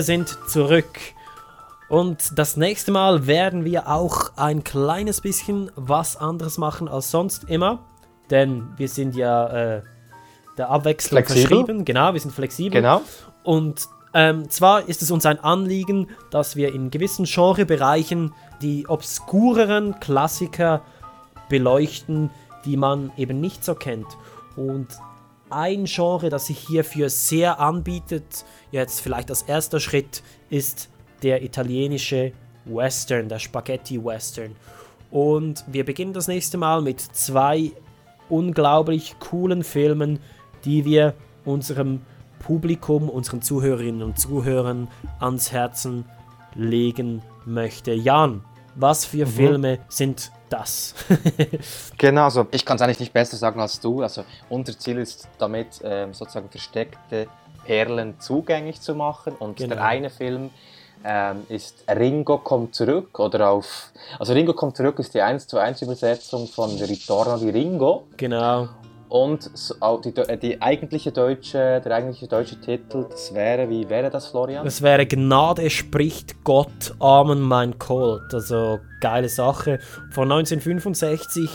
Wir sind zurück. Und das nächste Mal werden wir auch ein kleines bisschen was anderes machen als sonst immer. Denn wir sind ja äh, der Abwechslung Flexibel. verschrieben. Genau, wir sind flexibel. Genau. Und Ähm, zwar ist es uns ein Anliegen, dass wir in gewissen Genrebereichen die obskureren Klassiker beleuchten, die man eben nicht so kennt. Und ein Genre, das sich hierfür sehr anbietet, jetzt vielleicht als erster Schritt, ist der italienische Western, der Spaghetti Western. Und wir beginnen das nächste Mal mit zwei unglaublich coolen Filmen, die wir unserem Publikum, unseren Zuhörerinnen und Zuhörern ans Herzen legen möchte. Jan, was für Mhm. Filme sind das? Genau, also ich kann es eigentlich nicht besser sagen als du. Also unser Ziel ist damit ähm, sozusagen versteckte Perlen zugänglich zu machen. Und Genau. der eine Film ähm, ist Ringo kommt zurück oder auf also Ringo kommt zurück ist die 1 zu 1 Übersetzung von Ritorno di Ringo. Genau. Und die, äh, die eigentliche deutsche, der eigentliche deutsche Titel, das wäre, wie wäre das, Florian? Es wäre Gnade spricht Gott, Amen mein Colt. Also geile Sache. Von 1965.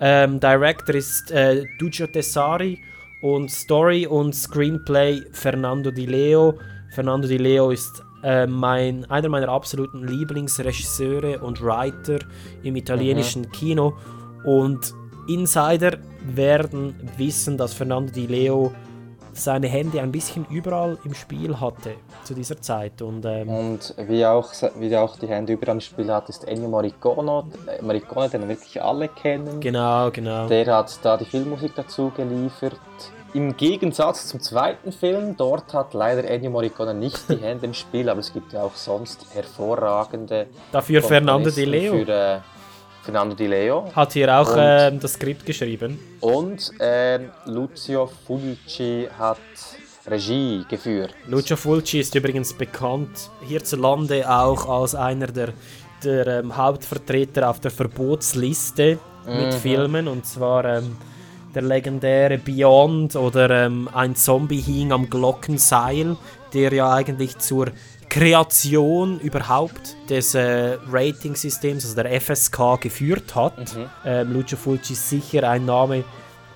Ähm, Director ist äh, Duccio Tessari und Story und Screenplay Fernando Di Leo. Fernando Di Leo ist äh, mein, einer meiner absoluten Lieblingsregisseure und Writer im italienischen Kino. Und Insider werden wissen, dass Fernando Di Leo seine Hände ein bisschen überall im Spiel hatte zu dieser Zeit. Und, ähm, Und wie auch, wie auch die Hände überall im Spiel hat, ist Ennio Morricone, äh, Morricone, den wirklich alle kennen. Genau, genau. Der hat da die Filmmusik dazu geliefert. Im Gegensatz zum zweiten Film, dort hat leider Ennio Morricone nicht die Hände im Spiel, aber es gibt ja auch sonst hervorragende. Dafür Fernando Di Leo. Für, äh, Fernando Di Leo. Hat hier auch Und- ähm, das Skript geschrieben. Und ähm, Lucio Fulci hat Regie geführt. Lucio Fulci ist übrigens bekannt hierzulande auch als einer der, der ähm, Hauptvertreter auf der Verbotsliste mit Mhm. Filmen. Und zwar ähm, der legendäre Beyond oder ähm, Ein Zombie hing am Glockenseil, der ja eigentlich zur Kreation überhaupt des äh, Ratingsystems, also der FSK, geführt hat. Mhm. Ähm, Lucio Fulci ist sicher ein Name,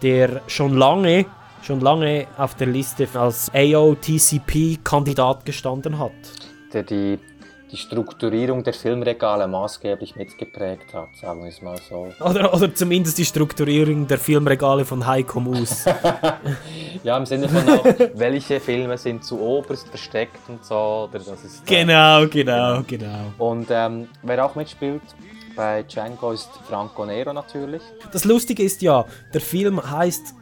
der schon lange, schon lange auf der Liste als AOTCP-Kandidat gestanden hat. Der die, die Strukturierung der Filmregale maßgeblich mitgeprägt hat, sagen wir es mal so. Oder, oder zumindest die Strukturierung der Filmregale von Heiko Mus. Ja, im Sinne von auch, welche Filme sind zu oberst versteckt und so. Oder das ist, genau, genau, genau. Und ähm, wer auch mitspielt bei Django ist Franco Nero natürlich. Das Lustige ist ja, der Film heißt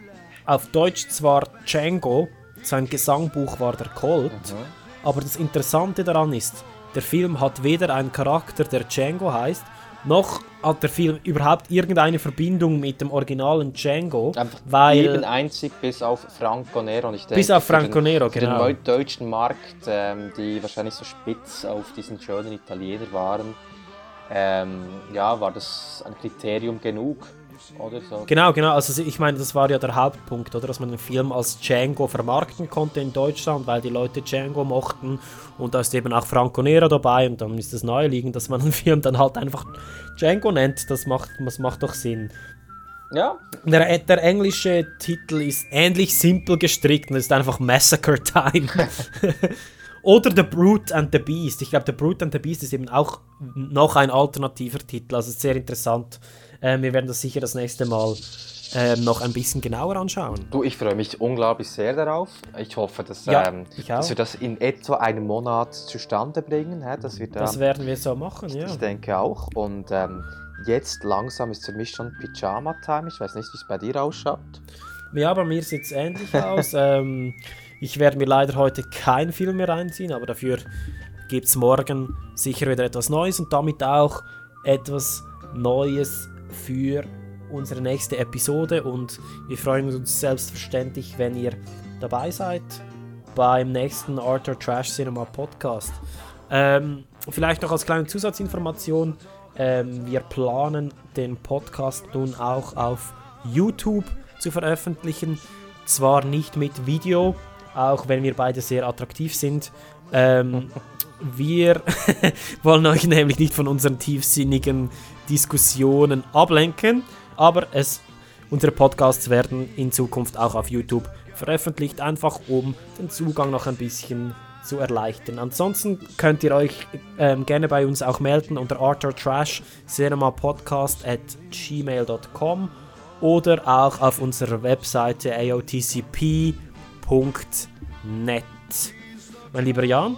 auf Deutsch zwar Django, sein Gesangbuch war der Colt, aber das Interessante daran ist, der Film hat weder einen Charakter, der Django heißt, noch hat der Film überhaupt irgendeine Verbindung mit dem originalen Django, Jeden weil einzig bis auf Franco Nero. Ich denke, Bis auf für den- Franco Nero, für genau. den neu- deutschen Markt, ähm, die wahrscheinlich so spitz auf diesen schönen Italiener waren, ähm, ja, war das ein Kriterium genug. Oder so. Genau, genau. Also ich meine, das war ja der Hauptpunkt, oder? Dass man den Film als Django vermarkten konnte in Deutschland, weil die Leute Django mochten. Und da ist eben auch Franco Nero dabei und dann ist es naheliegend, dass man den Film dann halt einfach Django nennt. Das macht, das macht doch Sinn. Ja. Der, der englische Titel ist ähnlich simpel gestrickt und ist einfach Massacre Time. Oder The Brute and the Beast. Ich glaube, The Brute and the Beast ist eben auch noch ein alternativer Titel. Also sehr interessant. Ähm, wir werden das sicher das nächste Mal ähm, noch ein bisschen genauer anschauen. Du, ich freue mich unglaublich sehr darauf. Ich hoffe, dass, Ja, ähm, ich dass wir das in etwa einem Monat zustande bringen. Hä? Dass wir da, Das werden wir so machen, ja. Ich denke auch. Und ähm, jetzt langsam ist für mich schon Pyjama-Time. Ich weiß nicht, wie es bei dir ausschaut. Ja, bei mir sieht es ähnlich aus. Ähm, ich werde mir leider heute keinen Film mehr reinziehen, aber dafür gibt es morgen sicher wieder etwas Neues und damit auch etwas Neues für unsere nächste Episode. Und wir freuen uns selbstverständlich, wenn ihr dabei seid beim nächsten Arthur Trash Cinema Podcast. Ähm, vielleicht noch als kleine Zusatzinformation: ähm, Wir planen den Podcast nun auch auf YouTube zu veröffentlichen. Zwar nicht mit Video, auch wenn wir beide sehr attraktiv sind. Ähm, wir wollen euch nämlich nicht von unseren tiefsinnigen Diskussionen ablenken, aber es, unsere Podcasts werden in Zukunft auch auf YouTube veröffentlicht, einfach um den Zugang noch ein bisschen zu erleichtern. Ansonsten könnt ihr euch ähm, gerne bei uns auch melden unter arthurtrash.cinemapodcast at gmail.com oder auch auf unserer Webseite aotcp.net. Mein lieber Jan?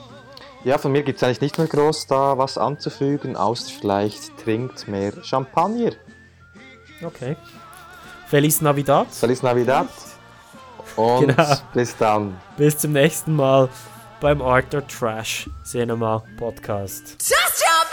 Ja, von mir gibt es eigentlich nicht mehr groß da was anzufügen, außer vielleicht trinkt mehr Champagner. Okay. Feliz Navidad. Feliz Navidad. Und Genau. bis dann. Bis zum nächsten Mal beim Arthur Trash Cinema Podcast. Just jump